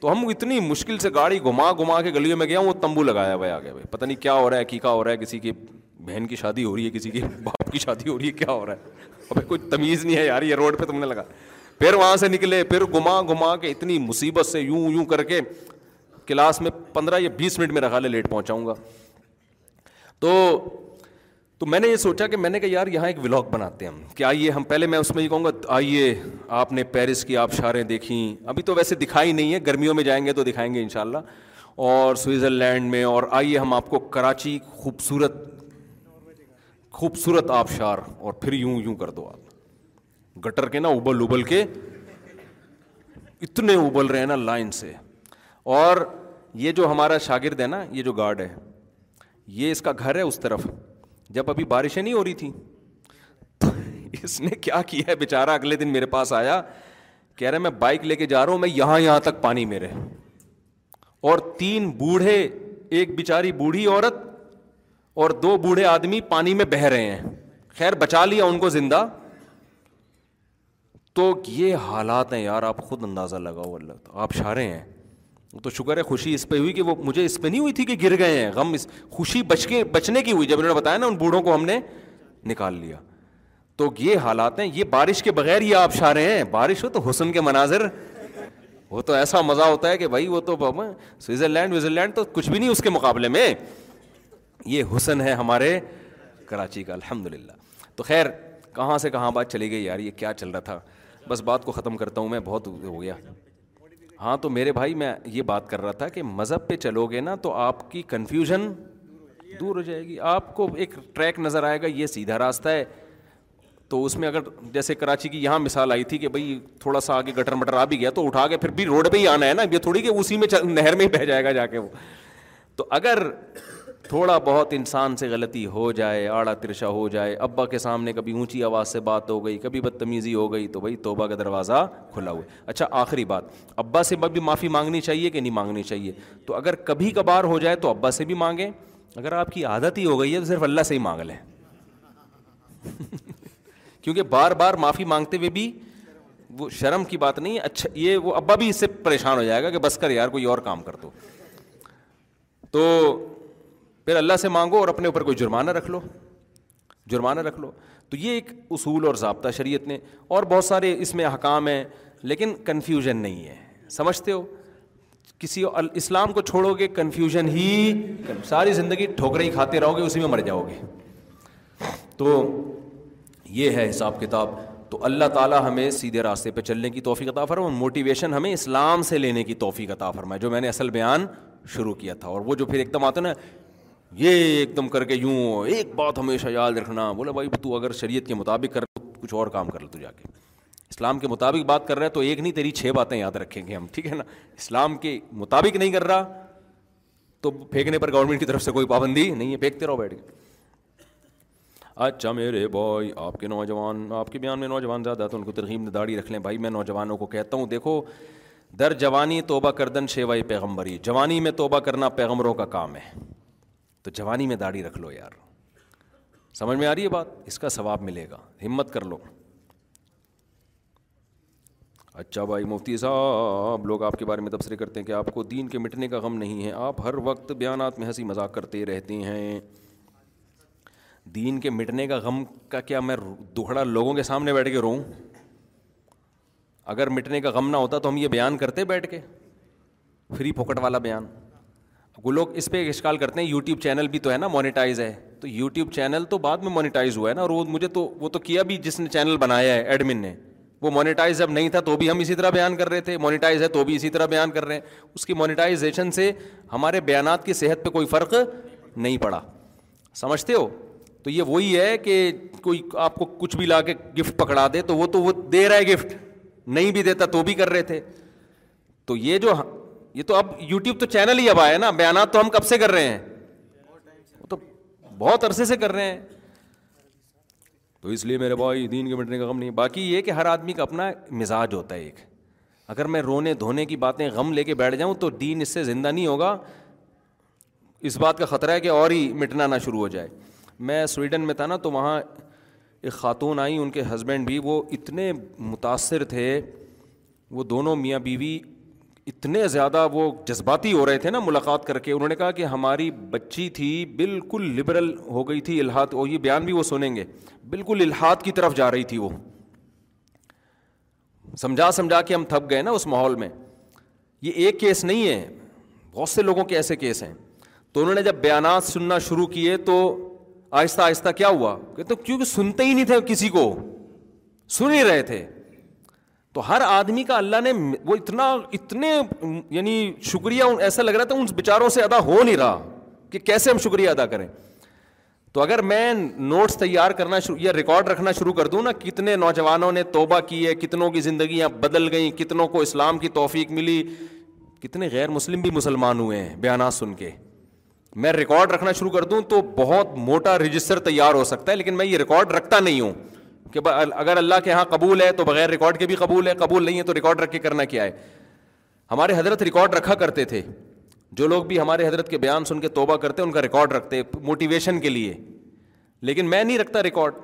تو ہم اتنی مشکل سے گاڑی گھما گھما کے گلیوں میں گیا وہ تمبو لگایا ہے آگے بھائی پتہ نہیں کیا ہو رہا ہے کیکا ہو رہا ہے کسی کی بہن کی شادی ہو رہی ہے کسی کی باپ کی شادی ہو رہی ہے کیا ہو رہا ہے ابھی کوئی تمیز نہیں ہے یار یہ روڈ پہ تم نے لگا پھر وہاں سے نکلے پھر گھما گھما کے اتنی مصیبت سے یوں یوں کر کے کلاس میں پندرہ یا بیس منٹ میں رکھا لے لیٹ پہنچاؤں گا تو تو میں نے یہ سوچا کہ میں نے کہا یار یہاں ایک ولاگ بناتے ہیں ہم کہ آئیے ہم پہلے میں اس میں یہ کہوں گا آئیے آپ نے پیرس کی آبشاریں دیکھیں ابھی تو ویسے دکھائی نہیں ہے گرمیوں میں جائیں گے تو دکھائیں گے انشاءاللہ اور سوئٹزرلینڈ لینڈ میں اور آئیے ہم آپ کو کراچی خوبصورت خوبصورت آبشار اور پھر یوں یوں کر دو آپ گٹر کے نا ابل ابل کے اتنے ابل رہے ہیں نا لائن سے اور یہ جو ہمارا شاگرد ہے نا یہ جو گارڈ ہے یہ اس کا گھر ہے اس طرف جب ابھی بارشیں نہیں ہو رہی تھیں تو اس نے کیا کیا ہے بیچارہ اگلے دن میرے پاس آیا کہہ رہے میں بائک لے کے جا رہا ہوں میں یہاں یہاں تک پانی میرے اور تین بوڑھے ایک بیچاری بوڑھی عورت اور دو بوڑھے آدمی پانی میں بہہ رہے ہیں خیر بچا لیا ان کو زندہ تو یہ حالات ہیں یار آپ خود اندازہ لگاؤ اللہ تو آپ شارے ہیں تو شکر ہے خوشی اس پہ ہوئی کہ وہ مجھے اس پہ نہیں ہوئی تھی کہ گر گئے ہیں غم اس خوشی بچ کے بچنے کی ہوئی جب انہوں نے بتایا نا ان بوڑھوں کو ہم نے نکال لیا تو یہ حالات ہیں یہ بارش کے بغیر ہی آپ شارے ہیں بارش ہو تو حسن کے مناظر وہ تو ایسا مزہ ہوتا ہے کہ بھائی وہ تو سوئٹزرلینڈ وزرلینڈ تو کچھ بھی نہیں اس کے مقابلے میں یہ حسن ہے ہمارے کراچی کا الحمد للہ تو خیر کہاں سے کہاں بات چلی گئی یار یہ کیا چل رہا تھا بس بات کو ختم کرتا ہوں میں بہت ہو گیا ہاں تو میرے بھائی میں یہ بات کر رہا تھا کہ مذہب پہ چلو گے نا تو آپ کی کنفیوژن دور ہو جائے گی آپ کو ایک ٹریک نظر آئے گا یہ سیدھا راستہ ہے تو اس میں اگر جیسے کراچی کی یہاں مثال آئی تھی کہ بھائی تھوڑا سا آگے گٹر مٹر آ بھی گیا تو اٹھا کے پھر بھی روڈ پہ ہی آنا ہے نا یہ تھوڑی کہ اسی میں نہر میں ہی بہہ جائے گا جا کے وہ تو اگر تھوڑا بہت انسان سے غلطی ہو جائے آڑا ترشا ہو جائے ابا کے سامنے کبھی اونچی آواز سے بات ہو گئی کبھی بدتمیزی ہو گئی تو بھائی توبہ کا دروازہ کھلا ہوا ہے اچھا آخری بات ابا سے بھی معافی مانگنی چاہیے کہ نہیں مانگنی چاہیے تو اگر کبھی کبھار ہو جائے تو ابا سے بھی مانگیں اگر آپ کی عادت ہی ہو گئی ہے تو صرف اللہ سے ہی مانگ لیں کیونکہ بار بار معافی مانگتے ہوئے بھی وہ شرم کی بات نہیں اچھا یہ وہ ابا بھی اس سے پریشان ہو جائے گا کہ بس کر یار کوئی اور کام کر دو تو پھر اللہ سے مانگو اور اپنے اوپر کوئی جرمانہ رکھ لو جرمانہ رکھ لو تو یہ ایک اصول اور ضابطہ شریعت نے اور بہت سارے اس میں حکام ہیں لیکن کنفیوژن نہیں ہے سمجھتے ہو کسی اسلام کو چھوڑو گے کنفیوژن ہی ساری زندگی ٹھوکریں کھاتے رہو گے اسی میں مر جاؤ گے تو یہ ہے حساب کتاب تو اللہ تعالیٰ ہمیں سیدھے راستے پہ چلنے کی توفیق طافرما اور موٹیویشن ہمیں اسلام سے لینے کی توفیق عطا فرما جو میں نے اصل بیان شروع کیا تھا اور وہ جو پھر ایک دم آتا نا یہ ایک دم کر کے یوں ایک بات ہمیشہ یاد رکھنا بولا بھائی تو اگر شریعت کے مطابق کر تو کچھ اور کام کر لے تو جا کے اسلام کے مطابق بات کر رہے تو ایک نہیں تیری چھ باتیں یاد رکھیں گے ہم ٹھیک ہے نا اسلام کے مطابق نہیں کر رہا تو پھینکنے پر گورنمنٹ کی طرف سے کوئی پابندی نہیں ہے پھینکتے رہو بیٹھ کے اچھا میرے بوائے آپ کے نوجوان آپ کے بیان میں نوجوان زیادہ تو ان کو ترغیب داڑھی رکھ لیں بھائی میں نوجوانوں کو کہتا ہوں دیکھو در جوانی توبہ کردن شیوائی پیغمبری جوانی میں توبہ کرنا پیغمبروں کا کام ہے تو جوانی میں داڑھی رکھ لو یار سمجھ میں آ رہی ہے بات اس کا ثواب ملے گا ہمت کر لو اچھا بھائی مفتی صاحب لوگ آپ کے بارے میں تبصرے کرتے ہیں کہ آپ کو دین کے مٹنے کا غم نہیں ہے آپ ہر وقت بیانات میں ہنسی مذاق کرتے رہتے ہیں دین کے مٹنے کا غم کا کیا میں دکھڑا لوگوں کے سامنے بیٹھ کے روؤں اگر مٹنے کا غم نہ ہوتا تو ہم یہ بیان کرتے بیٹھ کے فری پھوکٹ والا بیان وہ لوگ اس پہ ایک اشکال کرتے ہیں یوٹیوب چینل بھی تو ہے نا مانیٹائز ہے تو یوٹیوب چینل تو بعد میں مانیٹائز ہوا ہے نا اور وہ مجھے تو وہ تو کیا بھی جس نے چینل بنایا ہے ایڈمن نے وہ مانیٹائز جب نہیں تھا تو بھی ہم اسی طرح بیان کر رہے تھے مانیٹائز ہے تو بھی اسی طرح بیان کر رہے ہیں اس کی مانیٹائزیشن سے ہمارے بیانات کی صحت پہ کوئی فرق نہیں پڑا سمجھتے ہو تو یہ وہی ہے کہ کوئی آپ کو کچھ بھی لا کے گفٹ پکڑا دے تو وہ تو وہ دے رہا ہے گفٹ نہیں بھی دیتا تو بھی کر رہے تھے تو یہ جو یہ تو اب یوٹیوب تو چینل ہی اب آئے نا بیانات تو ہم کب سے کر رہے ہیں وہ تو بہت عرصے سے کر رہے ہیں تو اس لیے میرے بھائی دین کے مٹنے کا غم نہیں باقی یہ کہ ہر آدمی کا اپنا مزاج ہوتا ہے ایک اگر میں رونے دھونے کی باتیں غم لے کے بیٹھ جاؤں تو دین اس سے زندہ نہیں ہوگا اس بات کا خطرہ ہے کہ اور ہی مٹنا نہ شروع ہو جائے میں سویڈن میں تھا نا تو وہاں ایک خاتون آئی ان کے ہسبینڈ بھی وہ اتنے متاثر تھے وہ دونوں میاں بیوی بی اتنے زیادہ وہ جذباتی ہو رہے تھے نا ملاقات کر کے انہوں نے کہا کہ ہماری بچی تھی بالکل لبرل ہو گئی تھی الحاط اور یہ بیان بھی وہ سنیں گے بالکل الحاط کی طرف جا رہی تھی وہ سمجھا سمجھا کے ہم تھپ گئے نا اس ماحول میں یہ ایک کیس نہیں ہے بہت سے لوگوں کے ایسے کیس ہیں تو انہوں نے جب بیانات سننا شروع کیے تو آہستہ آہستہ کیا ہوا کہ کیونکہ سنتے ہی نہیں تھے کسی کو سن ہی رہے تھے تو ہر آدمی کا اللہ نے وہ اتنا اتنے یعنی شکریہ ایسا لگ رہا تھا ان بیچاروں سے ادا ہو نہیں رہا کہ کیسے ہم شکریہ ادا کریں تو اگر میں نوٹس تیار کرنا شروع یا ریکارڈ رکھنا شروع کر دوں نا کتنے نوجوانوں نے توبہ کی ہے کتنوں کی زندگیاں بدل گئیں کتنوں کو اسلام کی توفیق ملی کتنے غیر مسلم بھی مسلمان ہوئے ہیں بیانات سن کے میں ریکارڈ رکھنا شروع کر دوں تو بہت موٹا رجسٹر تیار ہو سکتا ہے لیکن میں یہ ریکارڈ رکھتا نہیں ہوں کہ اگر اللہ کے ہاں قبول ہے تو بغیر ریکارڈ کے بھی قبول ہے قبول نہیں ہے تو ریکارڈ رکھ کے کرنا کیا ہے ہمارے حضرت ریکارڈ رکھا کرتے تھے جو لوگ بھی ہمارے حضرت کے بیان سن کے توبہ کرتے ان کا ریکارڈ رکھتے موٹیویشن کے لیے لیکن میں نہیں رکھتا ریکارڈ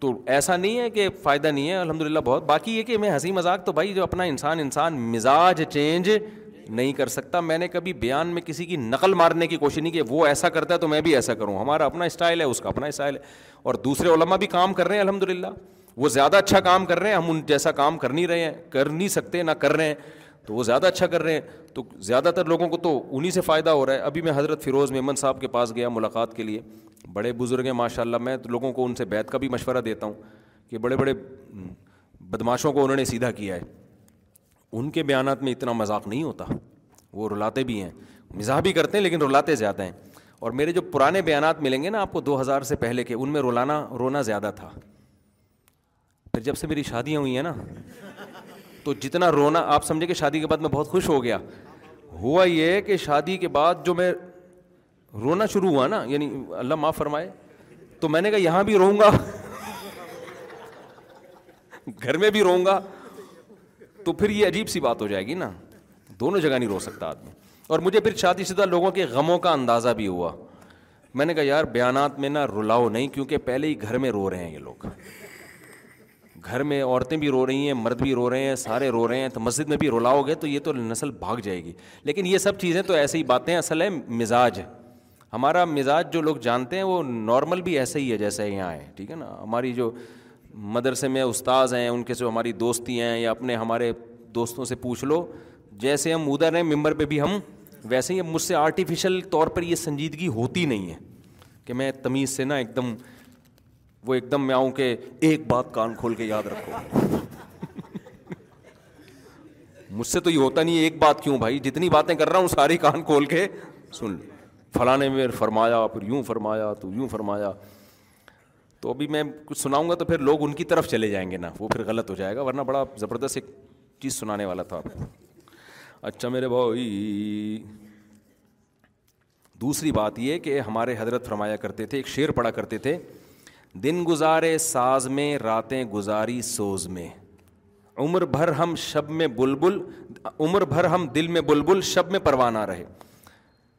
تو ایسا نہیں ہے کہ فائدہ نہیں ہے الحمد للہ بہت باقی یہ کہ میں ہنسی مذاق تو بھائی جو اپنا انسان انسان مزاج چینج نہیں کر سکتا میں نے کبھی بیان میں کسی کی نقل مارنے کی کوشش نہیں کی وہ ایسا کرتا ہے تو میں بھی ایسا کروں ہمارا اپنا اسٹائل ہے اس کا اپنا اسٹائل ہے اور دوسرے علما بھی کام کر رہے ہیں الحمد للہ وہ زیادہ اچھا کام کر رہے ہیں ہم ان جیسا کام کر نہیں رہے ہیں کر نہیں سکتے نہ کر رہے ہیں تو وہ زیادہ اچھا کر رہے ہیں تو زیادہ تر لوگوں کو تو انہیں سے فائدہ ہو رہا ہے ابھی میں حضرت فیروز محمد صاحب کے پاس گیا ملاقات کے لیے بڑے بزرگ ہیں ماشاء اللہ میں لوگوں کو ان سے بیت کا بھی مشورہ دیتا ہوں کہ بڑے بڑے بدماشوں کو انہوں نے سیدھا کیا ہے ان کے بیانات میں اتنا مذاق نہیں ہوتا وہ رلاتے بھی ہیں مزاح بھی کرتے ہیں لیکن رلاتے زیادہ ہیں اور میرے جو پرانے بیانات ملیں گے نا آپ کو دو ہزار سے پہلے کے ان میں رولانا رونا زیادہ تھا پھر جب سے میری شادیاں ہوئی ہیں نا تو جتنا رونا آپ سمجھے کہ شادی کے بعد میں بہت خوش ہو گیا ہوا یہ کہ شادی کے بعد جو میں رونا شروع ہوا نا یعنی اللہ معاف فرمائے تو میں نے کہا یہاں بھی رہوں گا گھر میں بھی رہوں گا تو پھر یہ عجیب سی بات ہو جائے گی نا دونوں جگہ نہیں رو سکتا آدمی اور مجھے پھر شادی شدہ لوگوں کے غموں کا اندازہ بھی ہوا میں نے کہا یار بیانات میں نہ رلاؤ نہیں کیونکہ پہلے ہی گھر میں رو رہے ہیں یہ لوگ گھر میں عورتیں بھی رو رہی ہیں مرد بھی رو رہے ہیں سارے رو رہے ہیں تو مسجد میں بھی رلاؤ گے تو یہ تو نسل بھاگ جائے گی لیکن یہ سب چیزیں تو ایسے ہی باتیں اصل ہے مزاج ہمارا مزاج جو لوگ جانتے ہیں وہ نارمل بھی ایسے ہی ہے جیسے یہاں ہے ٹھیک ہے نا ہماری جو مدرسے میں استاذ ہیں ان کے جو ہماری دوستی ہیں یا اپنے ہمارے دوستوں سے پوچھ لو جیسے ہم ادھر ہیں ممبر پہ بھی ہم ویسے ہی مجھ سے آرٹیفیشل طور پر یہ سنجیدگی ہوتی نہیں ہے کہ میں تمیز سے نا ایک دم وہ ایک دم میں آؤں کہ ایک بات کان کھول کے یاد رکھو مجھ سے تو یہ ہوتا نہیں ہے ایک بات کیوں بھائی جتنی باتیں کر رہا ہوں ساری کان کھول کے سن لو فلاں نے فرمایا پھر یوں فرمایا تو یوں فرمایا تو ابھی میں کچھ سناؤں گا تو پھر لوگ ان کی طرف چلے جائیں گے نا وہ پھر غلط ہو جائے گا ورنہ بڑا زبردست ایک چیز سنانے والا تھا اچھا میرے بھائی دوسری بات یہ کہ ہمارے حضرت فرمایا کرتے تھے ایک شعر پڑا کرتے تھے دن گزارے ساز میں راتیں گزاری سوز میں عمر بھر ہم شب میں بلبل عمر بھر ہم دل میں بلبل شب میں پروانہ رہے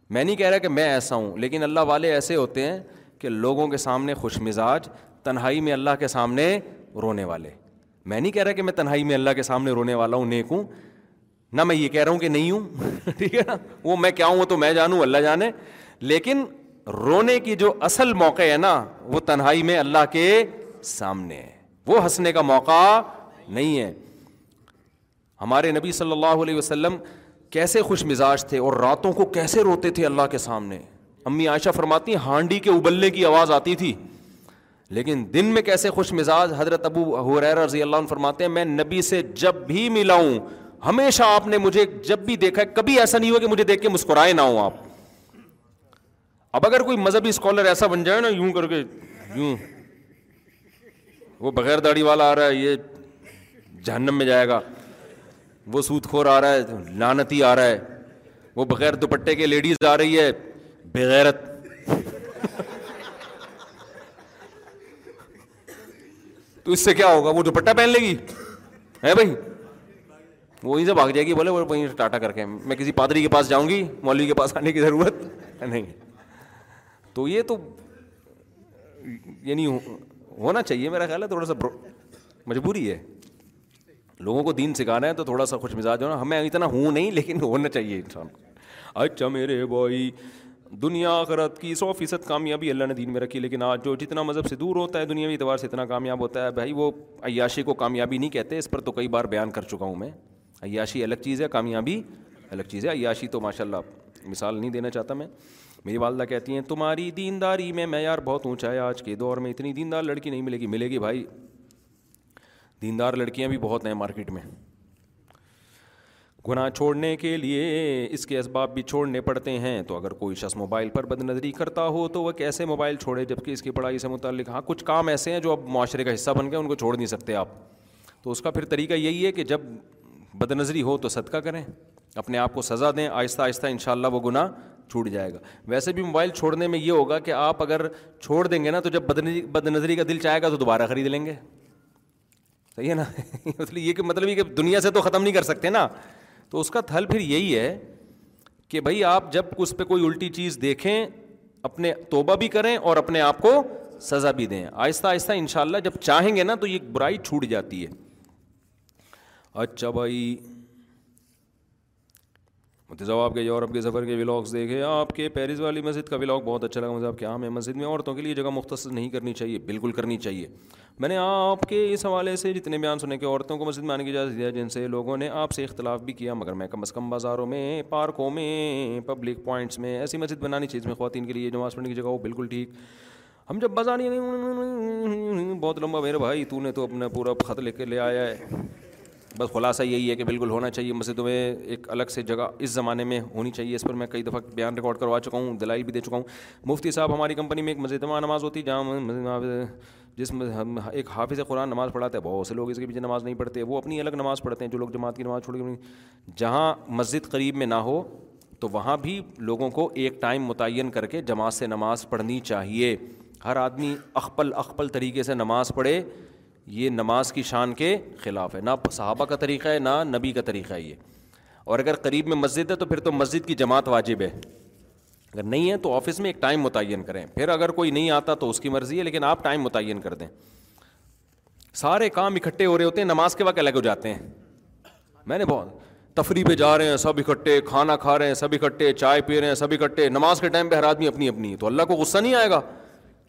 میں نہیں کہہ رہا کہ میں ایسا ہوں لیکن اللہ والے ایسے ہوتے ہیں کہ لوگوں کے سامنے خوش مزاج تنہائی میں اللہ کے سامنے رونے والے میں نہیں کہہ رہا کہ میں تنہائی میں اللہ کے سامنے رونے والا ہوں نیک ہوں نہ میں یہ کہہ رہا ہوں کہ نہیں ہوں ٹھیک ہے نا وہ میں کیا ہوں وہ تو میں جانوں اللہ جانے لیکن رونے کی جو اصل موقع ہے نا وہ تنہائی میں اللہ کے سامنے ہے وہ ہنسنے کا موقع نہیں ہے ہمارے نبی صلی اللہ علیہ وسلم کیسے خوش مزاج تھے اور راتوں کو کیسے روتے تھے اللہ کے سامنے امی عائشہ فرماتی ہیں ہانڈی کے ابلنے کی آواز آتی تھی لیکن دن میں کیسے خوش مزاج حضرت ابو حریر رضی اللہ عنہ فرماتے ہیں میں نبی سے جب بھی ملا ہوں ہمیشہ آپ نے مجھے جب بھی دیکھا ہے کبھی ایسا نہیں ہوا کہ مجھے دیکھ کے مسکرائے نہ ہوں آپ اب اگر کوئی مذہبی اسکالر ایسا بن جائے نا یوں کر کے یوں وہ بغیر داڑی والا آ رہا ہے یہ جہنم میں جائے گا وہ خور آ رہا ہے لانتی آ رہا ہے وہ بغیر دوپٹے کے لیڈیز آ رہی ہے بغیرت تو اس سے کیا ہوگا وہ دوپٹہ پہن لے گی ہے بھائی وہی سے بھاگ جائے گی بولے ٹاٹا کر کے میں کسی پادری کے پاس جاؤں گی مولوی کے پاس آنے کی ضرورت نہیں تو یہ تو یعنی ہونا چاہیے میرا خیال ہے تھوڑا سا مجبوری ہے لوگوں کو دین سکھانا ہے تو تھوڑا سا خوش مزاج ہونا ہمیں اتنا ہوں نہیں لیکن ہونا چاہیے انسان اچھا میرے بھائی دنیا آخرت کی سو فیصد کامیابی اللہ نے دین میں رکھی لیکن آج جو جتنا مذہب سے دور ہوتا ہے دنیا اعتبار سے اتنا کامیاب ہوتا ہے بھائی وہ عیاشی کو کامیابی نہیں کہتے اس پر تو کئی بار بیان کر چکا ہوں میں عیاشی الگ چیز ہے کامیابی الگ چیز ہے عیاشی تو ماشاء اللہ مثال نہیں دینا چاہتا میں میری والدہ کہتی ہیں تمہاری دینداری میں معیار بہت اونچا ہے آج کے دور میں اتنی دیندار لڑکی نہیں ملے گی ملے گی بھائی دیندار لڑکیاں بھی بہت ہیں مارکیٹ میں گناہ چھوڑنے کے لیے اس کے اسباب بھی چھوڑنے پڑتے ہیں تو اگر کوئی شخص موبائل پر بد نظری کرتا ہو تو وہ کیسے موبائل چھوڑے جب کہ اس کی پڑھائی سے متعلق ہاں کچھ کام ایسے ہیں جو اب معاشرے کا حصہ بن گئے ان کو چھوڑ نہیں سکتے آپ تو اس کا پھر طریقہ یہی ہے کہ جب بد نظری ہو تو صدقہ کریں اپنے آپ کو سزا دیں آہستہ آہستہ ان شاء اللہ وہ گناہ چھوٹ جائے گا ویسے بھی موبائل چھوڑنے میں یہ ہوگا کہ آپ اگر چھوڑ دیں گے نا تو جب بد نظری کا دل چاہے گا تو دوبارہ خرید لیں گے صحیح ہے نا اس لیے مطلب یہ کہ مطلب یہ کہ دنیا سے تو ختم نہیں کر سکتے نا تو اس کا تھل پھر یہی ہے کہ بھائی آپ جب اس پہ کوئی الٹی چیز دیکھیں اپنے توبہ بھی کریں اور اپنے آپ کو سزا بھی دیں آہستہ آہستہ ان شاء اللہ جب چاہیں گے نا تو یہ برائی چھوٹ جاتی ہے اچھا بھائی جی جب آپ کے یورپ کے سفر کے ولاگس دیکھے آپ کے پیرس والی مسجد کا ولاگ بہت اچھا لگا مجھے آپ کے عام ہے مسجد میں عورتوں کے لیے جگہ مختص نہیں کرنی چاہیے بالکل کرنی چاہیے میں نے آپ کے اس حوالے سے جتنے بیان سنے کہ عورتوں کو مسجد میں آنے کی اجازت دیا جن سے لوگوں نے آپ سے اختلاف بھی کیا مگر میں کم از کم بازاروں میں پارکوں میں پبلک پوائنٹس میں ایسی مسجد بنانی چاہیے میں خواتین کے لیے نماز پڑھنے کی جگہ وہ بالکل ٹھیک ہم جب بازار یعنی بہت لمبا میرے بھائی تو نے تو اپنا پورا خط لے کے لے آیا ہے بس خلاصہ یہی ہے کہ بالکل ہونا چاہیے مسجدوں میں ایک الگ سے جگہ اس زمانے میں ہونی چاہیے اس پر میں کئی دفعہ بیان ریکارڈ کروا چکا ہوں دلائی بھی دے چکا ہوں مفتی صاحب ہماری کمپنی میں ایک مسجد میں نماز ہوتی ہے جہاں جس ایک حافظ قرآن نماز پڑھاتے ہیں بہت سے لوگ اس کے پیچھے نماز نہیں پڑھتے وہ اپنی الگ نماز پڑھتے ہیں جو لوگ جماعت کی نماز چھوڑ کے جہاں مسجد قریب میں نہ ہو تو وہاں بھی لوگوں کو ایک ٹائم متعین کر کے جماعت سے نماز پڑھنی چاہیے ہر آدمی اخپل اخپل طریقے سے نماز پڑھے یہ نماز کی شان کے خلاف ہے نہ صحابہ کا طریقہ ہے نہ نبی کا طریقہ ہے یہ اور اگر قریب میں مسجد ہے تو پھر تو مسجد کی جماعت واجب ہے اگر نہیں ہے تو آفس میں ایک ٹائم متعین کریں پھر اگر کوئی نہیں آتا تو اس کی مرضی ہے لیکن آپ ٹائم متعین کر دیں سارے کام اکٹھے ہو رہے ہوتے ہیں نماز کے وقت الگ ہو جاتے ہیں میں نے بہت تفریح پہ جا رہے ہیں سب اکٹھے کھانا کھا رہے ہیں سب اکٹھے چائے پی رہے ہیں سب اکٹھے نماز کے ٹائم پہ ہر آدمی اپنی اپنی ہے تو اللہ کو غصہ نہیں آئے گا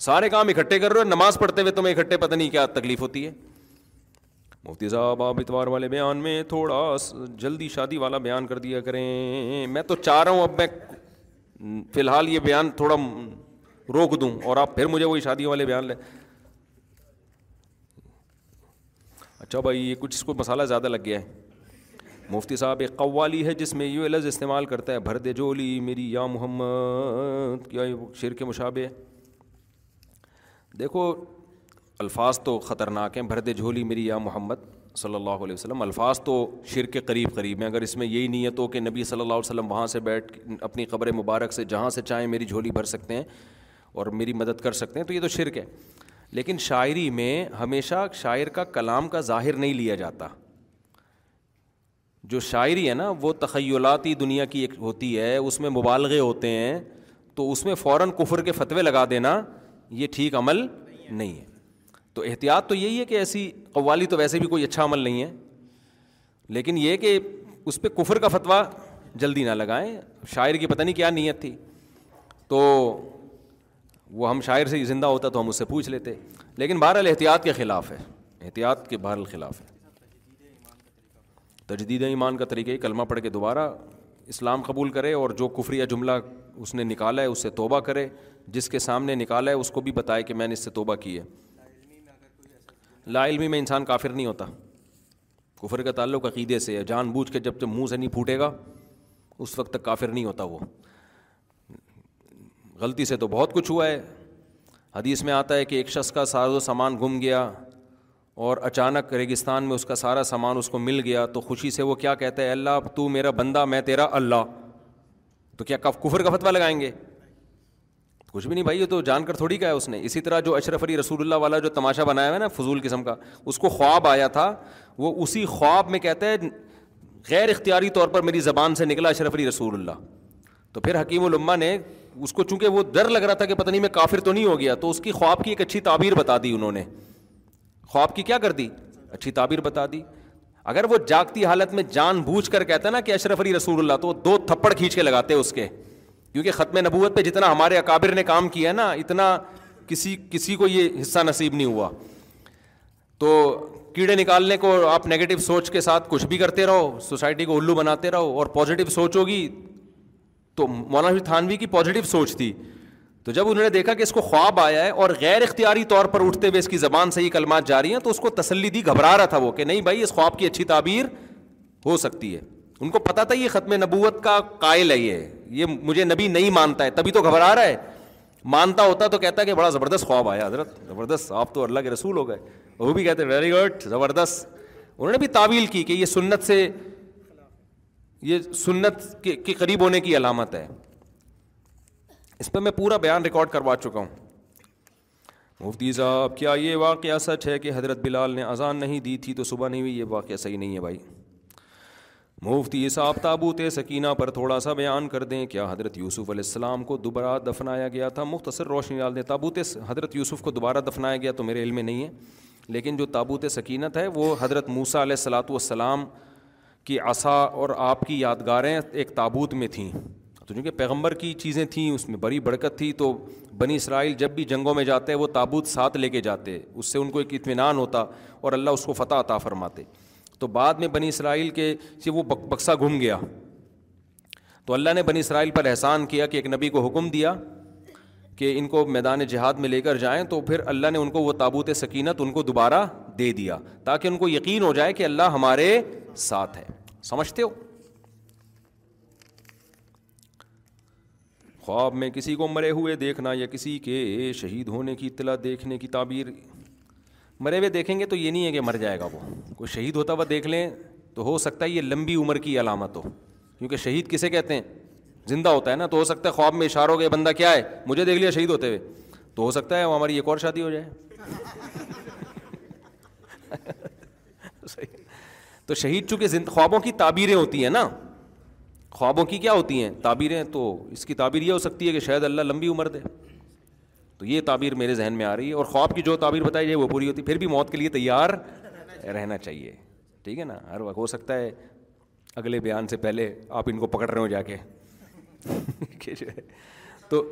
سارے کام اکٹھے کر رہے ہو نماز پڑھتے ہوئے تمہیں اکٹھے پتہ نہیں کیا تکلیف ہوتی ہے مفتی صاحب آپ اتوار والے بیان میں تھوڑا جلدی شادی والا بیان کر دیا کریں میں تو چاہ رہا ہوں اب میں فی الحال یہ بیان تھوڑا روک دوں اور آپ پھر مجھے وہی شادی والے بیان لیں اچھا بھائی یہ کچھ اس کو مسالہ زیادہ لگ گیا ہے مفتی صاحب ایک قوالی ہے جس میں یو ایلز استعمال کرتا ہے بھر دے جولی میری یا محمد کیا یہ شیر کے مشابے ہے دیکھو الفاظ تو خطرناک ہیں بھرتے جھولی میری یا محمد صلی اللہ علیہ وسلم الفاظ تو شر کے قریب قریب ہیں اگر اس میں یہی نیت ہو کہ نبی صلی اللہ علیہ وسلم وہاں سے بیٹھ اپنی قبر مبارک سے جہاں سے چاہیں میری جھولی بھر سکتے ہیں اور میری مدد کر سکتے ہیں تو یہ تو شرک ہے لیکن شاعری میں ہمیشہ شاعر کا کلام کا ظاہر نہیں لیا جاتا جو شاعری ہے نا وہ تخیلاتی دنیا کی ایک ہوتی ہے اس میں مبالغے ہوتے ہیں تو اس میں فوراً کفر کے فتوے لگا دینا یہ ٹھیک عمل نہیں ہے تو احتیاط تو یہی ہے کہ ایسی قوالی تو ویسے بھی کوئی اچھا عمل نہیں ہے لیکن یہ کہ اس پہ کفر کا فتویٰ جلدی نہ لگائیں شاعر کی پتہ نہیں کیا نیت تھی تو وہ ہم شاعر سے زندہ ہوتا تو ہم اس سے پوچھ لیتے لیکن بہرحال احتیاط کے خلاف ہے احتیاط کے خلاف ہے تجدید ایمان کا طریقہ کلمہ پڑھ کے دوبارہ اسلام قبول کرے اور جو کفری جملہ اس نے نکالا ہے اس سے توبہ کرے جس کے سامنے نکالا ہے اس کو بھی بتائے کہ میں نے اس سے توبہ کی ہے لا علمی میں انسان کافر نہیں ہوتا کفر کا تعلق عقیدے سے جان بوجھ کے جب تو منہ سے نہیں پھوٹے گا اس وقت تک کافر نہیں ہوتا وہ غلطی سے تو بہت کچھ ہوا ہے حدیث میں آتا ہے کہ ایک شخص کا ساز و سامان گم گیا اور اچانک ریگستان میں اس کا سارا سامان اس کو مل گیا تو خوشی سے وہ کیا کہتا ہے اللہ تو میرا بندہ میں تیرا اللہ تو کیا کفر کا فتویٰ لگائیں گے کچھ بھی نہیں بھائی یہ تو جان کر تھوڑی ہے اس نے اسی طرح جو اشرف علی رسول اللہ والا جو تماشا بنایا ہوا ہے نا فضول قسم کا اس کو خواب آیا تھا وہ اسی خواب میں کہتا ہے غیر اختیاری طور پر میری زبان سے نکلا اشرف علی رسول اللہ تو پھر حکیم الما نے اس کو چونکہ وہ ڈر لگ رہا تھا کہ پتہ نہیں میں کافر تو نہیں ہو گیا تو اس کی خواب کی ایک اچھی تعبیر بتا دی انہوں نے خواب کی کیا کر دی اچھی تعبیر بتا دی اگر وہ جاگتی حالت میں جان بوجھ کر کہتا ہے نا کہ اشرف علی رسول اللہ تو دو تھپڑ کھینچ کے لگاتے اس کے کیونکہ ختم نبوت پہ جتنا ہمارے اکابر نے کام کیا ہے نا اتنا کسی کسی کو یہ حصہ نصیب نہیں ہوا تو کیڑے نکالنے کو آپ نگیٹو سوچ کے ساتھ کچھ بھی کرتے رہو سوسائٹی کو الو بناتے رہو اور پازیٹیو سوچ ہوگی تو مولانا تھانوی کی پازیٹیو سوچ تھی تو جب انہوں نے دیکھا کہ اس کو خواب آیا ہے اور غیر اختیاری طور پر اٹھتے ہوئے اس کی زبان سے یہ کلمات جاری ہیں تو اس کو تسلی دی گھبرا رہا تھا وہ کہ نہیں بھائی اس خواب کی اچھی تعبیر ہو سکتی ہے ان کو پتا تھا یہ ختم نبوت کا قائل ہے یہ یہ مجھے نبی نہیں مانتا ہے تبھی تو گھبرا رہا ہے مانتا ہوتا تو کہتا کہ بڑا زبردست خواب آیا حضرت زبردست آپ تو اللہ کے رسول ہو گئے وہ بھی کہتے ویری گڈ زبردست انہوں نے بھی تعویل کی کہ یہ سنت سے یہ سنت کے قریب ہونے کی علامت ہے اس پہ میں پورا بیان ریکارڈ کروا چکا ہوں مفتی صاحب کیا یہ واقعہ سچ ہے کہ حضرت بلال نے اذان نہیں دی تھی تو صبح نہیں ہوئی یہ واقعہ صحیح نہیں ہے بھائی مفتی صاحب تابوت سکینہ پر تھوڑا سا بیان کر دیں کیا حضرت یوسف علیہ السلام کو دوبارہ دفنایا گیا تھا مختصر روشنی ڈال دیں تابوت حضرت یوسف کو دوبارہ دفنایا گیا تو میرے علم میں نہیں ہے لیکن جو تابوت سکینت ہے وہ حضرت موسیٰ علیہ السلاۃ والسلام کی عصا اور آپ کی یادگاریں ایک تابوت میں تھیں تو چونکہ پیغمبر کی چیزیں تھیں اس میں بڑی بڑکت تھی تو بنی اسرائیل جب بھی جنگوں میں جاتے وہ تابوت ساتھ لے کے جاتے اس سے ان کو ایک اطمینان ہوتا اور اللہ اس کو فتح عطا فرماتے تو بعد میں بنی اسرائیل کے سے وہ بکسا گھوم گیا تو اللہ نے بنی اسرائیل پر احسان کیا کہ ایک نبی کو حکم دیا کہ ان کو میدان جہاد میں لے کر جائیں تو پھر اللہ نے ان کو وہ تابوت سکینت ان کو دوبارہ دے دیا تاکہ ان کو یقین ہو جائے کہ اللہ ہمارے ساتھ ہے سمجھتے ہو خواب میں کسی کو مرے ہوئے دیکھنا یا کسی کے شہید ہونے کی اطلاع دیکھنے کی تعبیر مرے ہوئے دیکھیں گے تو یہ نہیں ہے کہ مر جائے گا وہ کوئی شہید ہوتا ہوا دیکھ لیں تو ہو سکتا ہے یہ لمبی عمر کی علامت ہو کیونکہ شہید کسے کہتے ہیں زندہ ہوتا ہے نا تو ہو سکتا ہے خواب میں اشار ہو بندہ کیا ہے مجھے دیکھ لیا شہید ہوتے ہوئے تو ہو سکتا ہے وہ ہماری ایک اور شادی ہو جائے تو شہید چونکہ خوابوں کی تعبیریں ہوتی ہیں نا خوابوں کی کیا ہوتی ہیں تعبیریں تو اس کی تعبیر یہ ہو سکتی ہے کہ شاید اللہ لمبی عمر دے تو یہ تعبیر میرے ذہن میں آ رہی ہے اور خواب کی جو تعبیر بتائی جائے وہ پوری ہوتی پھر بھی موت کے لیے تیار رہنا چاہیے ٹھیک ہے نا ہر وقت ہو سکتا ہے اگلے بیان سے پہلے آپ ان کو پکڑ رہے ہو جا کے تو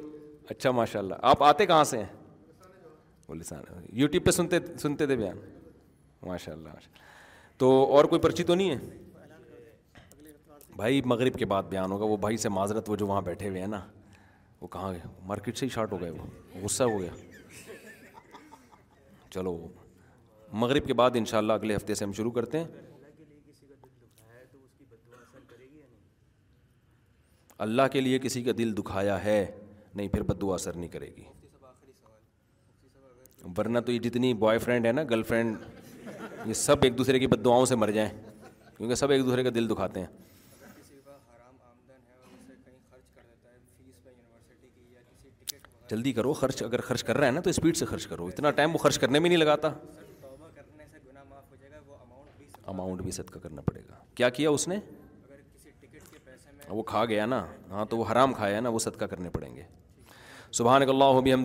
اچھا ماشاء اللہ آپ آتے کہاں سے ہیں لسان یوٹیوب پہ سنتے سنتے تھے بیان ماشاء اللہ ماشاء اللہ تو اور کوئی پرچی تو نہیں ہے بھائی مغرب کے بعد بیان ہوگا وہ بھائی سے معذرت وہ جو وہاں بیٹھے ہوئے ہیں نا وہ کہاں گئے مارکیٹ سے ہی شارٹ ہو گئے وہ غصہ ہو گیا چلو مغرب کے بعد انشاءاللہ اگلے ہفتے سے ہم شروع کرتے ہیں اللہ کے لیے کسی کا دل دکھایا ہے نہیں پھر بدو اثر نہیں کرے گی ورنہ تو یہ جتنی بوائے فرینڈ ہے نا گرل فرینڈ یہ سب ایک دوسرے کی بدواؤں سے مر جائیں کیونکہ سب ایک دوسرے کا دل دکھاتے ہیں جلدی کرو خرچ اگر خرچ کر رہا ہے نا تو اسپیڈ سے خرچ کرو اتنا ٹائم وہ خرچ کرنے میں نہیں لگاتا اماؤنٹ بھی صدقہ کرنا پڑے گا کیا کیا اس نے وہ کھا گیا نا ہاں تو وہ حرام کھایا نا وہ صدقہ کرنے پڑیں گے صبح اللہ بھی ہم